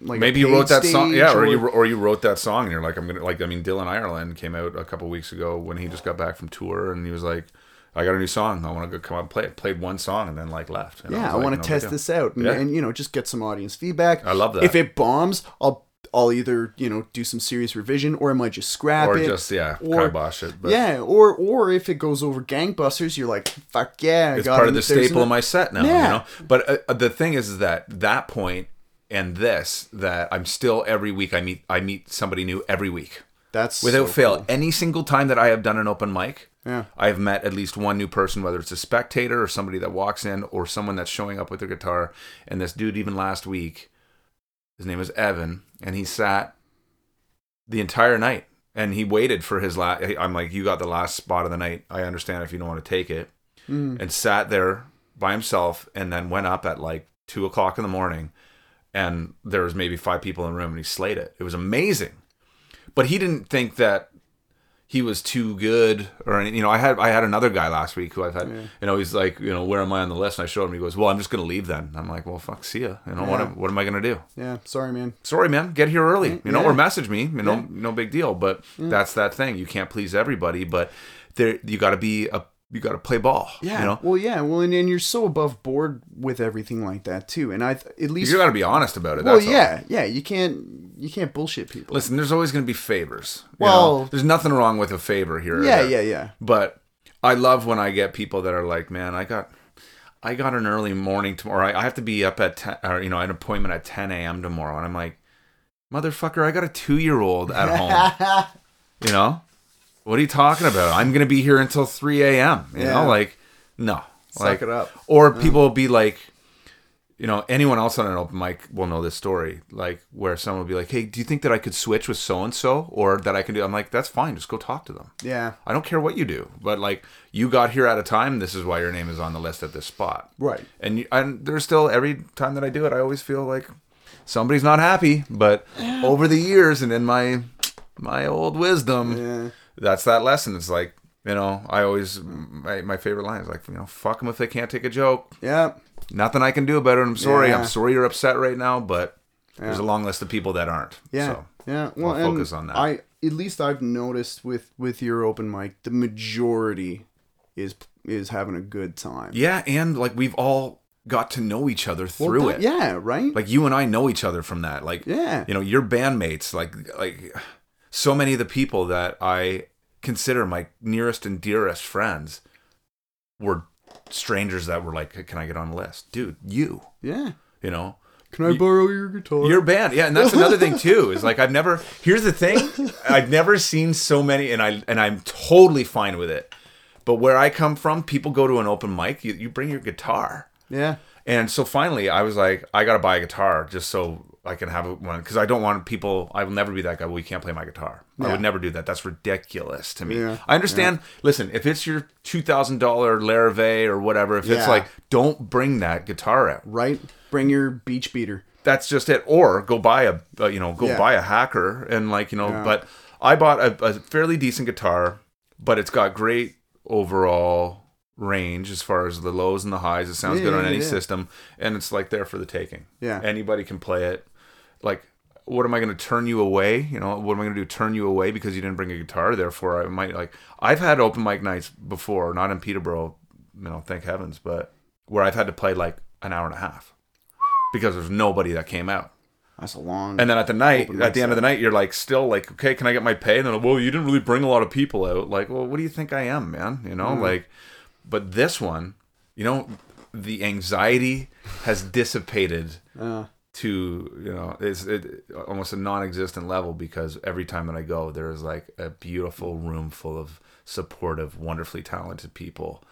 Speaker 1: like
Speaker 2: Maybe you wrote that song, yeah, or,
Speaker 1: or-
Speaker 2: you or you wrote that song, and you're like, I'm gonna like. I mean, Dylan Ireland came out a couple weeks ago when he just got back from tour, and he was like, I got a new song. I want to go come out and play it. Played one song and then like left. And
Speaker 1: yeah, I
Speaker 2: like,
Speaker 1: want to
Speaker 2: big
Speaker 1: test this out and,
Speaker 2: Yeah.
Speaker 1: and you know just get some audience feedback.
Speaker 2: I love that.
Speaker 1: If it bombs, I'll I'll either you know do some serious revision or I might just scrap
Speaker 2: or
Speaker 1: it.
Speaker 2: just yeah,
Speaker 1: or-
Speaker 2: kibosh it. But
Speaker 1: yeah, or or if it goes over gangbusters, you're like, fuck yeah, I
Speaker 2: it's part of the staple of my set now.
Speaker 1: Yeah.
Speaker 2: You know, but uh, the thing is, is that that point and this that I'm still every week. I meet I meet somebody new every week
Speaker 1: That's
Speaker 2: without
Speaker 1: so
Speaker 2: fail.
Speaker 1: cool.
Speaker 2: Any single time that I have done an open mic,
Speaker 1: Yeah.
Speaker 2: I have met at least one new person, whether it's a spectator or somebody that walks in or someone that's showing up with their guitar. And this dude, even last week, his name is Evan, and he sat the entire night and he waited for his last. I'm like, you got the last spot of the night. I understand if you don't want to take it.
Speaker 1: Mm.
Speaker 2: And sat there by himself and then went up at like two o'clock in the morning and there was maybe five people in the room and he slayed it. It was amazing. But he didn't think that he was too good or any, you know, I had I had another guy last week who I've had you know, he's like, you know, where am I on the list? And I showed him he goes, Well, I'm just gonna leave then. I'm like, Well fuck, see ya. You know, what
Speaker 1: Yeah.
Speaker 2: am, what am I gonna do?
Speaker 1: Yeah, sorry, man.
Speaker 2: Sorry, man, get here early. You know,
Speaker 1: Yeah.
Speaker 2: or message me, you know, no big deal. But that's that thing. You can't please everybody, but there you gotta be a you gotta play ball.
Speaker 1: Yeah.
Speaker 2: You know?
Speaker 1: Well, yeah. Well, and, and you're so above board with everything like that too. And I at least
Speaker 2: You got to be honest about it.
Speaker 1: well,
Speaker 2: That's all.
Speaker 1: yeah, yeah. You can't you can't bullshit people.
Speaker 2: Listen, there's always going to be favors.
Speaker 1: Well-
Speaker 2: know? there's nothing wrong with a favor here.
Speaker 1: yeah, yeah, yeah.
Speaker 2: But I love when I get people that are like, "Man, I got, I got an early morning tomorrow. I I have to be up at 10, or you know, an appointment at 10 a.m. tomorrow." And I'm like, "Motherfucker, I got a two year old at home. <laughs> you know, what are you talking about? I'm going to be here until 3 a.m. You
Speaker 1: Yeah.
Speaker 2: know, like, no,
Speaker 1: Suck
Speaker 2: like,
Speaker 1: it up.
Speaker 2: or people will be like, you know, anyone else on an open mic will know this story. Like where someone will be like, "Hey, do you think that I could switch with so and so, or that I can do?" I'm like, "That's fine. Just go talk to them.
Speaker 1: Yeah.
Speaker 2: I don't care what you do, but like you got here at a time. This is why your name is on the list at this spot.
Speaker 1: Right.
Speaker 2: And you, and there's still every time that I do it, I always feel like somebody's not happy. But over the years and in my my old wisdom,
Speaker 1: Yeah.
Speaker 2: That's that lesson. It's like you know, I always my, my favorite line is like, you know, fuck them if they can't take a joke.
Speaker 1: Yeah.
Speaker 2: Nothing I can do about it. I'm sorry.
Speaker 1: Yeah.
Speaker 2: I'm sorry you're upset right now, but there's a long list of people that aren't.
Speaker 1: Yeah.
Speaker 2: So,
Speaker 1: yeah. Well,
Speaker 2: I'll focus on that.
Speaker 1: I at least I've noticed with with your open mic, the majority is is having a good time.
Speaker 2: yeah, and like we've all got to know each other
Speaker 1: Well,
Speaker 2: through
Speaker 1: that-
Speaker 2: it.
Speaker 1: Yeah. Right.
Speaker 2: Like you and I know each other from that. Like
Speaker 1: yeah.
Speaker 2: you know, your bandmates, like like so many of the people that I consider my nearest and dearest friends were strangers that were like, "Can I get on the list?" Dude, you,
Speaker 1: Yeah.
Speaker 2: you know,
Speaker 1: Can I borrow your guitar?
Speaker 2: Your band, yeah, and that's another thing <laughs> too. Is like I've never. Here's the thing, I've never seen so many, and I and I'm totally fine with it. But where I come from, people go to an open mic. You, you bring your guitar,
Speaker 1: yeah.
Speaker 2: and so finally, I was like, I gotta buy a guitar just so I can have one because I don't want people. I will never be that guy. Well, you can't play my guitar. I would never do that. That's ridiculous to me.
Speaker 1: Yeah,
Speaker 2: I understand. Listen, if it's your two thousand dollar Larrivee or whatever, if it's like, don't bring that guitar out
Speaker 1: Right. Bring your beach beater.
Speaker 2: that's just it or go buy a uh, you know go
Speaker 1: Yeah.
Speaker 2: buy a hacker and like you know
Speaker 1: Yeah.
Speaker 2: but i bought a, a fairly decent guitar but it's got great overall range as far as the lows and the highs it sounds
Speaker 1: Yeah,
Speaker 2: good on
Speaker 1: yeah,
Speaker 2: any
Speaker 1: yeah.
Speaker 2: system and it's like there for the taking
Speaker 1: Yeah.
Speaker 2: anybody can play it like what am i going to turn you away you know what am i going to do turn you away because you didn't bring a guitar therefore i might like i've had open mic nights before not in peterborough you know thank heavens but where i've had to play like an hour and a half because there's nobody that came out
Speaker 1: That's a long.
Speaker 2: and then at the night, at the end of the night, you're like still like, okay, can I get my pay? And then, well, you didn't really bring a lot of people out. Like, well, what do you think I am, man? You know,
Speaker 1: Mm.
Speaker 2: like, but this one, you know, the anxiety has dissipated
Speaker 1: uh,
Speaker 2: to you know it's it, almost a non-existent level because every time that I go, there is like a beautiful room full of supportive, wonderfully talented people.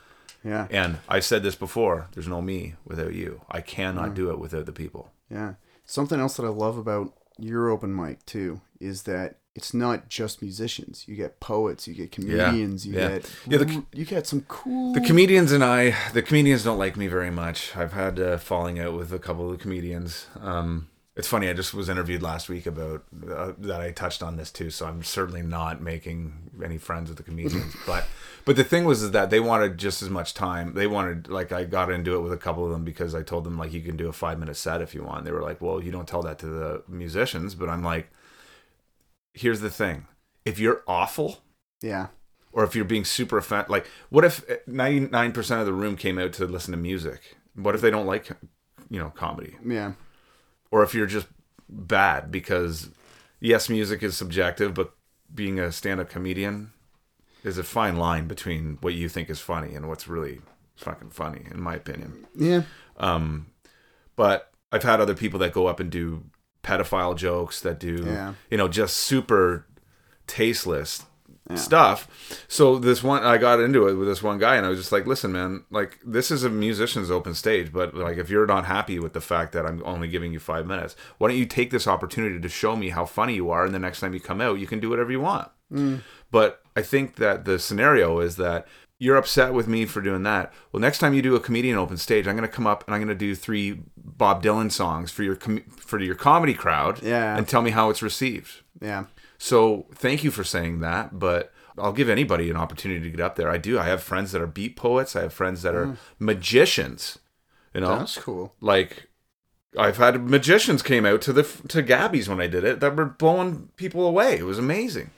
Speaker 1: yeah.
Speaker 2: And I've said this before: there's no me without you. I
Speaker 1: Mm.
Speaker 2: cannot do it without the people.
Speaker 1: Yeah. Something else that I love about your open mic too is that it's not just musicians. You get poets, you get comedians, you
Speaker 2: yeah.
Speaker 1: get
Speaker 2: Yeah, the-
Speaker 1: you get some cool
Speaker 2: The comedians and I, the comedians don't like me very much. I've had uh, falling out with a couple of the comedians. Um, it's funny. I just was interviewed last week about uh, that. I touched on this too, so I'm certainly not making any friends with the comedians. <laughs> but but the thing was is that they wanted just as much time. They wanted like I got into it with a couple of them because I told them like you can do a five minute set if you want. They were like, well, you don't tell that to the musicians, but I'm like, here's the thing: if you're awful,
Speaker 1: Yeah.
Speaker 2: or if you're being super offended, like what if 99% of the room came out to listen to music? What if they don't like, you know, comedy?
Speaker 1: Yeah.
Speaker 2: or if you're just bad because yes music is subjective but being a stand-up comedian is a fine line between what you think is funny and what's really fucking funny in my opinion
Speaker 1: Yeah.
Speaker 2: um but i've had other people that go up and do pedophile jokes that do
Speaker 1: Yeah.
Speaker 2: you know just super tasteless stuff. So this one i got into it with this one guy and i was just like listen man like this is a musician's open stage but like if you're not happy with the fact that i'm only giving you five minutes why don't you take this opportunity to show me how funny you are and the next time you come out you can do whatever you want. Mm. But i think that the scenario is that you're upset with me for doing that. Well, next time you do a comedian open stage, I'm going to come up and I'm going to do three Bob Dylan songs for your com- for your comedy crowd,
Speaker 1: Yeah.
Speaker 2: and tell me how it's received.
Speaker 1: Yeah.
Speaker 2: So thank you for saying that, but I'll give anybody an opportunity to get up there. I do. I have friends that are beat poets. I have friends that are mm. magicians. You know,
Speaker 1: That's cool.
Speaker 2: like I've had magicians came out to the to Gabby's when I did it that were blowing people away. It was amazing.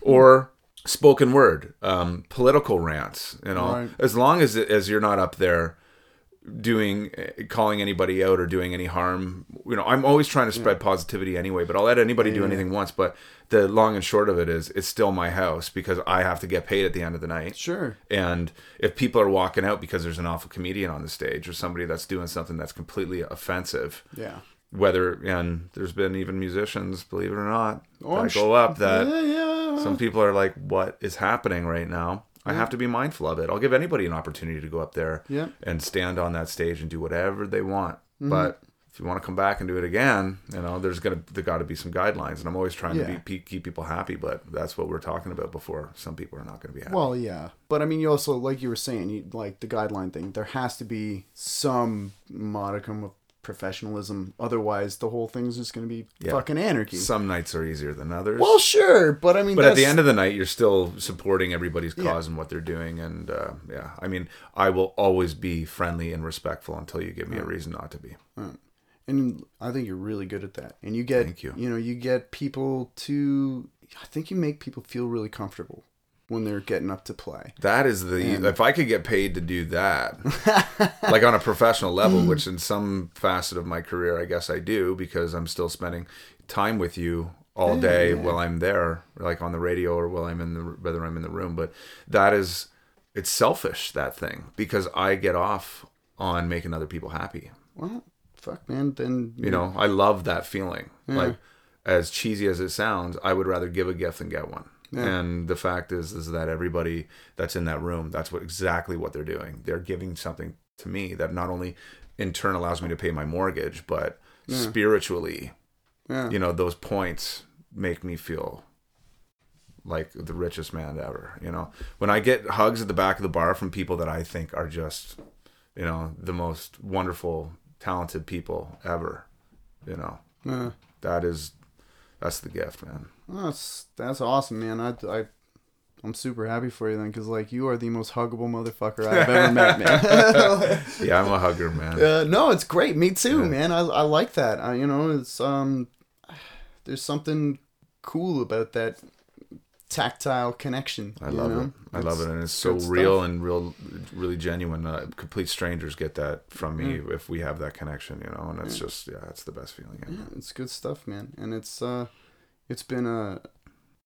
Speaker 2: Or spoken word, um, political rants. You know,
Speaker 1: Right.
Speaker 2: as long as as you're not up there doing calling anybody out or doing any harm you know i'm always trying to spread positivity anyway but i'll let anybody do
Speaker 1: Yeah.
Speaker 2: anything once but the long and short of it is it's still my house because i have to get paid at the end of the night
Speaker 1: Sure.
Speaker 2: and if people are walking out because there's an awful comedian on the stage or somebody that's doing something that's completely offensive,
Speaker 1: Yeah.
Speaker 2: Whether and there's been even musicians, believe it or not,
Speaker 1: Oh,
Speaker 2: that go up that
Speaker 1: yeah, yeah.
Speaker 2: some people are like, "What is happening right now?" I have to be mindful of it. I'll give anybody an opportunity to go up there
Speaker 1: Yeah.
Speaker 2: and stand on that stage and do whatever they want.
Speaker 1: Mm-hmm.
Speaker 2: But if you want to come back and do it again, you know, there's gonna there got to be some guidelines, and I'm always trying
Speaker 1: Yeah.
Speaker 2: to be, keep people happy. But that's what we're talking about before. Some people are not going to be happy.
Speaker 1: Well, yeah, but I mean, you also like you were saying, you like the guideline thing. There has to be some modicum of professionalism, otherwise the whole thing's just going to be
Speaker 2: Yeah.
Speaker 1: fucking anarchy.
Speaker 2: Some nights are easier than others.
Speaker 1: well, sure, but I mean,
Speaker 2: but at the end of the night, you're still supporting everybody's
Speaker 1: Yeah.
Speaker 2: cause and what they're doing. And uh, yeah, I mean, I will always be friendly and respectful until you give me a reason not to be.
Speaker 1: and I think you're really good at that. And you get,
Speaker 2: Thank you.
Speaker 1: know, you get people to. I think you make people feel really comfortable when they're getting up to play.
Speaker 2: That is the
Speaker 1: And-
Speaker 2: if I could get paid to do that, <laughs> like on a professional level, mm. which in some facet of my career, I guess I do because I'm still spending time with you all day while I'm there, like on the radio or while I'm in the whether I'm in the room. But that is it's selfish that thing because I get off on making other people happy.
Speaker 1: Well, fuck, man. Then
Speaker 2: You know, I love that feeling. Like as cheesy as it sounds, I would rather give a gift than get one. And the fact is is that everybody that's in that room, that's what exactly what they're doing. They're giving something to me that not only in turn allows me to pay my mortgage, but spiritually,
Speaker 1: Yeah.
Speaker 2: you know, those points make me feel like the richest man ever, you know. When I get hugs at the back of the bar from people that I think are just, you know, the most wonderful, talented people ever, you know.
Speaker 1: Yeah.
Speaker 2: That is that's the gift, man.
Speaker 1: That's that's awesome, man. I, I I'm super happy for you then, because like you are the most huggable motherfucker I've ever met, man. <laughs>
Speaker 2: Yeah, I'm a hugger, man.
Speaker 1: uh, no, it's great. Me too, man. I I like that. I, you know, it's um, there's something cool about that tactile connection.
Speaker 2: I love
Speaker 1: know?
Speaker 2: it. I love it, and it's so
Speaker 1: stuff.
Speaker 2: real and real, really genuine. Uh, complete strangers get that from me if we have that connection, you know. And it's just, yeah, it's the best feeling. Ever.
Speaker 1: Yeah, it's good stuff, man. And it's uh, it's been a.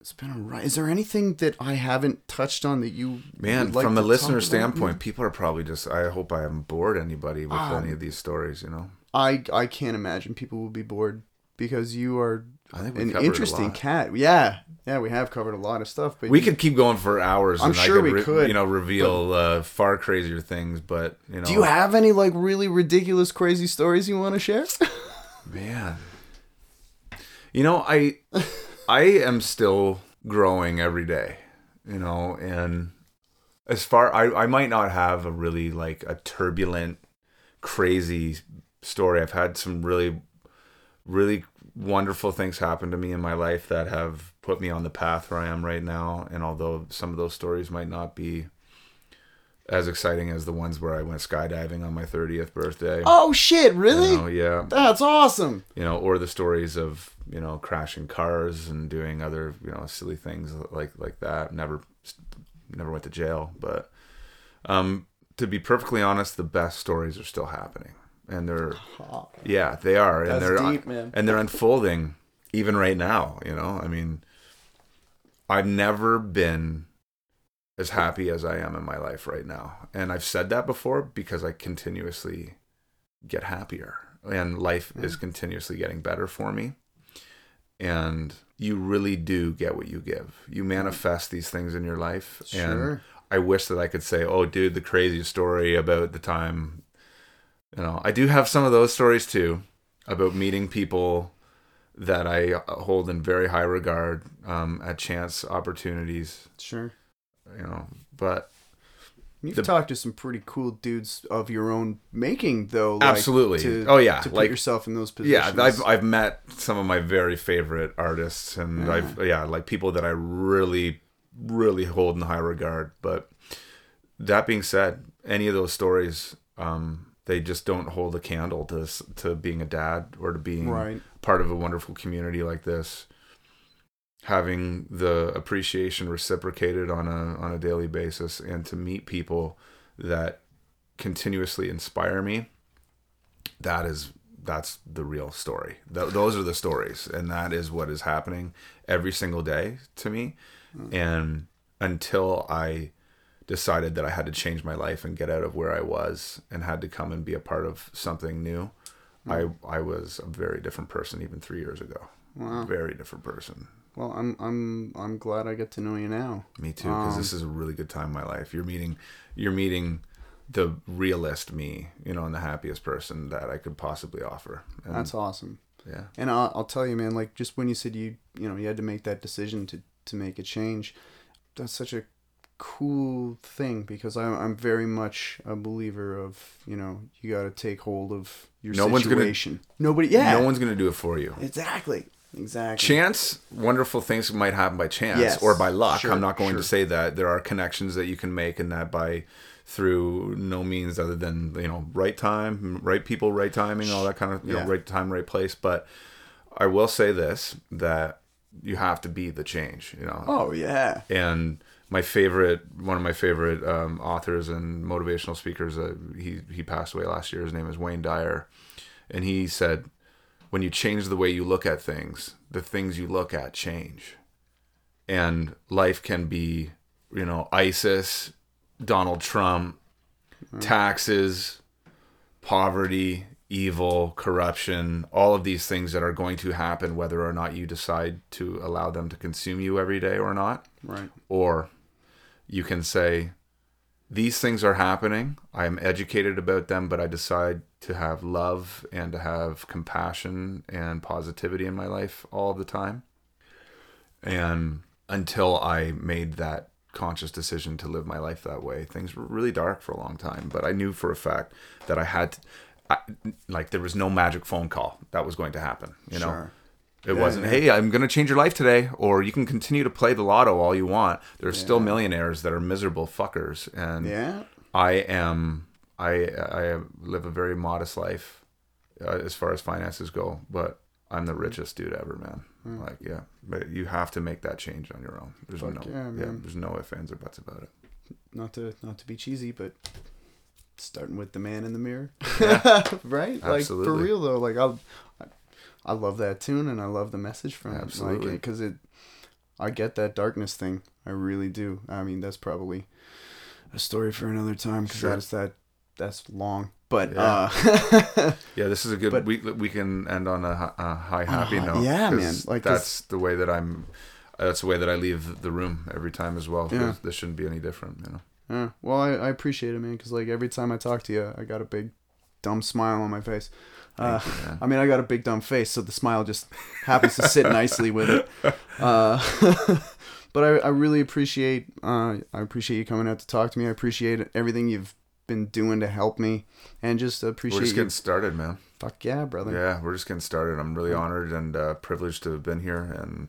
Speaker 1: It's been a right. Is there anything that I haven't touched on that you
Speaker 2: Man,
Speaker 1: like
Speaker 2: from the listener standpoint, people are probably just. I hope I haven't bored anybody with
Speaker 1: Um,
Speaker 2: any of these stories. You know,
Speaker 1: I I can't imagine people will be bored because you are an interesting cat. Yeah, yeah, we have covered a lot of stuff. But
Speaker 2: We
Speaker 1: you-
Speaker 2: could keep going for hours.
Speaker 1: I'm
Speaker 2: and I
Speaker 1: sure
Speaker 2: could
Speaker 1: we
Speaker 2: re-
Speaker 1: could,
Speaker 2: You know, reveal uh, far crazier things, but you know,
Speaker 1: Do you have any like really ridiculous, crazy stories you want to share? <laughs>
Speaker 2: Man. You know, I <laughs> I am still growing every day, you know, and as far I I might not have a really like a turbulent crazy story. I've had some really really wonderful things happen to me in my life that have put me on the path where I am right now. And although some of those stories might not be as exciting as the ones where I went skydiving on my 30th birthday.
Speaker 1: Oh shit! Really?
Speaker 2: You know, yeah.
Speaker 1: That's awesome.
Speaker 2: You know, or the stories of you know crashing cars and doing other you know silly things like like that. Never, never went to jail, but um, to be perfectly honest, the best stories are still happening, and they're yeah, they are, and they're
Speaker 1: deep, man.
Speaker 2: and they're unfolding even right now. You know, I mean, I've never been as happy as I am in my life right now, and I've said that before because I continuously get happier, and life is continuously getting better for me, and you really do get what you give. You manifest these things in your life, and
Speaker 1: Sure.
Speaker 2: I wish that I could say, "Oh, dude, the crazy story about the time." You know, I do have some of those stories too about meeting people that I hold in very high regard um, at chance opportunities.
Speaker 1: Sure.
Speaker 2: You know, but
Speaker 1: You've
Speaker 2: The-
Speaker 1: talked to some pretty cool dudes of your own making, though. Like,
Speaker 2: Absolutely.
Speaker 1: To,
Speaker 2: Oh, yeah,
Speaker 1: To put
Speaker 2: like-
Speaker 1: yourself in those positions.
Speaker 2: yeah, I've I've met some of my very favorite artists, and
Speaker 1: Yeah.
Speaker 2: I've yeah, like people that I really really hold in high regard. But that being said, any of those stories, um, they just don't hold a candle to to being a dad or to being
Speaker 1: right.
Speaker 2: part of a wonderful community like this having the appreciation reciprocated on a on a daily basis and to meet people that continuously inspire me that is that's the real story Th- those are the stories and that is what is happening every single day to me hmm. and until i decided that i had to change my life and get out of where i was and had to come and be a part of something new hmm. I I was a very different person even three years ago.
Speaker 1: Wow.
Speaker 2: Very different person.
Speaker 1: Well, I'm I'm I'm glad I get to know you now.
Speaker 2: Me too, because
Speaker 1: Um,
Speaker 2: this is a really good time in my life. You're meeting, you're meeting the realist me, you know, and the happiest person that I could possibly offer. And,
Speaker 1: That's awesome.
Speaker 2: yeah,
Speaker 1: And I'll, I'll tell you, man. Like just when you said you you know you had to make that decision to to make a change, that's such a cool thing because I'm I'm very much a believer of you know you got to take hold of your
Speaker 2: No one's gonna-
Speaker 1: situation. Nobody. Yeah.
Speaker 2: no one's gonna do it for you.
Speaker 1: Exactly. Exactly.
Speaker 2: Chance, wonderful things might happen by chance
Speaker 1: Yes,
Speaker 2: or by luck.
Speaker 1: sure,
Speaker 2: I'm not going
Speaker 1: sure.
Speaker 2: to say that there are connections that you can make, and that by through no means other than you know right time, right people, right timing, all that kind of you
Speaker 1: Yeah.
Speaker 2: know right time, right place. But I will say this that you have to be the change. You know,
Speaker 1: Oh yeah.
Speaker 2: and my favorite one of my favorite um, authors and motivational speakers uh, he he passed away last year his name is Wayne Dyer and he said when you change the way you look at things the things you look at change and life can be you know ISIS Donald Trump mm. taxes poverty evil corruption all of these things that are going to happen whether or not you decide to allow them to consume you every day or not
Speaker 1: Right.
Speaker 2: or you can say, These things are happening. I am educated about them, but I decide to have love and to have compassion and positivity in my life all the time. And until I made that conscious decision to live my life that way, things were really dark for a long time. But I knew for a fact that I had, I, like, there was no magic phone call that was going to happen. You know,
Speaker 1: Sure.
Speaker 2: it
Speaker 1: Yeah,
Speaker 2: wasn't,
Speaker 1: yeah.
Speaker 2: hey, I'm going to change your life today, or you can continue to play the lotto all you want. There There's still millionaires that are miserable fuckers, and
Speaker 1: Yeah.
Speaker 2: I am, I I live a very modest life uh, as far as finances go, but I'm the richest dude ever, man. Like, yeah, but you have to make that change on your own. There's.
Speaker 1: Fuck
Speaker 2: no,
Speaker 1: yeah,
Speaker 2: yeah, there's no ifs, ands, or buts about it.
Speaker 1: Not to not to be cheesy, but starting with the man in the mirror, <laughs> right? Like for real though. Like I, I love that tune and I love the message from
Speaker 2: Absolutely.
Speaker 1: it. because it, I get that darkness thing. I really do. I mean, that's probably a story for another time because
Speaker 2: Sure.
Speaker 1: that's that that's long. But
Speaker 2: Yeah.
Speaker 1: uh, <laughs>
Speaker 2: Yeah, this is a good.
Speaker 1: But-
Speaker 2: we we can end on a, a high happy
Speaker 1: high-
Speaker 2: note.
Speaker 1: Yeah, man, like this-
Speaker 2: that's the way that I'm. That's the way that I leave the room every time as well.
Speaker 1: Yeah.
Speaker 2: This shouldn't be any different, you know.
Speaker 1: yeah. well, I, I appreciate it, man. Because like every time I talk to you, I got a big dumb smile on my face. Uh,
Speaker 2: you.
Speaker 1: I mean, I got a big dumb face, so the smile just happens to sit nicely with it. <laughs> Uh, <laughs> but I, I really appreciate uh, I appreciate you coming out to talk to me. I appreciate everything you've been doing to help me, and just appreciate
Speaker 3: We're just
Speaker 1: you.
Speaker 3: getting started, man.
Speaker 1: Fuck yeah, brother.
Speaker 3: Yeah, we're just getting started. I'm really honored and uh, privileged to have been here, and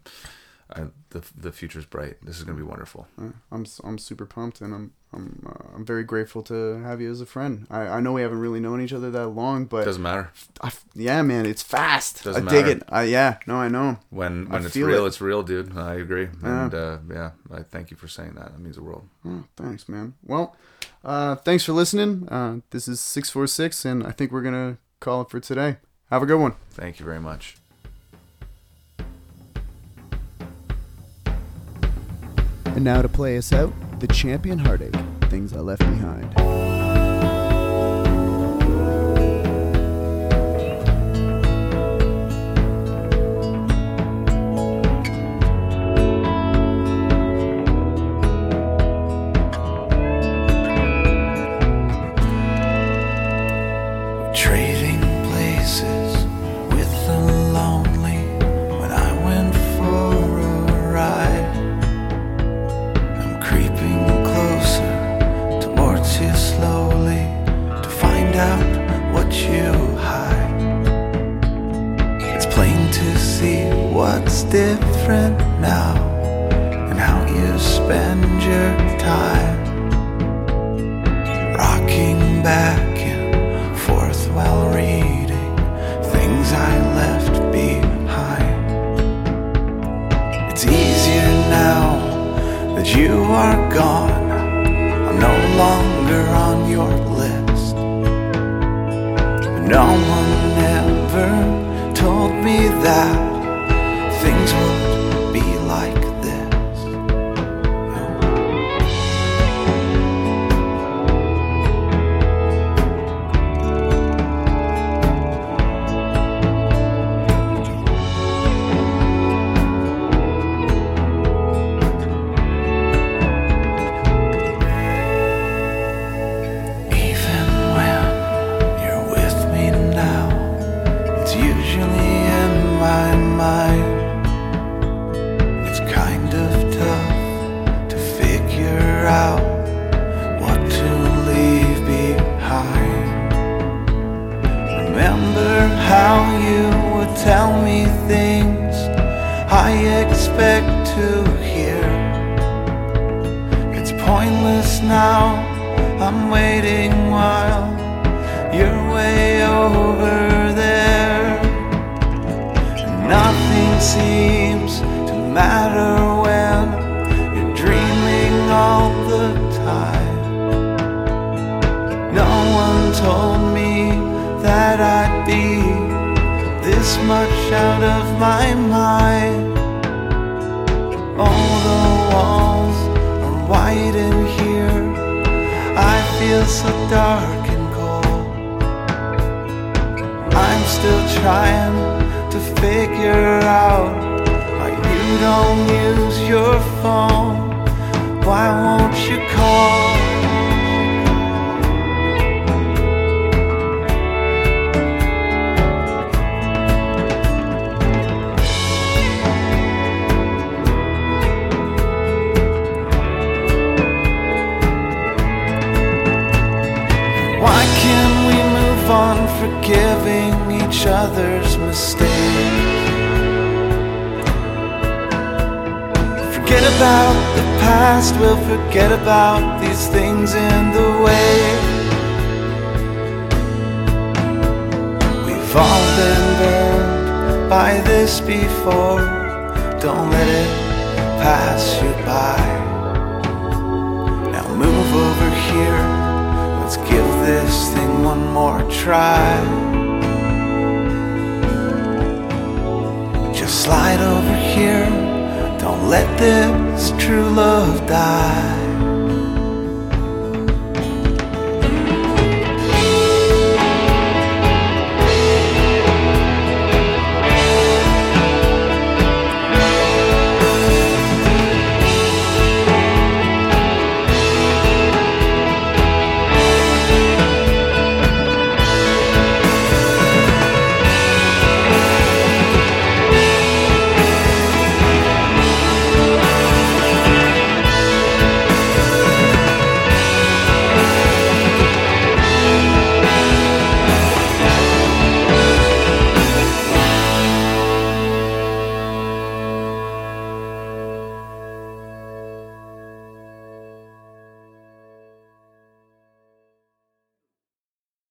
Speaker 3: I, the the future's bright. This is gonna be wonderful.
Speaker 1: I'm I'm super pumped, and I'm I'm uh, I'm very grateful to have you as a friend. I, I know we haven't really known each other that long, but
Speaker 3: Doesn't matter
Speaker 1: I yeah, man, it's fast.
Speaker 3: Doesn't
Speaker 1: I dig
Speaker 3: matter.
Speaker 1: it. I, yeah, no, I know.
Speaker 3: when
Speaker 1: I
Speaker 3: when it's real.
Speaker 1: it.
Speaker 3: It's real, dude. I agree,
Speaker 1: Yeah.
Speaker 3: and uh, yeah, I thank you for saying that. That means the world.
Speaker 1: Oh, thanks, man. Well, uh, thanks for listening. Uh, this is six four six, and I think we're gonna call it for today. Have a good one.
Speaker 3: Thank you very much.
Speaker 1: And now to play us out, the champion heartache, things I left behind.
Speaker 2: Gone. I'm no longer on your list. No one ever told me that